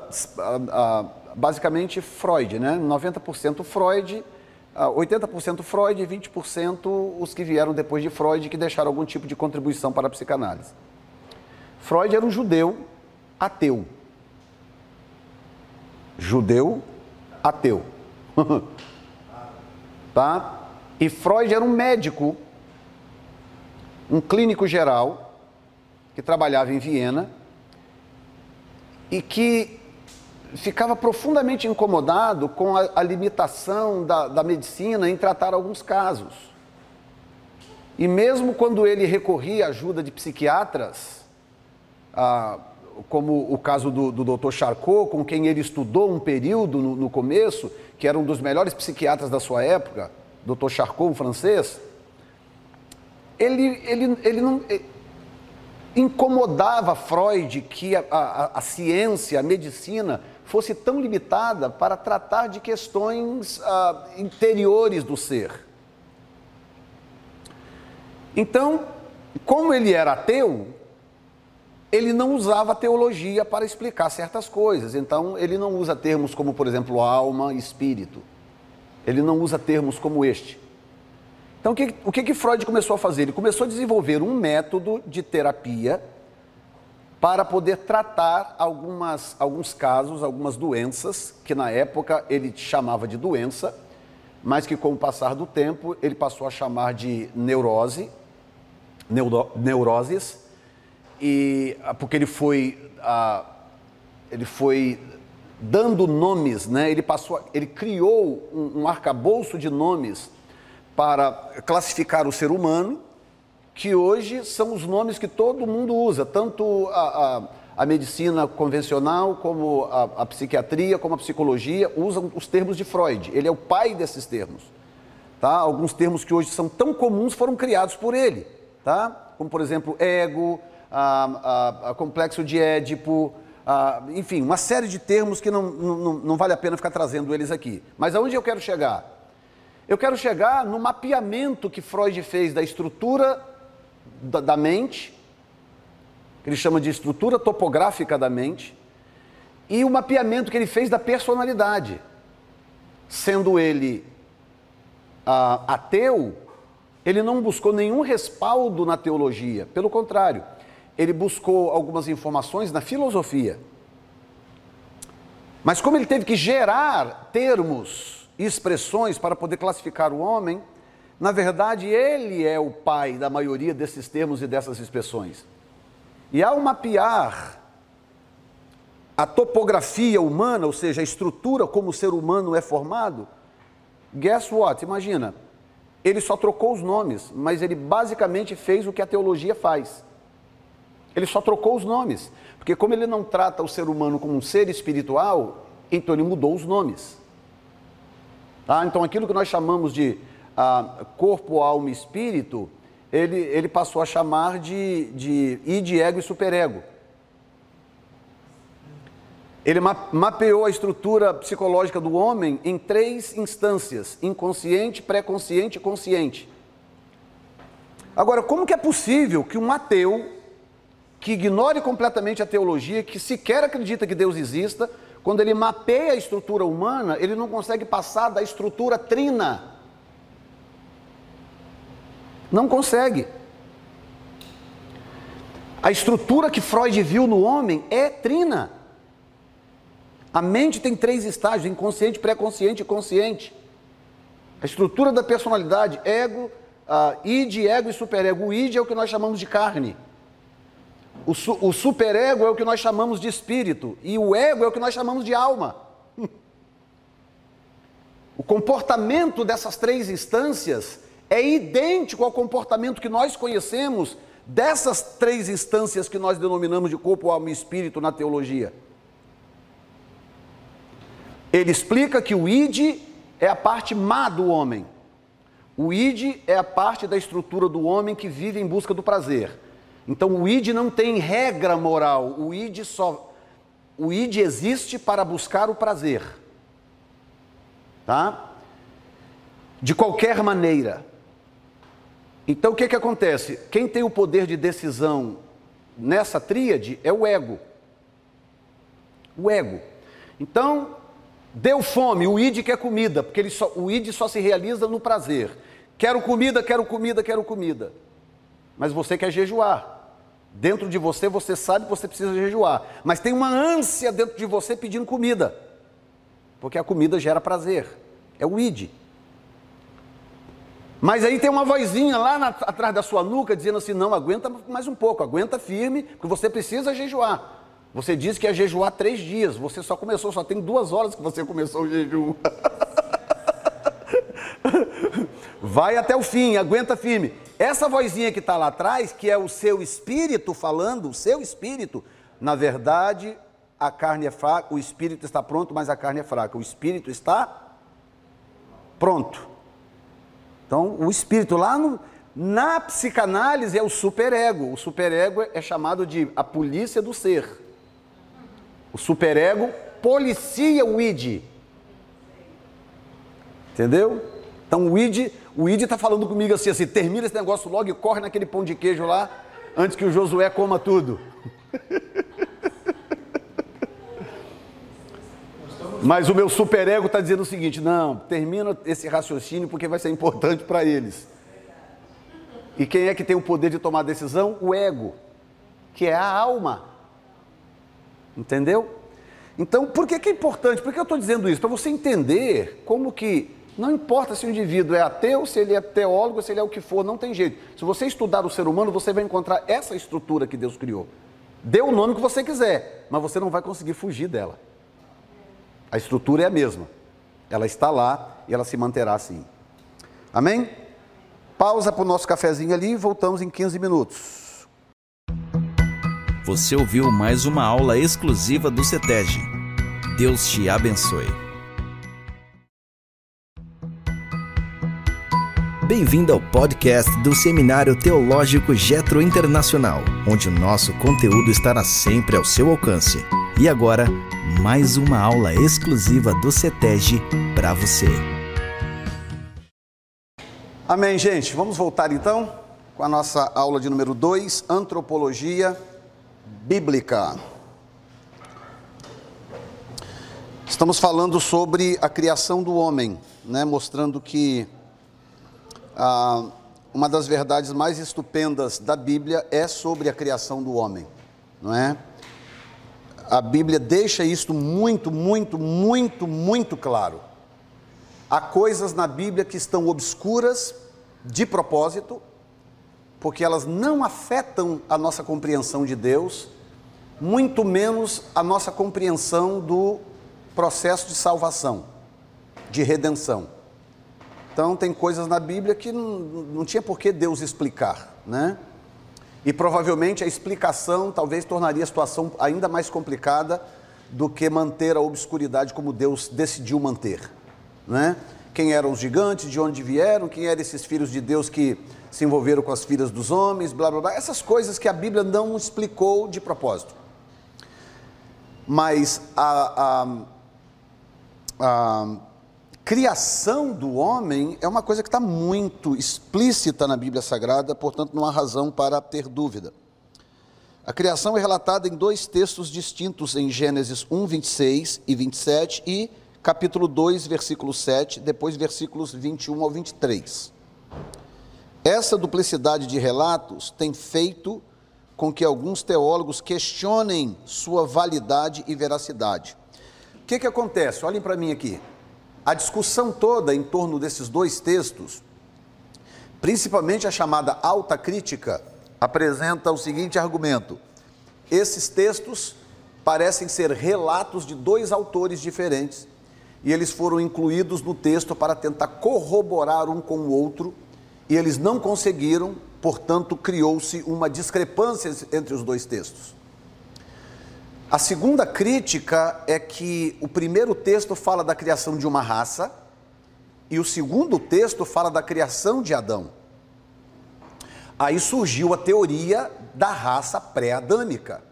basicamente Freud, né? 90% Freud, 80% Freud e 20% os que vieram depois de Freud que deixaram algum tipo de contribuição para a psicanálise. Freud era um judeu ateu. Judeu ateu. tá? E Freud era um médico, um clínico geral, que trabalhava em Viena e que ficava profundamente incomodado com a, a limitação da, da medicina em tratar alguns casos. E mesmo quando ele recorria à ajuda de psiquiatras, ah, como o caso do, Dr. Charcot, com quem ele estudou um período no, no, começo, que era um dos melhores psiquiatras da sua época, Dr. Charcot, um francês, ele, ele, ele não. Ele, incomodava Freud que a, a, a, ciência, a medicina, fosse tão limitada para tratar de questões ah, interiores do ser. Então, como ele era ateu, ele não usava teologia para explicar certas coisas. Então, ele não usa termos como, por exemplo, alma espírito. Ele não usa termos como este. Então, o que, o que, que Freud começou a fazer? Ele começou a desenvolver um método de terapia para poder tratar algumas, alguns casos, algumas doenças, que na época ele chamava de doença, mas que com o passar do tempo ele passou a chamar de neurose, neuro, neuroses, e ah, porque ele foi, ah, ele foi dando nomes, né? ele, passou, ele criou um, um arcabouço de nomes para classificar o ser humano, que hoje são os nomes que todo mundo usa, tanto a, a, a medicina convencional, como a, a, psiquiatria, como a psicologia, usam os termos de Freud. Ele é o pai desses termos. Tá? Alguns termos que hoje são tão comuns foram criados por ele, tá? como, por exemplo, ego, a, complexo de Édipo, enfim, uma série de termos que não, não, não vale a pena ficar trazendo eles aqui. Mas aonde eu quero chegar? Eu quero chegar no mapeamento que Freud fez da estrutura da, da mente, que ele chama de estrutura topográfica da mente, e o mapeamento que ele fez da personalidade. Sendo ele ah, ateu, ele não buscou nenhum respaldo na teologia, pelo contrário, ele buscou algumas informações na filosofia. Mas como ele teve que gerar termos e expressões para poder classificar o homem, na verdade, ele é o pai da maioria desses termos e dessas expressões. E ao mapear a topografia humana, ou seja, a estrutura como o ser humano é formado, Guess what? Imagina, ele só trocou os nomes, mas ele basicamente fez o que a teologia faz. Ele só trocou os nomes, porque como ele não trata o ser humano como um ser espiritual, então ele mudou os nomes. Tá? Então aquilo que nós chamamos de ah, corpo, alma e espírito, ele, ele passou a chamar de, de id, ego e superego. Ele mapeou a estrutura psicológica do homem em três instâncias: inconsciente, pré-consciente e consciente. Agora, como que é possível que um ateu que ignore completamente a teologia, que sequer acredita que Deus exista, quando ele mapeia a estrutura humana, ele não consegue passar da estrutura trina? Não consegue. A estrutura que Freud viu no homem é trina. A mente tem três estágios: inconsciente, pré-consciente e consciente. A estrutura da personalidade, ego, uh, id, ego e superego. O id é o que nós chamamos de carne. O, su, o superego é o que nós chamamos de espírito. E o ego é o que nós chamamos de alma. O comportamento dessas três instâncias é idêntico ao comportamento que nós conhecemos dessas três instâncias que nós denominamos de corpo, alma e espírito na teologia. Ele explica que o id é a parte má do homem. O id é a parte da estrutura do homem que vive em busca do prazer. Então o id não tem regra moral, o id só o id existe para buscar o prazer. Tá? De qualquer maneira. Então o que que acontece? Quem tem o poder de decisão nessa tríade é o ego. O ego. Então, Deu fome, o id quer comida, porque ele só, o id só se realiza no prazer. Quero comida, quero comida, quero comida. Mas você quer jejuar. Dentro de você, você sabe que você precisa jejuar. Mas tem uma ânsia dentro de você pedindo comida. Porque a comida gera prazer. É o id. Mas aí tem uma vozinha lá na, atrás da sua nuca dizendo assim: não, aguenta mais um pouco, aguenta firme, porque você precisa jejuar. Você disse que ia jejuar três dias, você só começou, só tem duas horas que você começou o jejum. Vai até o fim, aguenta firme. Essa vozinha que está lá atrás, que é o seu espírito falando, o seu espírito, na verdade, a carne é fraca, o espírito está pronto, mas a carne é fraca. O espírito está pronto. Então, o espírito lá no, na psicanálise é o superego. O superego é chamado de a polícia do ser. O superego policia o id. Entendeu? Então o id, o id está falando comigo assim, assim, termina esse negócio logo e corre naquele pão de queijo lá, antes que o Josué coma tudo. Mas o meu superego está dizendo o seguinte: não, termina esse raciocínio porque vai ser importante para eles. E quem é que tem o poder de tomar decisão? O ego, que é a alma. Entendeu? Então, por que, que é importante? Por que eu estou dizendo isso? Para você entender como que não importa se o indivíduo é ateu, se ele é teólogo, se ele é o que for, não tem jeito. Se você estudar o ser humano, você vai encontrar essa estrutura que Deus criou. Dê o nome que você quiser, mas você não vai conseguir fugir dela. A estrutura é a mesma. Ela está lá e ela se manterá assim. Amém? Pausa para o nosso cafezinho ali e voltamos em 15 minutos. Você ouviu mais uma aula exclusiva do CETEG. Deus te abençoe. Bem-vindo ao podcast do Seminário Teológico Getro Internacional, onde o nosso conteúdo estará sempre ao seu alcance. E agora, mais uma aula exclusiva do CETEG para você. Amém, gente. Vamos voltar então com a nossa aula de número 2, Antropologia bíblica. Estamos falando sobre a criação do homem, né, mostrando que ah, uma das verdades mais estupendas da Bíblia é sobre a criação do homem, não é? A Bíblia deixa isso muito, muito, muito, muito claro. Há coisas na Bíblia que estão obscuras de propósito porque elas não afetam a nossa compreensão de Deus, muito menos a nossa compreensão do processo de salvação, de redenção. Então, tem coisas na Bíblia que não, não tinha por que Deus explicar, né? E provavelmente a explicação talvez tornaria a situação ainda mais complicada do que manter a obscuridade como Deus decidiu manter, né? Quem eram os gigantes, de onde vieram, quem eram esses filhos de Deus que se envolveram com as filhas dos homens, blá blá blá, essas coisas que a Bíblia não explicou de propósito. Mas a, a, a criação do homem é uma coisa que está muito explícita na Bíblia Sagrada, portanto não há razão para ter dúvida. A criação é relatada em dois textos distintos em Gênesis 1, 26 e 27 e capítulo 2, versículo 7, depois versículos 21 ao 23. Essa duplicidade de relatos tem feito com que alguns teólogos questionem sua validade e veracidade. O que, que acontece? Olhem para mim aqui. A discussão toda em torno desses dois textos, principalmente a chamada alta crítica, apresenta o seguinte argumento: esses textos parecem ser relatos de dois autores diferentes e eles foram incluídos no texto para tentar corroborar um com o outro e eles não conseguiram, portanto, criou-se uma discrepância entre os dois textos. A segunda crítica é que o primeiro texto fala da criação de uma raça e o segundo texto fala da criação de Adão. Aí surgiu a teoria da raça pré-adâmica.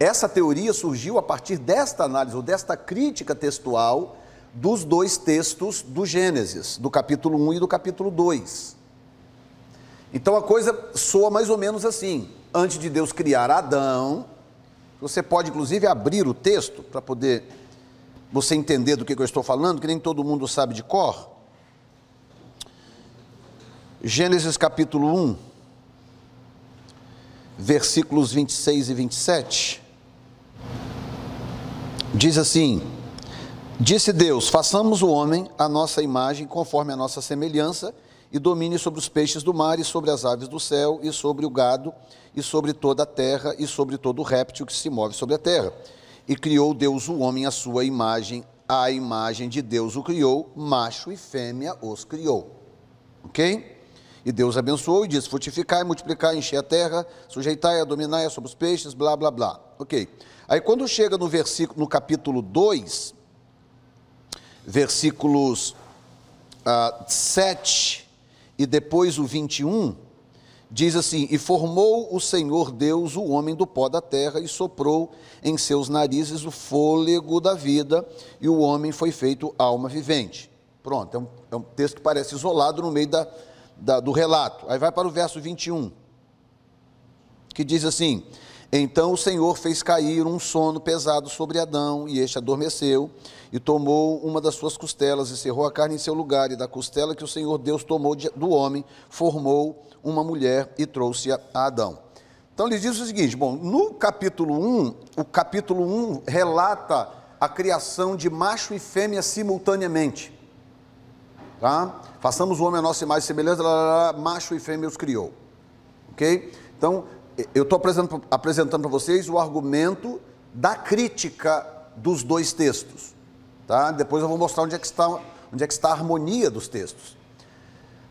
Essa teoria surgiu a partir desta análise, ou desta crítica textual dos dois textos do Gênesis, do capítulo 1 e do capítulo 2. Então a coisa soa mais ou menos assim: antes de Deus criar Adão, você pode inclusive abrir o texto para poder você entender do que eu estou falando, que nem todo mundo sabe de cor. Gênesis capítulo 1, versículos 26 e 27. Diz assim: Disse Deus: façamos o homem a nossa imagem, conforme a nossa semelhança, e domine sobre os peixes do mar, e sobre as aves do céu, e sobre o gado, e sobre toda a terra, e sobre todo réptil que se move sobre a terra. E criou Deus o homem à sua imagem, a imagem de Deus o criou, macho e fêmea os criou. Ok? E Deus abençoou e disse: Frutificai, multiplicai, encher a terra, sujeitai-a, dominai-a sobre os peixes, blá, blá, blá. Ok. Aí quando chega no versículo, no capítulo 2, versículos ah, 7 e depois o 21, diz assim: E formou o Senhor Deus o homem do pó da terra e soprou em seus narizes o fôlego da vida, e o homem foi feito alma vivente. Pronto, é um, é um texto que parece isolado no meio da, da, do relato. Aí vai para o verso 21, que diz assim: Então o Senhor fez cair um sono pesado sobre Adão, e este adormeceu e tomou uma das suas costelas e cerrou a carne em seu lugar, e da costela que o Senhor Deus tomou do homem, formou uma mulher e trouxe-a a Adão. Então ele diz o seguinte: bom, no capítulo 1, o capítulo 1 relata a criação de macho e fêmea simultaneamente. Tá? Façamos o homem a nossa imagem e semelhança, lá, lá, macho e fêmea os criou. Ok? Então, eu estou apresentando, para vocês o argumento da crítica dos dois textos. Tá? Depois eu vou mostrar onde é, que está, onde é que está a harmonia dos textos.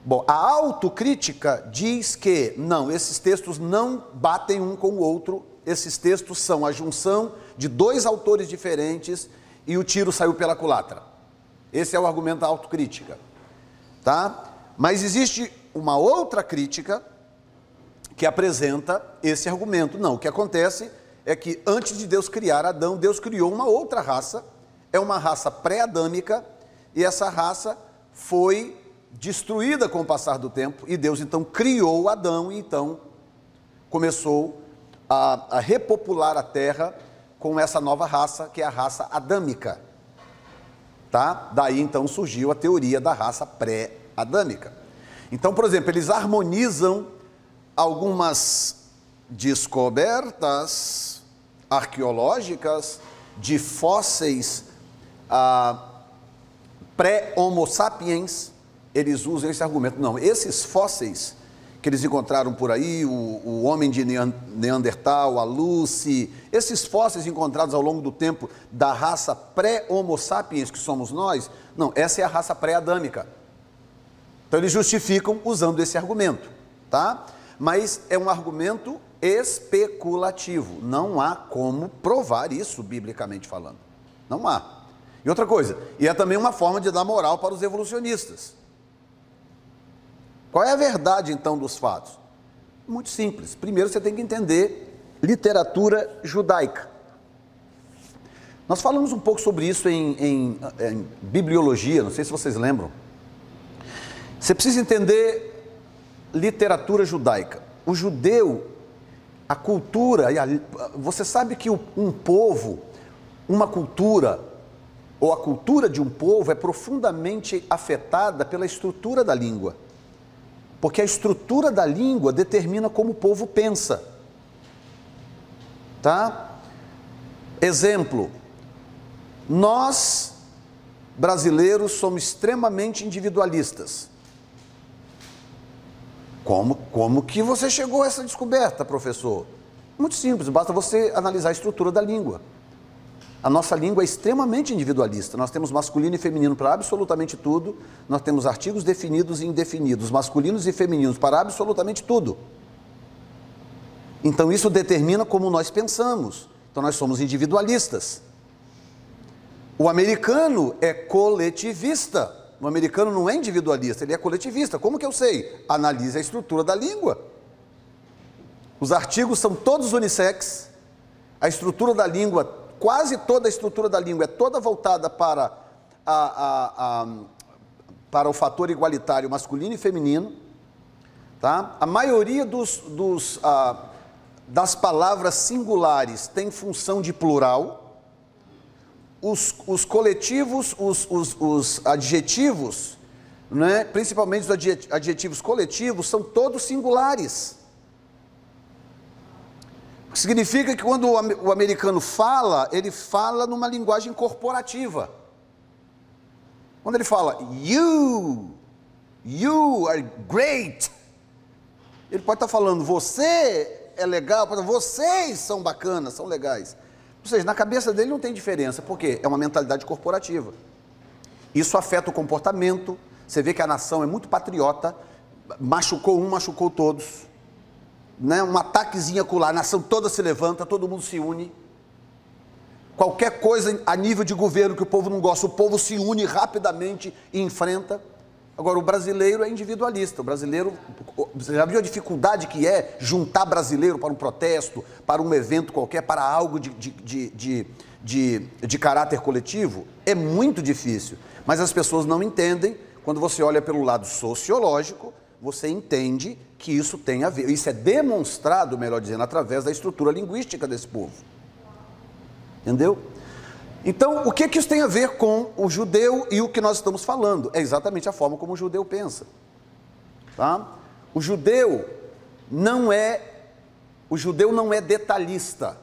Bom, a autocrítica diz que não, esses textos não batem um com o outro, esses textos são a junção de dois autores diferentes e o tiro saiu pela culatra. Esse é o argumento da autocrítica. Tá? Mas existe uma outra crítica que apresenta esse argumento. Não, o que acontece é que antes de Deus criar Adão, Deus criou uma outra raça é uma raça pré-adâmica e essa raça foi destruída com o passar do tempo e Deus então criou Adão e então começou a, a repopular a terra com essa nova raça que é a raça adâmica. Tá? Daí então surgiu a teoria da raça pré-adâmica. Então, por exemplo, eles harmonizam algumas descobertas arqueológicas de fósseis ah, pré-Homo sapiens, eles usam esse argumento. Não, esses fósseis que eles encontraram por aí, o, o homem de Neandertal, a Lucy, esses fósseis encontrados ao longo do tempo da raça pré-Homo sapiens, que somos nós, Não, essa é a raça pré-adâmica. Então eles justificam usando esse argumento, tá? Mas é um argumento especulativo. Não há como provar isso biblicamente falando. Não há. E outra coisa, e é também uma forma de dar moral para os evolucionistas. Qual é a verdade então dos fatos? Muito simples. Primeiro você tem que entender literatura judaica. Nós falamos um pouco sobre isso em, em, em bibliologia, não sei se vocês lembram. Você precisa entender literatura judaica. O judeu, a cultura, você sabe que um povo, uma cultura, ou a cultura de um povo é profundamente afetada pela estrutura da língua. Porque a estrutura da língua determina como o povo pensa. Tá? Exemplo, nós brasileiros somos extremamente individualistas. Como, como que você chegou a essa descoberta, professor? Muito simples, basta você analisar a estrutura da língua. A nossa língua é extremamente individualista. Nós temos masculino e feminino para absolutamente tudo. Nós temos artigos definidos e indefinidos, masculinos e femininos para absolutamente tudo. Então isso determina como nós pensamos. Então nós somos individualistas. O americano é coletivista. O americano não é individualista, ele é coletivista. Como que eu sei? Analise a estrutura da língua. Os artigos são todos unissex. A estrutura da língua, quase toda a estrutura da língua é toda voltada para, a, a, a, para o fator igualitário masculino e feminino. Tá? A maioria dos, dos, das palavras singulares tem função de plural os, os coletivos, os, os, os adjetivos, né, principalmente os adjetivos coletivos, são todos singulares. Significa que quando o americano fala, ele fala numa linguagem corporativa. Quando ele fala you, you are great, ele pode estar falando você é legal, vocês são bacanas, são legais. Ou seja, na cabeça dele não tem diferença, porque é uma mentalidade corporativa. Isso afeta o comportamento. Você vê que a nação é muito patriota, machucou um, machucou todos. Né? Um ataquezinho acolá, a nação toda se levanta, todo mundo se une. Qualquer coisa a nível de governo que o povo não gosta, o povo se une rapidamente e enfrenta. Agora, o brasileiro é individualista. O brasileiro, você já viu a dificuldade que é juntar brasileiro para um protesto, para um evento qualquer, para algo de, de, de, de, de caráter coletivo? É muito difícil. Mas as pessoas não entendem. Quando você olha pelo lado sociológico, você entende que isso tem a ver. Isso é demonstrado, melhor dizendo, através da estrutura linguística desse povo. Entendeu? Então, o que, que isso tem a ver com o judeu e o que nós estamos falando? É exatamente a forma como o judeu pensa. Tá? O judeu não é o judeu não é detalhista.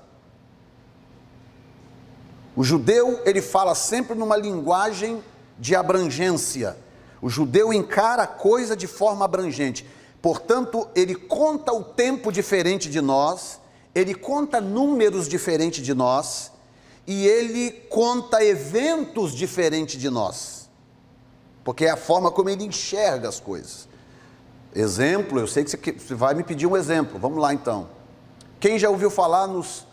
O judeu, ele fala sempre numa linguagem de abrangência. O judeu encara a coisa de forma abrangente. Portanto, ele conta o tempo diferente de nós, ele conta números diferentes de nós, e ele conta eventos diferentes de nós, porque é a forma como ele enxerga as coisas. Exemplo, eu sei que você vai me pedir um exemplo, vamos lá então. Quem já ouviu falar nos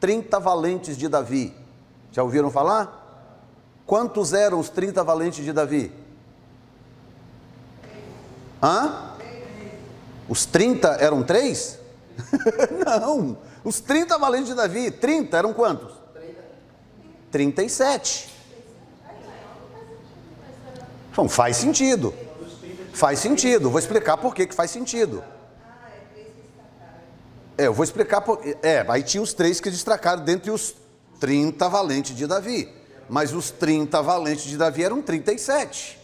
30 valentes de Davi? Já ouviram falar? Quantos eram os 30 valentes de Davi? Hã? Os 30 eram três? Não, os 30 valentes de Davi, 30 eram quantos? 37. Bom, faz sentido. Faz sentido. Vou explicar por que, que faz sentido. É, eu vou explicar por. É, aí tinha os três que destacaram dentre os 30 valentes de Davi. Mas os 30 valentes de Davi eram 37.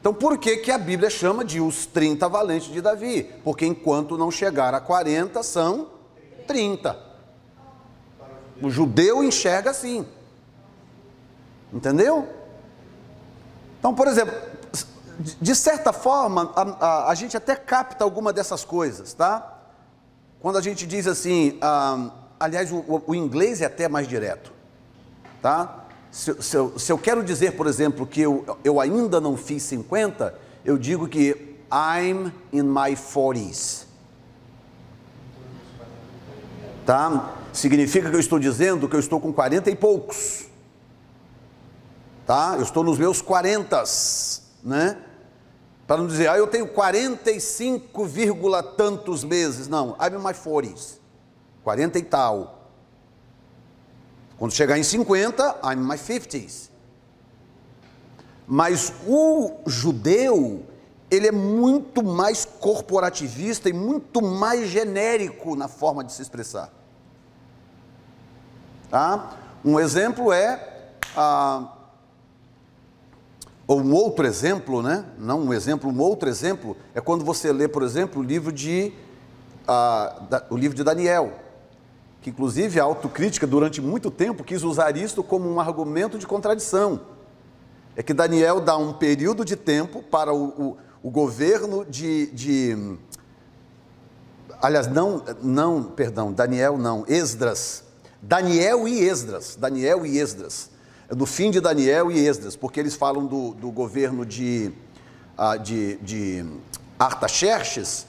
Então por que, que a Bíblia chama de os 30 valentes de Davi? Porque enquanto não chegar a 40, são 30. O judeu enxerga assim. Entendeu? Então, por exemplo, de certa forma, a, a, a gente até capta alguma dessas coisas, tá? Quando a gente diz assim, ah, aliás, o, o, inglês é até mais direto, tá? Se, se, eu, se eu quero dizer, por exemplo, que eu, eu ainda não fiz 50, eu digo que I'm in my 40s. Tá? Significa que eu estou dizendo que eu estou com 40 e poucos. Tá? Eu estou nos meus 40, né? Para não dizer, ah, eu tenho 45, vírgula tantos meses. Não, I'm in my 40s. 40 e tal. Quando chegar em 50, I'm in my 50s. Mas o judeu, ele é muito mais corporativista e muito mais genérico na forma de se expressar. Tá? Um exemplo é, ah, ou um outro exemplo, né? não um exemplo, um outro exemplo, é quando você lê, por exemplo, o livro de, ah, da, o livro de Daniel, que inclusive a autocrítica durante muito tempo quis usar isto como um argumento de contradição. É que Daniel dá um período de tempo para o, o, o governo de, de. Aliás, não, não, perdão, Daniel não, Esdras Daniel e Esdras, Daniel e Esdras, do fim de Daniel e Esdras, porque eles falam do, do governo de, uh, de, de Artaxerxes,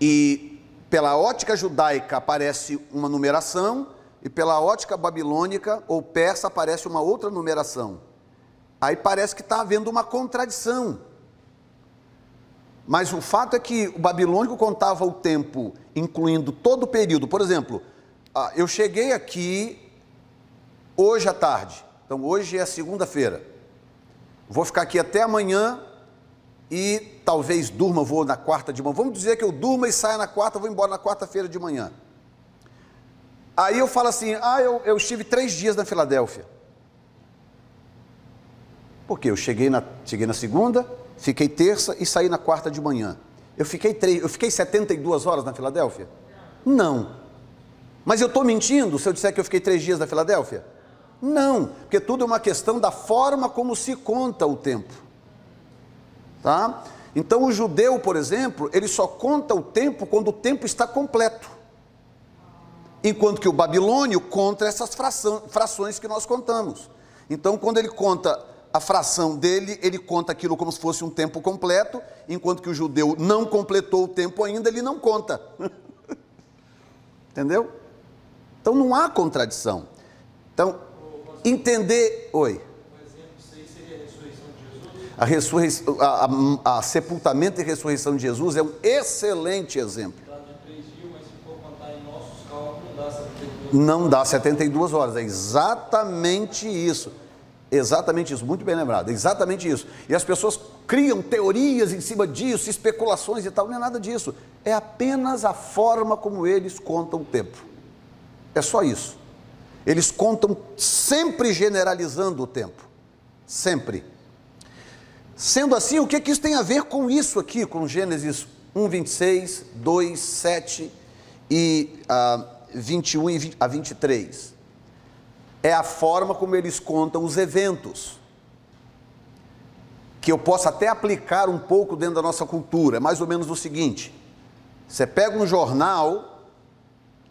e pela ótica judaica aparece uma numeração, e pela ótica babilônica ou persa aparece uma outra numeração. Aí parece que está havendo uma contradição. Mas o fato é que o babilônico contava o tempo, incluindo todo o período. Por exemplo, ah, eu cheguei aqui hoje à tarde. Então hoje é segunda-feira. Vou ficar aqui até amanhã e talvez durma, vou na quarta de manhã. Vamos dizer que eu durma e saia na quarta, vou embora na quarta-feira de manhã. Aí eu falo assim: ah, eu, eu estive três dias na Filadélfia. Porque eu cheguei na, cheguei na segunda, fiquei terça e saí na quarta de manhã. Eu fiquei, três, eu fiquei 72 horas na Filadélfia? Não. Mas eu estou mentindo se eu disser que eu fiquei três dias na Filadélfia? Não, porque tudo é uma questão da forma como se conta o tempo. Tá? Então o judeu, por exemplo, ele só conta o tempo quando o tempo está completo. Enquanto que o babilônio conta essas frações que nós contamos. Então, quando ele conta a fração dele, ele conta aquilo como se fosse um tempo completo, enquanto que o judeu não completou o tempo ainda, ele não conta. Entendeu? Então não há contradição. Então, entender. Oi. A, ressurreição, a, a, a, sepultamento e ressurreição de Jesus é um excelente exemplo. Não dá 72 horas, é exatamente isso. Exatamente isso, muito bem lembrado, exatamente isso. E as pessoas criam teorias em cima disso, especulações e tal, não é nada disso. É apenas a forma como eles contam o tempo. É só isso. Eles contam sempre generalizando o tempo. Sempre. Sendo assim, o que, que isso tem a ver com isso aqui, com Gênesis 1, 26, 2, 7 e uh, 21 a 23? É a forma como eles contam os eventos. Que eu posso até aplicar um pouco dentro da nossa cultura. É mais ou menos o seguinte: você pega um jornal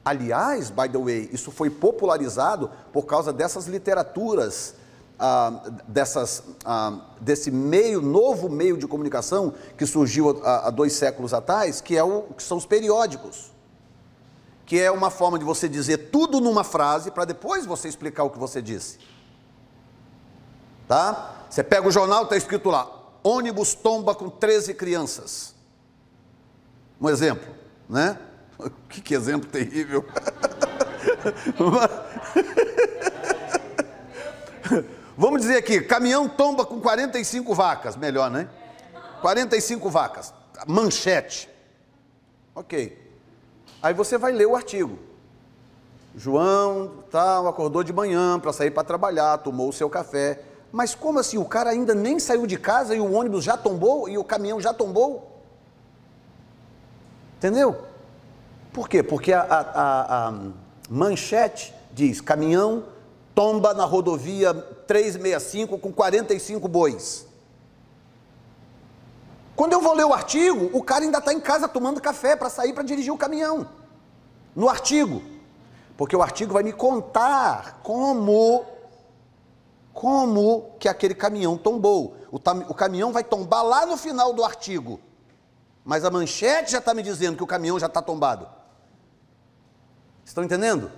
Aliás, by the way, isso foi popularizado por causa dessas literaturas, ah, dessas, ah, desse meio, novo meio de comunicação que surgiu há, dois séculos atrás, que, é o, que são os periódicos. Que é uma forma de você dizer tudo numa frase para depois você explicar o que você disse. Tá? Você pega o jornal, está escrito lá: ônibus tomba com 13 crianças. Um exemplo, né? Que, que exemplo terrível. Vamos dizer aqui, caminhão tomba com 45 vacas, melhor, né? 45 vacas, manchete. Ok. Aí você vai ler o artigo. João, tal, acordou de manhã para sair para trabalhar, tomou o seu café. Mas como assim? O cara ainda nem saiu de casa e o ônibus já tombou e o caminhão já tombou? Entendeu? Por quê? Porque a, a, a manchete diz: caminhão tomba na rodovia 365 com 45 bois. Quando eu vou ler o artigo, o cara ainda está em casa tomando café para sair para dirigir o caminhão. No artigo. Porque o artigo vai me contar como como que aquele caminhão tombou. O, o caminhão vai tombar lá no final do artigo, mas a manchete já está me dizendo que o caminhão já está tombado. Estão entendendo?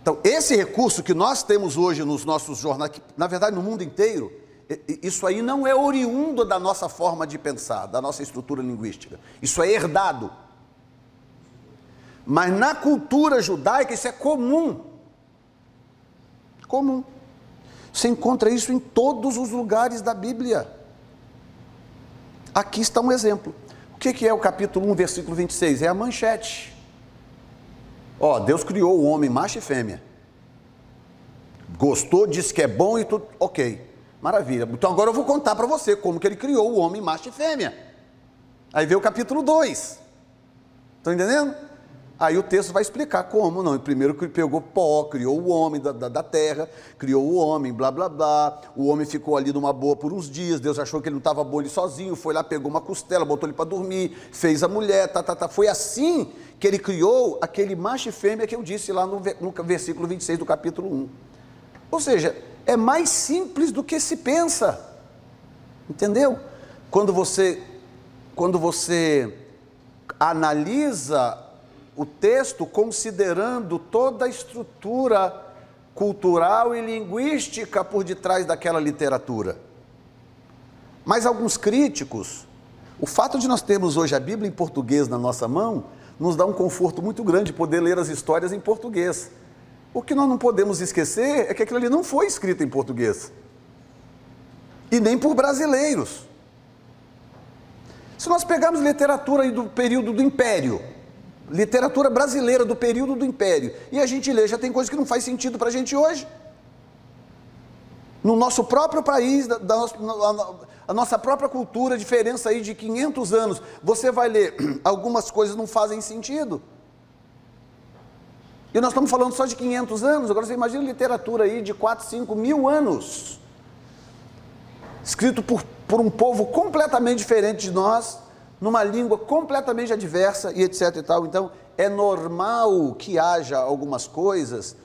Então, esse recurso que nós temos hoje nos nossos jornais, na verdade no mundo inteiro, isso aí não é oriundo da nossa forma de pensar, da nossa estrutura linguística. Isso é herdado. Mas na cultura judaica isso é comum. Comum. Você encontra isso em todos os lugares da Bíblia. Aqui está um exemplo. O que é o capítulo 1, versículo 26? É a manchete. Ó, Deus criou o homem macho e fêmea. Gostou, disse que é bom e tudo, ok. Maravilha. Então agora eu vou contar para você como que ele criou o homem macho e fêmea. Aí vem o capítulo 2. Estão entendendo? Aí o texto vai explicar como, não. Primeiro que pegou pó, criou o homem da, da, da, terra, criou o homem, blá blá blá. O homem ficou ali numa boa por uns dias. Deus achou que ele não estava bom ele sozinho, foi lá, pegou uma costela, botou ele para dormir, fez a mulher, tá, tá, tá. Foi assim que ele criou aquele macho e fêmea que eu disse lá no, no versículo 26 do capítulo 1. Ou seja, é mais simples do que se pensa. Entendeu? Quando você quando você analisa o texto considerando toda a estrutura cultural e linguística por detrás daquela literatura. Mas alguns críticos, o fato de nós termos hoje a Bíblia em português na nossa mão, nos dá um conforto muito grande poder ler as histórias em português. O que nós não podemos esquecer é que aquilo ali não foi escrito em português. E nem por brasileiros. Se nós pegarmos literatura do período do Império, literatura brasileira do período do Império, e a gente lê, já tem coisa que não faz sentido para a gente hoje. No nosso próprio país, da, da a nossa própria cultura, diferença aí de 500 anos, você vai ler, algumas coisas não fazem sentido. E nós estamos falando só de 500 anos, agora você imagina literatura aí de 4, 5 mil anos, escrito por, por um povo completamente diferente de nós, numa língua completamente adversa e etc e tal. Então, é normal que haja algumas coisas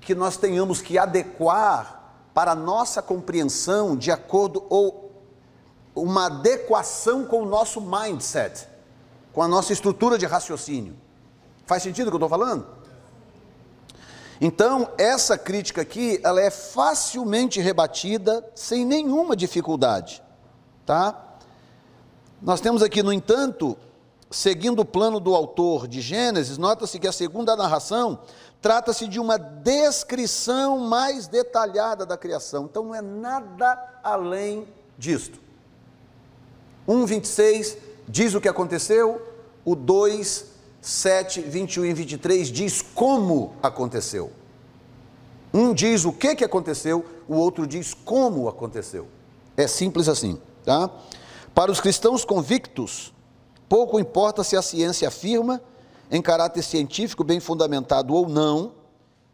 que nós tenhamos que adequar para a nossa compreensão de acordo ou uma adequação com o nosso mindset, com a nossa estrutura de raciocínio. Faz sentido o que eu estou falando? Então, essa crítica aqui, ela é facilmente rebatida sem nenhuma dificuldade, tá? Nós temos aqui, no entanto, seguindo o plano do autor de Gênesis, nota-se que a segunda narração trata-se de uma descrição mais detalhada da criação. Então não é nada além disto. 1:26 diz o que aconteceu, o 2 7, 21 e 23 diz como aconteceu. Um diz o que, que aconteceu, o outro diz como aconteceu. É simples assim, tá? Para os cristãos convictos, pouco importa se a ciência afirma, em caráter científico bem fundamentado ou não,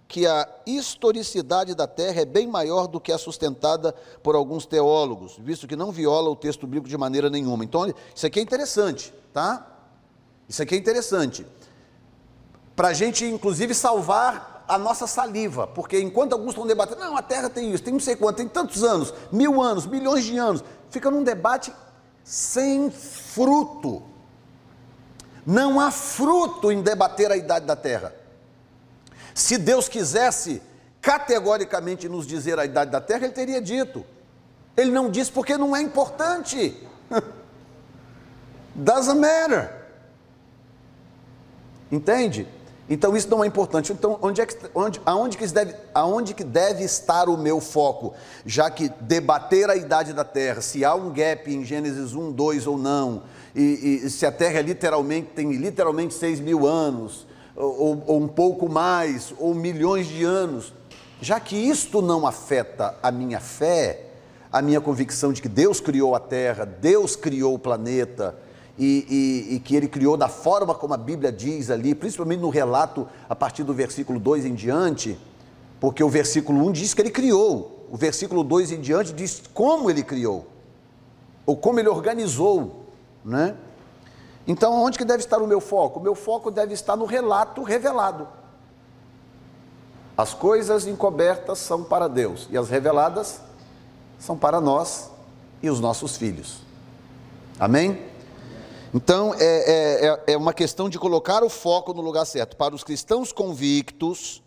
que a historicidade da Terra é bem maior do que a sustentada por alguns teólogos, visto que não viola o texto bíblico de maneira nenhuma. Então, isso aqui é interessante, tá? Isso aqui é interessante. Para a gente, inclusive, salvar a nossa saliva, porque enquanto alguns estão debatendo, não, a Terra tem isso, tem não sei quanto, tem tantos anos, mil anos, milhões de anos, fica num debate sem fruto. Não há fruto em debater a idade da Terra. Se Deus quisesse categoricamente nos dizer a idade da Terra, Ele teria dito. Ele não disse porque não é importante. Doesn't matter. Entende? Então isso não é importante. Então, onde é que, onde, aonde, que deve, aonde que deve estar o meu foco? Já que debater a idade da Terra, se há um gap em Gênesis 1, 2 ou não, e, e se a Terra é literalmente, tem literalmente 6 mil anos, ou, ou um pouco mais, ou milhões de anos, já que isto não afeta a minha fé, a minha convicção de que Deus criou a Terra, Deus criou o planeta, e, e, e, que ele criou da forma como a Bíblia diz ali, principalmente no relato a partir do versículo 2 em diante, porque o versículo 1 diz que ele criou, o versículo 2 em diante diz como ele criou, ou como ele organizou, né? Então, onde que deve estar o meu foco? O meu foco deve estar no relato revelado. As coisas encobertas são para Deus e as reveladas são para nós e os nossos filhos. Amém? Então, é, é, é, é uma questão de colocar o foco no lugar certo. Para os cristãos convictos,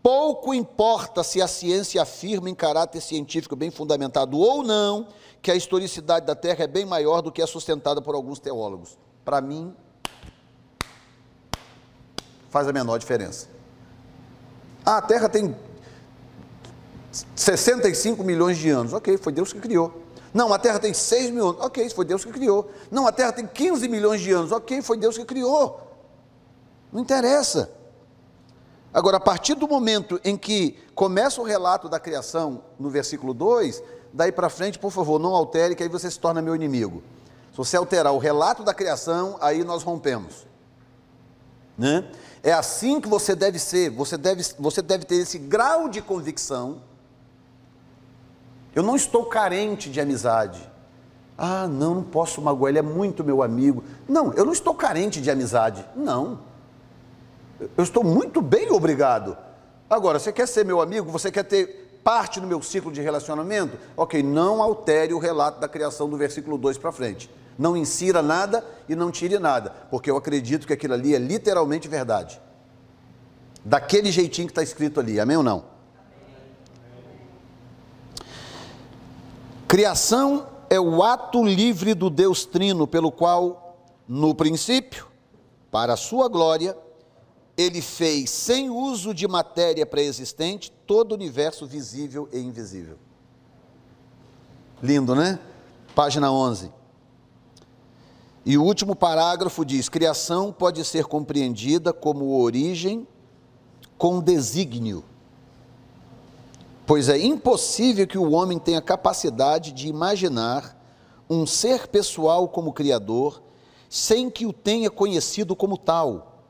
pouco importa se a ciência afirma em caráter científico bem fundamentado ou não que a historicidade da Terra é bem maior do que é sustentada por alguns teólogos. Para mim, faz a menor diferença. Ah, a Terra tem 65 milhões de anos. Ok, foi Deus que criou. Não, a Terra tem 6 mil anos. Ok, foi Deus que criou. Não, a Terra tem 15 milhões de anos. Ok, foi Deus que criou. Não interessa. Agora, a partir do momento em que começa o relato da criação, no versículo 2, daí para frente, por favor, não altere, que aí você se torna meu inimigo. Se você alterar o relato da criação, aí nós rompemos. Né? É assim que você deve ser, você deve, você deve ter esse grau de convicção eu não estou carente de amizade. Ah, não, não posso magoar, ele é muito meu amigo. Não, eu não estou carente de amizade. Não. Eu estou muito bem, obrigado. Agora, você quer ser meu amigo? Você quer ter parte no meu ciclo de relacionamento? Ok, não altere o relato da criação do versículo 2 para frente. Não insira nada e não tire nada, porque eu acredito que aquilo ali é literalmente verdade. Daquele jeitinho que está escrito ali, amém ou não? Criação é o ato livre do Deus Trino, pelo qual, no princípio, para a sua glória, ele fez, sem uso de matéria pré-existente, todo o universo visível e invisível. Lindo, né? Página 11. E o último parágrafo diz: criação pode ser compreendida como origem com desígnio pois é impossível que o homem tenha capacidade de imaginar um ser pessoal como Criador sem que o tenha conhecido como tal.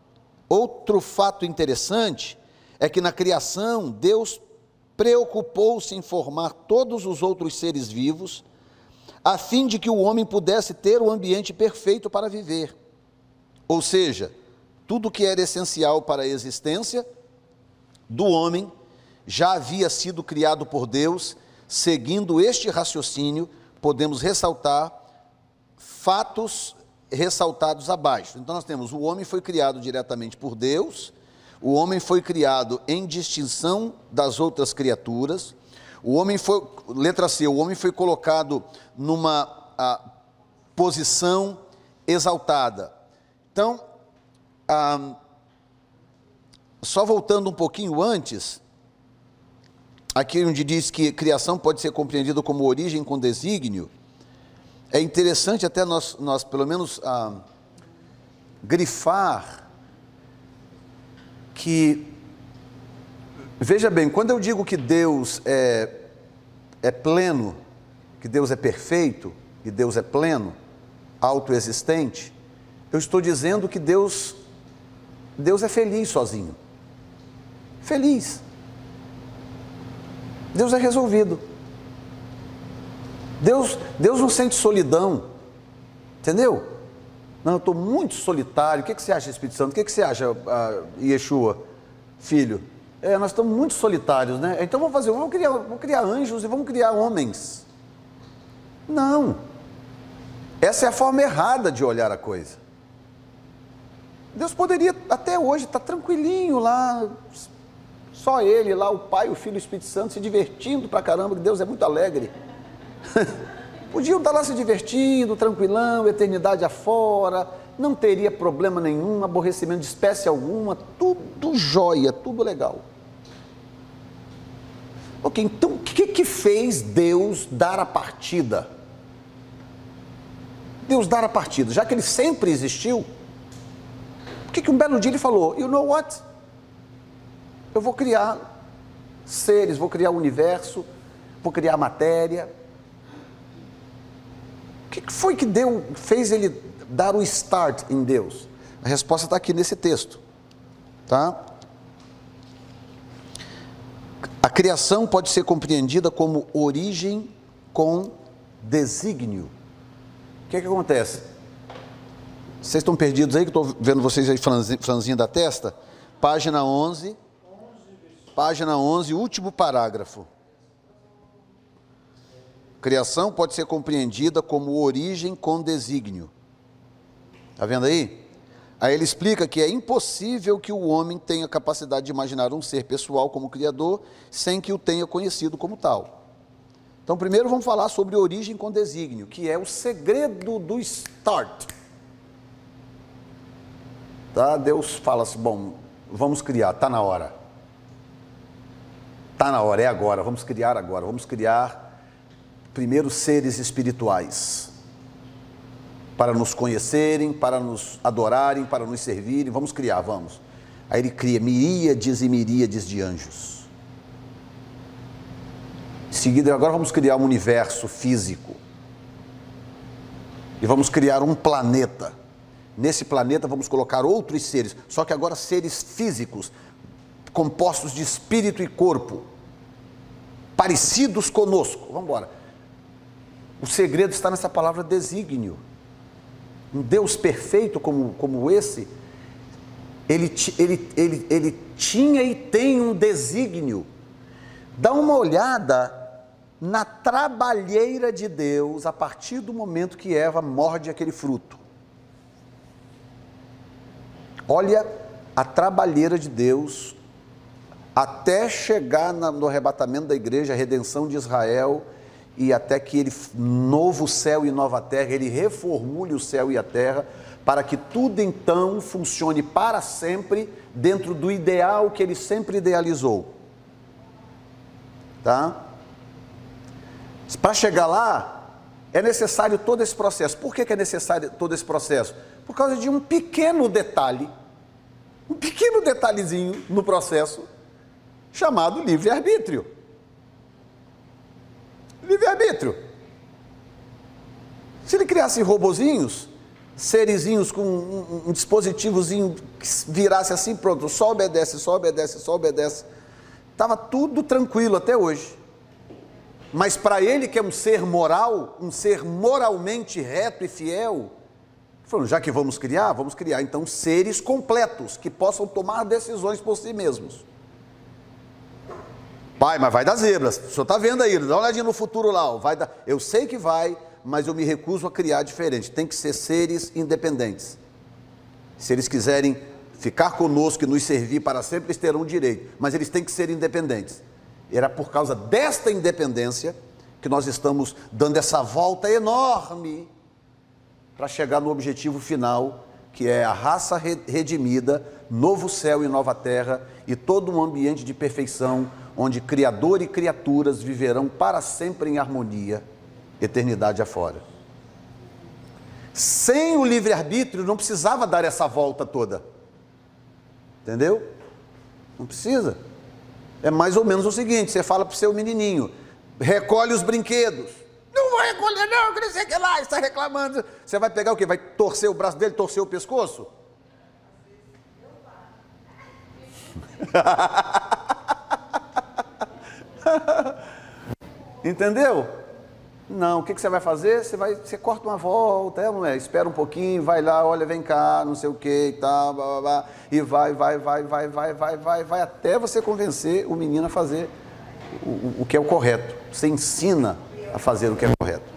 Outro fato interessante é que na criação Deus preocupou-se em formar todos os outros seres vivos, a fim de que o homem pudesse ter o ambiente perfeito para viver. Ou seja, tudo que era essencial para a existência do homem já havia sido criado por Deus, seguindo este raciocínio, podemos ressaltar fatos ressaltados abaixo. Então nós temos o homem foi criado diretamente por Deus, o homem foi criado em distinção das outras criaturas, o homem foi, letra C, o homem foi colocado numa a, posição exaltada. Então, a, só voltando um pouquinho antes, aqui onde diz que criação pode ser compreendida como origem com desígnio, é interessante até nós, nós pelo menos, ah, grifar que, veja bem, quando eu digo que Deus é, é pleno, que Deus é perfeito, que Deus é pleno, autoexistente, eu estou dizendo que Deus, Deus é feliz sozinho. Feliz. Deus é resolvido. Deus, Deus não sente solidão, entendeu? Não, eu estou muito solitário. O que, que você acha, Espírito Santo? O que, que você acha, uh, Yeshua, filho? É, nós estamos muito solitários, né? Então vamos fazer, vamos criar, vamos criar anjos e vamos criar homens. Não. Essa é a forma errada de olhar a coisa. Deus poderia até hoje estar tá tranquilinho lá, só ele lá, o Pai, o Filho e o Espírito Santo se divertindo pra caramba, que Deus é muito alegre. Podiam estar lá se divertindo, tranquilão, eternidade afora, não teria problema nenhum, aborrecimento de espécie alguma, tudo jóia, tudo legal. Ok, então o que, que fez Deus dar a partida? Deus dar a partida, já que ele sempre existiu, por que, que um belo dia ele falou, you know what? Eu vou criar seres, vou criar o universo, vou criar matéria. O que foi que deu, fez ele dar o start em Deus? A resposta está aqui nesse texto, tá? A criação pode ser compreendida como origem com desígnio. O que, é que acontece? Vocês estão perdidos aí, que estou vendo vocês aí franzinho da testa? Página 11, página 11, último parágrafo. Criação pode ser compreendida como origem com desígnio. Está vendo aí? Aí ele explica que é impossível que o homem tenha capacidade de imaginar um ser pessoal como criador sem que o tenha conhecido como tal. Então, primeiro vamos falar sobre origem com desígnio, que é o segredo do start. Tá? Deus fala assim: bom, vamos criar, está na hora. Está na hora, é agora, vamos criar agora, vamos criar primeiro seres espirituais para nos conhecerem, para nos adorarem, para nos servirem, vamos criar, vamos. Aí ele cria miríades e miríades de anjos. Em seguida, agora vamos criar um universo físico. E vamos criar um planeta. Nesse planeta vamos colocar outros seres, só que agora seres físicos, compostos de espírito e corpo, parecidos conosco. Vamos embora. O segredo está nessa palavra desígnio. Um Deus perfeito como, como esse, ele, ele, ele, ele tinha e tem um desígnio. Dá uma olhada na trabalheira de Deus a partir do momento que Eva morde aquele fruto. Olha a trabalheira de Deus até chegar no arrebatamento da igreja, a redenção de Israel e até que ele, novo céu e nova terra, ele reformule o céu e a terra, para que tudo então funcione para sempre dentro do ideal que ele sempre idealizou. Tá? Para chegar lá, é necessário todo esse processo. Por que, que é necessário todo esse processo? Por causa de um pequeno detalhe, um pequeno detalhezinho no processo, chamado livre-arbítrio. Livre-arbítrio. Se ele criasse robozinhos, serizinhos com um, dispositivozinho que virasse assim, pronto, só obedece, só obedece, só obedece. Estava tudo tranquilo até hoje. Mas para ele, que é um ser moral, um ser moralmente reto e fiel, falou: já que vamos criar, vamos criar então seres completos que possam tomar decisões por si mesmos. Pai, mas vai dar zebras. O senhor está vendo aí, dá uma olhadinha no futuro lá. Ó. Vai dar... Eu sei que vai, mas eu me recuso a criar diferente. Tem que ser seres independentes. Se eles quiserem ficar conosco e nos servir para sempre, eles terão direito. Mas eles têm que ser independentes. Era por causa desta independência que nós estamos dando essa volta enorme para chegar no objetivo final, que é a raça redimida, novo céu e nova terra e todo um ambiente de perfeição onde Criador e criaturas viverão para sempre em harmonia, eternidade afora. Sem o livre-arbítrio, não precisava dar essa volta toda. Entendeu? Não precisa. É mais ou menos o seguinte: você fala para o seu menininho, recolhe os brinquedos. Não vou recolher, não, que não sei que lá, está reclamando. Você vai pegar o quê? Vai torcer o braço dele, torcer o pescoço? Entendeu? Não, o que, que você vai fazer? Você, vai, você corta uma volta, é, é? Espera um pouquinho, vai lá, olha, vem cá, não sei o que e tal, blá, blá, blá, e vai, vai, vai, vai, vai, vai, vai, vai, até você convencer o menino a fazer o, o que é o correto. Você ensina a fazer o que é correto.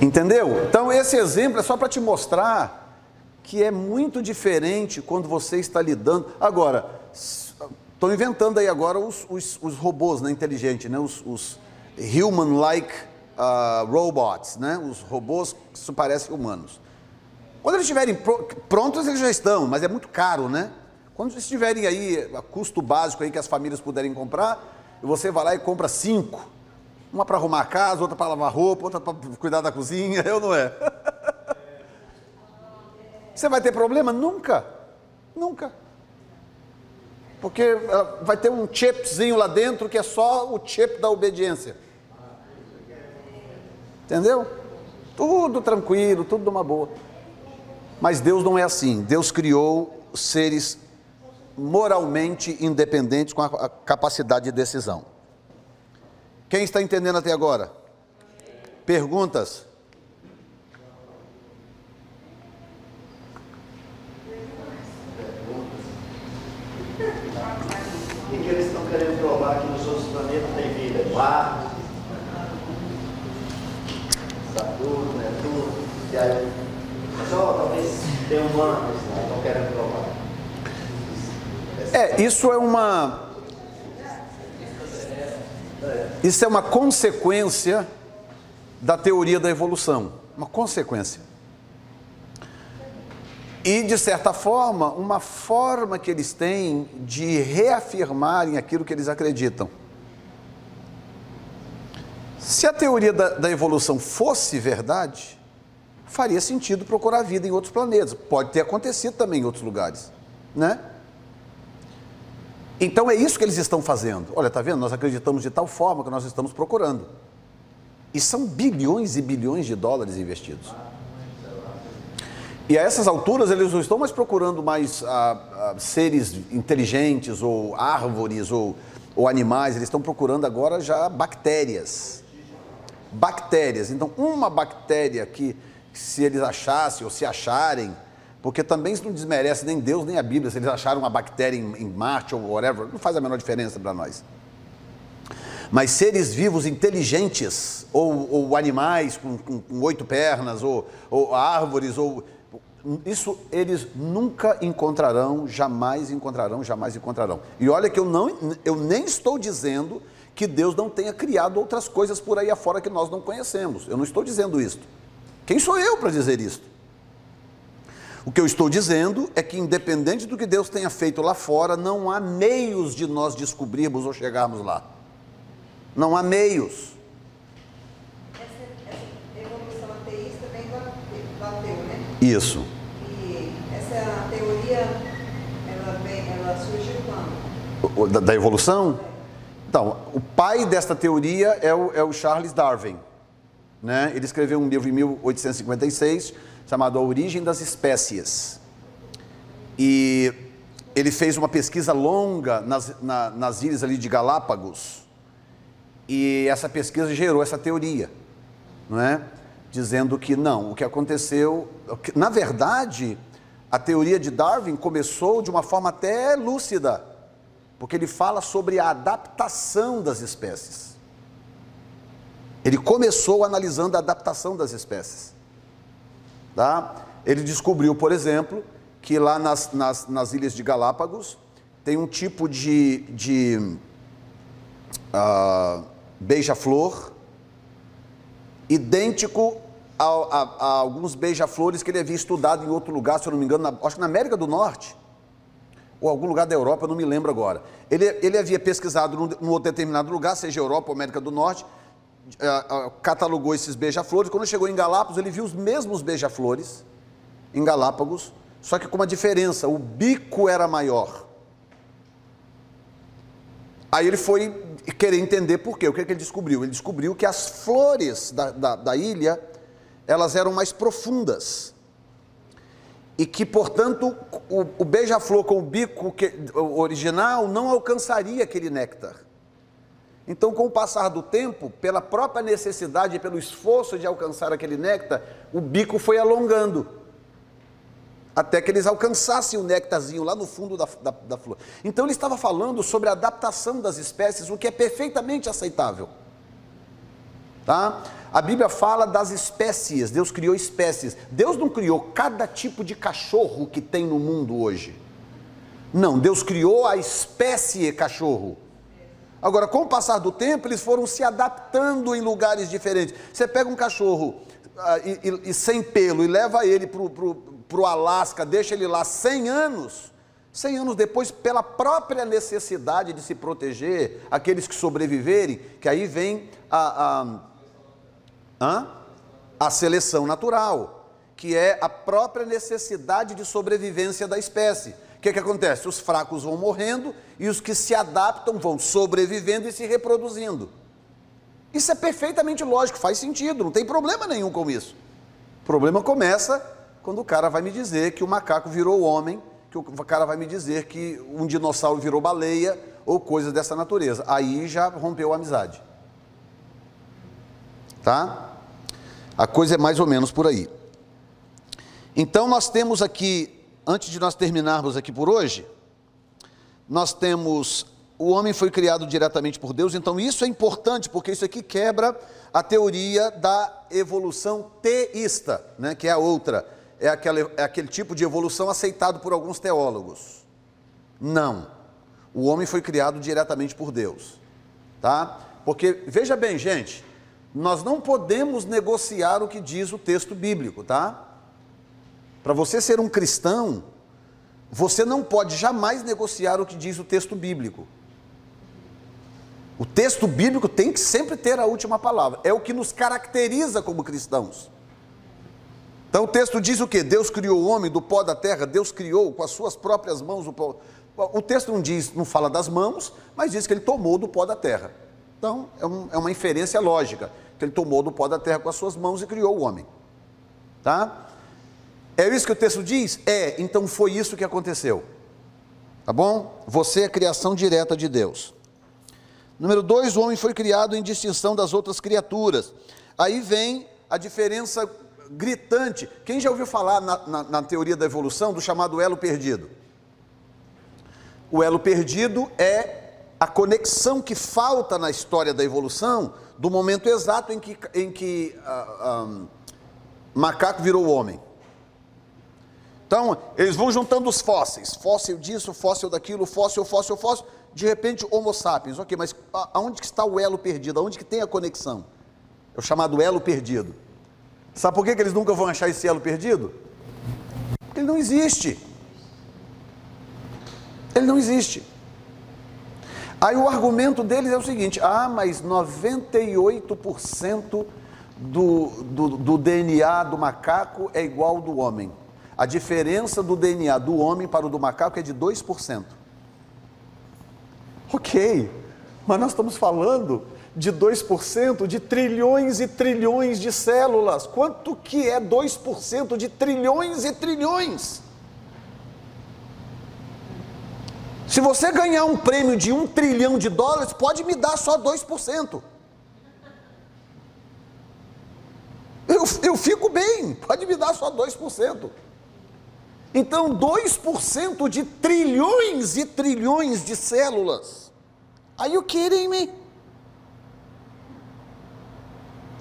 Entendeu? Então, esse exemplo é só para te mostrar que é muito diferente quando você está lidando. Agora, estão inventando aí agora os, os, os robôs né, inteligentes, né, os, os human-like uh, robots, né, os robôs que se parecem humanos. Quando eles estiverem prontos, eles já estão, mas é muito caro, né? Quando eles estiverem aí, a custo básico aí que as famílias puderem comprar, você vai lá e compra cinco. Uma para arrumar a casa, outra para lavar roupa, outra para cuidar da cozinha, eu não é? Você vai ter problema? Nunca. Nunca. Porque ah, vai ter um chipzinho lá dentro que é só o chip da obediência. Entendeu? Tudo tranquilo, tudo de uma boa. Mas Deus não é assim. Deus criou seres moralmente independentes com a capacidade de decisão. Quem está entendendo até agora? Perguntas? Marte, Saturno, Netuno, e aí, só talvez tenha humanos lá, estão querendo provar. É, isso é uma. Isso é uma consequência da teoria da evolução. Uma consequência. E, de certa forma, uma forma que eles têm de reafirmarem aquilo que eles acreditam. Se a teoria da, da, evolução fosse verdade, faria sentido procurar vida em outros planetas. Pode ter acontecido também em outros lugares, né? Então é isso que eles estão fazendo. Olha, tá vendo? Nós acreditamos de tal forma que nós estamos procurando. E são bilhões e bilhões de dólares investidos. E a essas alturas eles não estão mais procurando mais ah, ah, seres inteligentes ou árvores ou, ou animais, eles estão procurando agora já bactérias. Bactérias. Então, uma bactéria que, se eles achassem ou se acharem, porque também isso não desmerece nem Deus nem a Bíblia, se eles acharam uma bactéria em, em Marte ou whatever, não faz a menor diferença para nós. Mas seres vivos inteligentes, ou, ou animais com, com, com, oito pernas, ou, ou árvores, ou isso eles nunca encontrarão, jamais encontrarão, jamais encontrarão. E olha que eu, não, eu nem estou dizendo que Deus não tenha criado outras coisas por aí afora que nós não conhecemos. Eu não estou dizendo isso. Quem sou eu para dizer isso? O que eu estou dizendo é que, independente do que Deus tenha feito lá fora, não há meios de nós descobrirmos ou chegarmos lá. Não há meios. Isso. E essa teoria, ela, vem, ela surgiu quando? Da, da, evolução? Então, o pai desta teoria é o, é o Charles Darwin. Né? Ele escreveu um livro em 1856 chamado A Origem das Espécies. E ele fez uma pesquisa longa nas, na, nas ilhas ali de Galápagos. E essa pesquisa gerou essa teoria, não é? dizendo que não, o que aconteceu, na verdade, a teoria de Darwin começou de uma forma até lúcida, porque ele fala sobre a adaptação das espécies. Ele começou analisando a adaptação das espécies. Tá? Ele descobriu, por exemplo, que lá nas, nas, nas ilhas de Galápagos tem um tipo de, de uh, beija-flor idêntico a, a, a alguns beija-flores que ele havia estudado em outro lugar, se eu não me engano, na, acho que na América do Norte, ou algum lugar da Europa, eu não me lembro agora. Ele, ele havia pesquisado num, num determinado lugar, seja Europa ou América do Norte, uh, uh, catalogou esses beija-flores. Quando chegou em Galápagos, ele viu os mesmos beija-flores em Galápagos, só que com uma diferença: o bico era maior. Aí ele foi querer entender por quê. O que, é que ele descobriu? Ele descobriu que as flores da, da, da ilha elas eram mais profundas. E que, portanto, o, o beija-flor com o bico que, o original não alcançaria aquele néctar. Então, com o passar do tempo, pela própria necessidade e pelo esforço de alcançar aquele néctar, o bico foi alongando até que eles alcançassem o néctarzinho lá no fundo da, da, da, flor. Então ele estava falando sobre a adaptação das espécies, o que é perfeitamente aceitável. Tá? A Bíblia fala das espécies, Deus criou espécies. Deus não criou cada tipo de cachorro que tem no mundo hoje. Não, Deus criou a espécie cachorro. Agora, com o passar do tempo, eles foram se adaptando em lugares diferentes. Você pega um cachorro ah, e, e, e, sem pelo e leva ele para o Alasca, deixa ele lá 100 anos. 100 anos depois, pela própria necessidade de se proteger, aqueles que sobreviverem, que aí vem a, a Hã? A seleção natural, que é a própria necessidade de sobrevivência da espécie. O que, que acontece? Os fracos vão morrendo e os que se adaptam vão sobrevivendo e se reproduzindo. Isso é perfeitamente lógico, faz sentido, não tem problema nenhum com isso. O problema começa quando o cara vai me dizer que o macaco virou homem, que o cara vai me dizer que um dinossauro virou baleia ou coisas dessa natureza. Aí já rompeu a amizade. Tá? A coisa é mais ou menos por aí. Então nós temos aqui, antes de nós terminarmos aqui por hoje, nós temos o homem foi criado diretamente por Deus, então isso é importante, porque isso aqui quebra a teoria da evolução teísta, né, que é a outra, é, aquela, é aquele tipo de evolução aceitado por alguns teólogos. Não, o homem foi criado diretamente por Deus, tá? Porque, veja bem, gente, nós não podemos negociar o que diz o texto bíblico, tá? Para você ser um cristão, você não pode jamais negociar o que diz o texto bíblico. O texto bíblico tem que sempre ter a última palavra. É o que nos caracteriza como cristãos. Então o texto diz o que? Deus criou o homem do pó da terra, Deus criou com as suas próprias mãos o pó. O texto não diz, não fala das mãos, mas diz que ele tomou do pó da terra. Então é, um, é uma inferência lógica, que ele tomou do pó da terra com as suas mãos e criou o homem. Tá? É isso que o texto diz? É, então foi isso que aconteceu. Tá bom? Você é criação direta de Deus. Número dois, o homem foi criado em distinção das outras criaturas. Aí vem a diferença gritante. Quem já ouviu falar na, na, na teoria da evolução do chamado elo perdido? O elo perdido é a conexão que falta na história da evolução do momento exato em que, em que uh, um, macaco virou homem. Então, eles vão juntando os fósseis, fóssil disso, fóssil daquilo, fóssil, fóssil, fóssil, de repente Homo sapiens, ok, mas aonde que está o elo perdido? Aonde que tem a conexão? É o chamado elo perdido. Sabe por que, que eles nunca vão achar esse elo perdido? Ele não existe. Ele não existe. Aí o argumento deles é o seguinte: ah, mas 98% do, do, do DNA do macaco é igual ao do homem. A diferença do DNA do homem para o do macaco é de 2%. Ok, mas nós estamos falando de 2% de trilhões e trilhões de células. Quanto que é 2% de trilhões e trilhões? Se você ganhar um prêmio de um trilhão de dólares, pode me dar só 2%. Eu, eu fico bem, pode me dar só 2%. Então, 2% de trilhões e trilhões de células. Are you kidding me?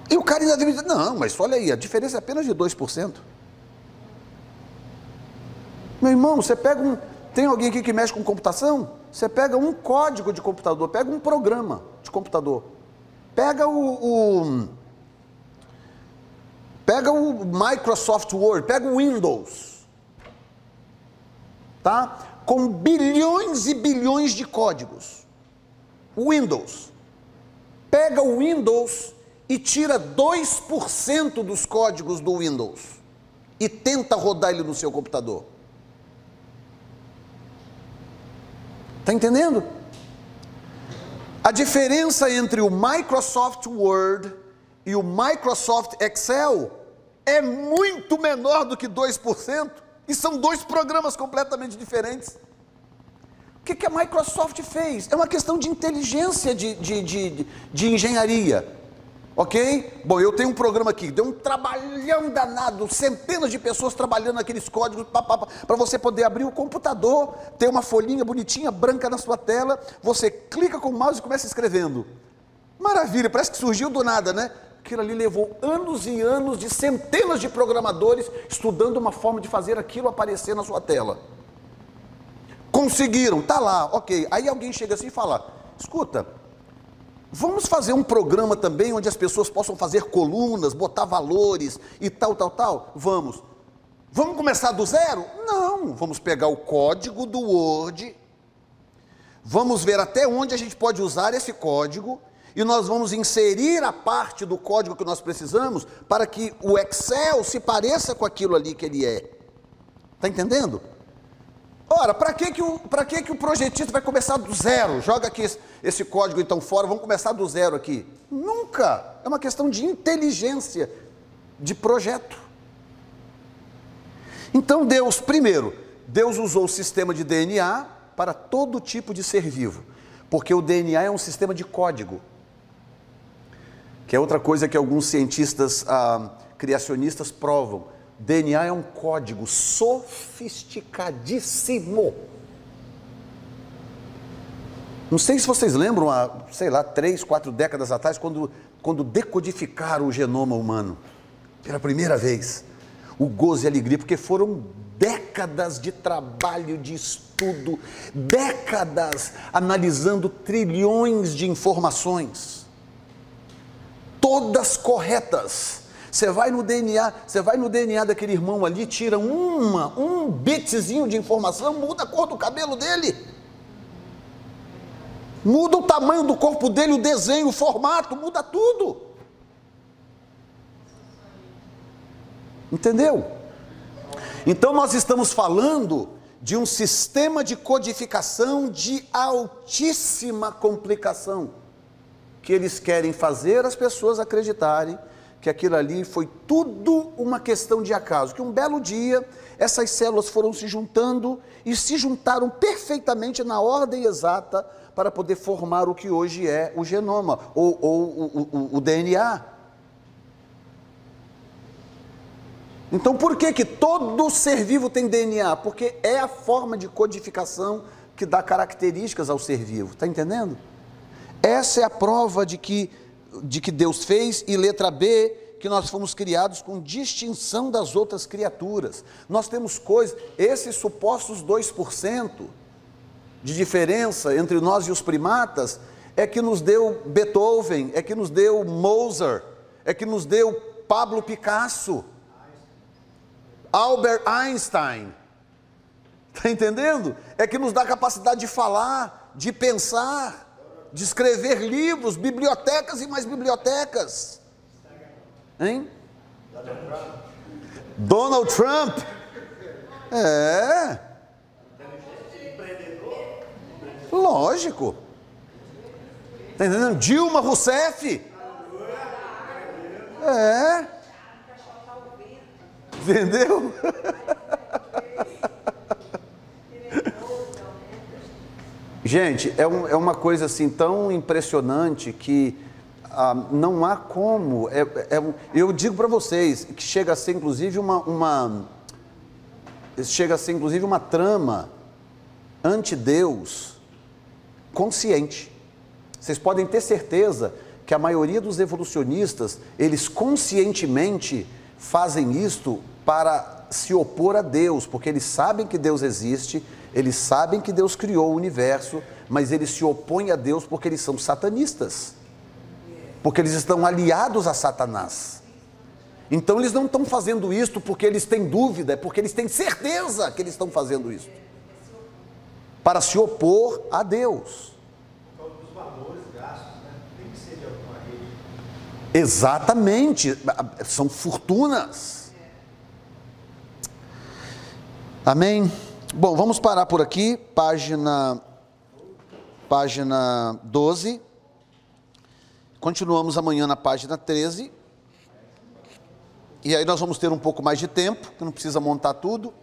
E o cara ainda deve dizer, não, mas olha aí, a diferença é apenas de 2%. Meu irmão, você pega um. Tem alguém aqui que mexe com computação? Você pega um código de computador, pega um programa de computador, pega o, o pega o Microsoft Word, pega o Windows tá? com bilhões e bilhões de códigos. Windows. Pega o Windows e tira 2% dos códigos do Windows e tenta rodar ele no seu computador. Está entendendo? A diferença entre o Microsoft Word e o Microsoft Excel é muito menor do que 2%. E são dois programas completamente diferentes. O que, que a Microsoft fez? É uma questão de inteligência de, de, de, de engenharia. Ok? Bom, eu tenho um programa aqui, deu um trabalhão danado, centenas de pessoas trabalhando naqueles códigos para você poder abrir o computador, ter uma folhinha bonitinha, branca na sua tela, você clica com o mouse e começa escrevendo. Maravilha, parece que surgiu do nada, né? Aquilo ali levou anos e anos de centenas de programadores estudando uma forma de fazer aquilo aparecer na sua tela. Conseguiram, tá lá, ok. Aí alguém chega assim e fala: escuta, vamos fazer um programa também onde as pessoas possam fazer colunas, botar valores e tal, tal, tal? Vamos. Vamos começar do zero? Não, vamos pegar o código do Word, vamos ver até onde a gente pode usar esse código e nós vamos inserir a parte do código que nós precisamos para que o Excel se pareça com aquilo ali que ele é. Está entendendo? Ora, para que, que, o, que, que o projetista vai começar do zero? Joga aqui esse, esse código então fora, vamos começar do zero aqui. Nunca! É uma questão de inteligência, de projeto. Então Deus, primeiro, Deus usou o sistema de DNA para todo tipo de ser vivo, porque o DNA é um sistema de código que é outra coisa que alguns cientistas ah, criacionistas provam. DNA é um código sofisticadíssimo. Não sei se vocês lembram, há, sei lá, três, quatro décadas atrás, quando, quando decodificaram o genoma humano, pela primeira vez. O gozo e a alegria, porque foram décadas de trabalho, de estudo, décadas analisando trilhões de informações, todas corretas. Você vai no DNA, você vai no DNA daquele irmão ali, tira uma, um bitzinho de informação, muda a cor do cabelo dele. Muda o tamanho do corpo dele, o desenho, o formato, muda tudo. Entendeu? Então nós estamos falando de um sistema de codificação de altíssima complicação, que eles querem fazer as pessoas acreditarem que aquilo ali foi tudo uma questão de acaso, que um belo dia essas células foram se juntando e se juntaram perfeitamente na ordem exata para poder formar o que hoje é o genoma ou, ou o, o, o DNA. Então, por que, que todo ser vivo tem DNA? Porque é a forma de codificação que dá características ao ser vivo, está entendendo? Essa é a prova de que, de que Deus fez, e letra B, que nós fomos criados com distinção das outras criaturas. Nós temos coisas, esses supostos 2% de diferença entre nós e os primatas, é que nos deu Beethoven, é que nos deu Mozart, é que nos deu Pablo Picasso. Albert Einstein. Está entendendo? É que nos dá capacidade de falar, de pensar, de escrever livros, bibliotecas e mais bibliotecas. Hein? Donald Trump. É. Lógico. Está entendendo? Dilma Rousseff. É. Entendeu? Gente, é, um, é, uma coisa assim tão impressionante que ah, não há como. É, é, eu digo para vocês que chega a ser inclusive uma, uma chega a ser inclusive uma trama anti-Deus consciente. Vocês podem ter certeza que a maioria dos evolucionistas, eles conscientemente fazem isto para se opor a Deus, porque eles sabem que Deus existe, eles sabem que Deus criou o universo, mas eles se opõem a Deus porque eles são satanistas, porque eles estão aliados a Satanás. Então eles não estão fazendo isto porque eles têm dúvida, é porque eles têm certeza que eles estão fazendo isso para se opor a Deus. Exatamente, são fortunas. Amém? Bom, vamos parar por aqui, página, página 12. Continuamos amanhã na página 13. E aí nós vamos ter um pouco mais de tempo, que não precisa montar tudo.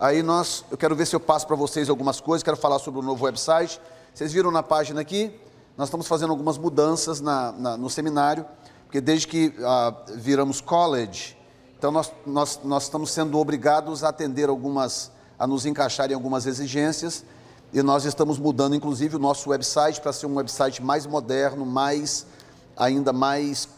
Aí nós, eu quero ver se eu passo para vocês algumas coisas, quero falar sobre o novo website. Vocês viram na página aqui? Nós estamos fazendo algumas mudanças na, na, no seminário porque desde que ah, viramos college, então nós, nós, nós estamos sendo obrigados a atender algumas, a nos encaixar em algumas exigências, e nós estamos mudando inclusive o nosso website para ser um website mais moderno, mais, ainda mais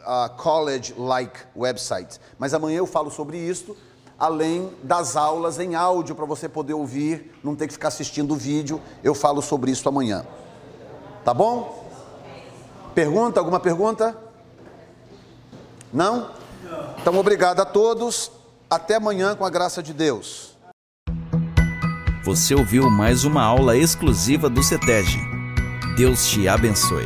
uh, college-like website. Mas amanhã eu falo sobre isso, além das aulas em áudio para você poder ouvir, não ter que ficar assistindo o vídeo, eu falo sobre isso amanhã. Tá bom? Pergunta? Alguma pergunta? Não? Então, obrigado a todos. Até amanhã, com a graça de Deus. Você ouviu mais uma aula exclusiva do CETEG. Deus te abençoe.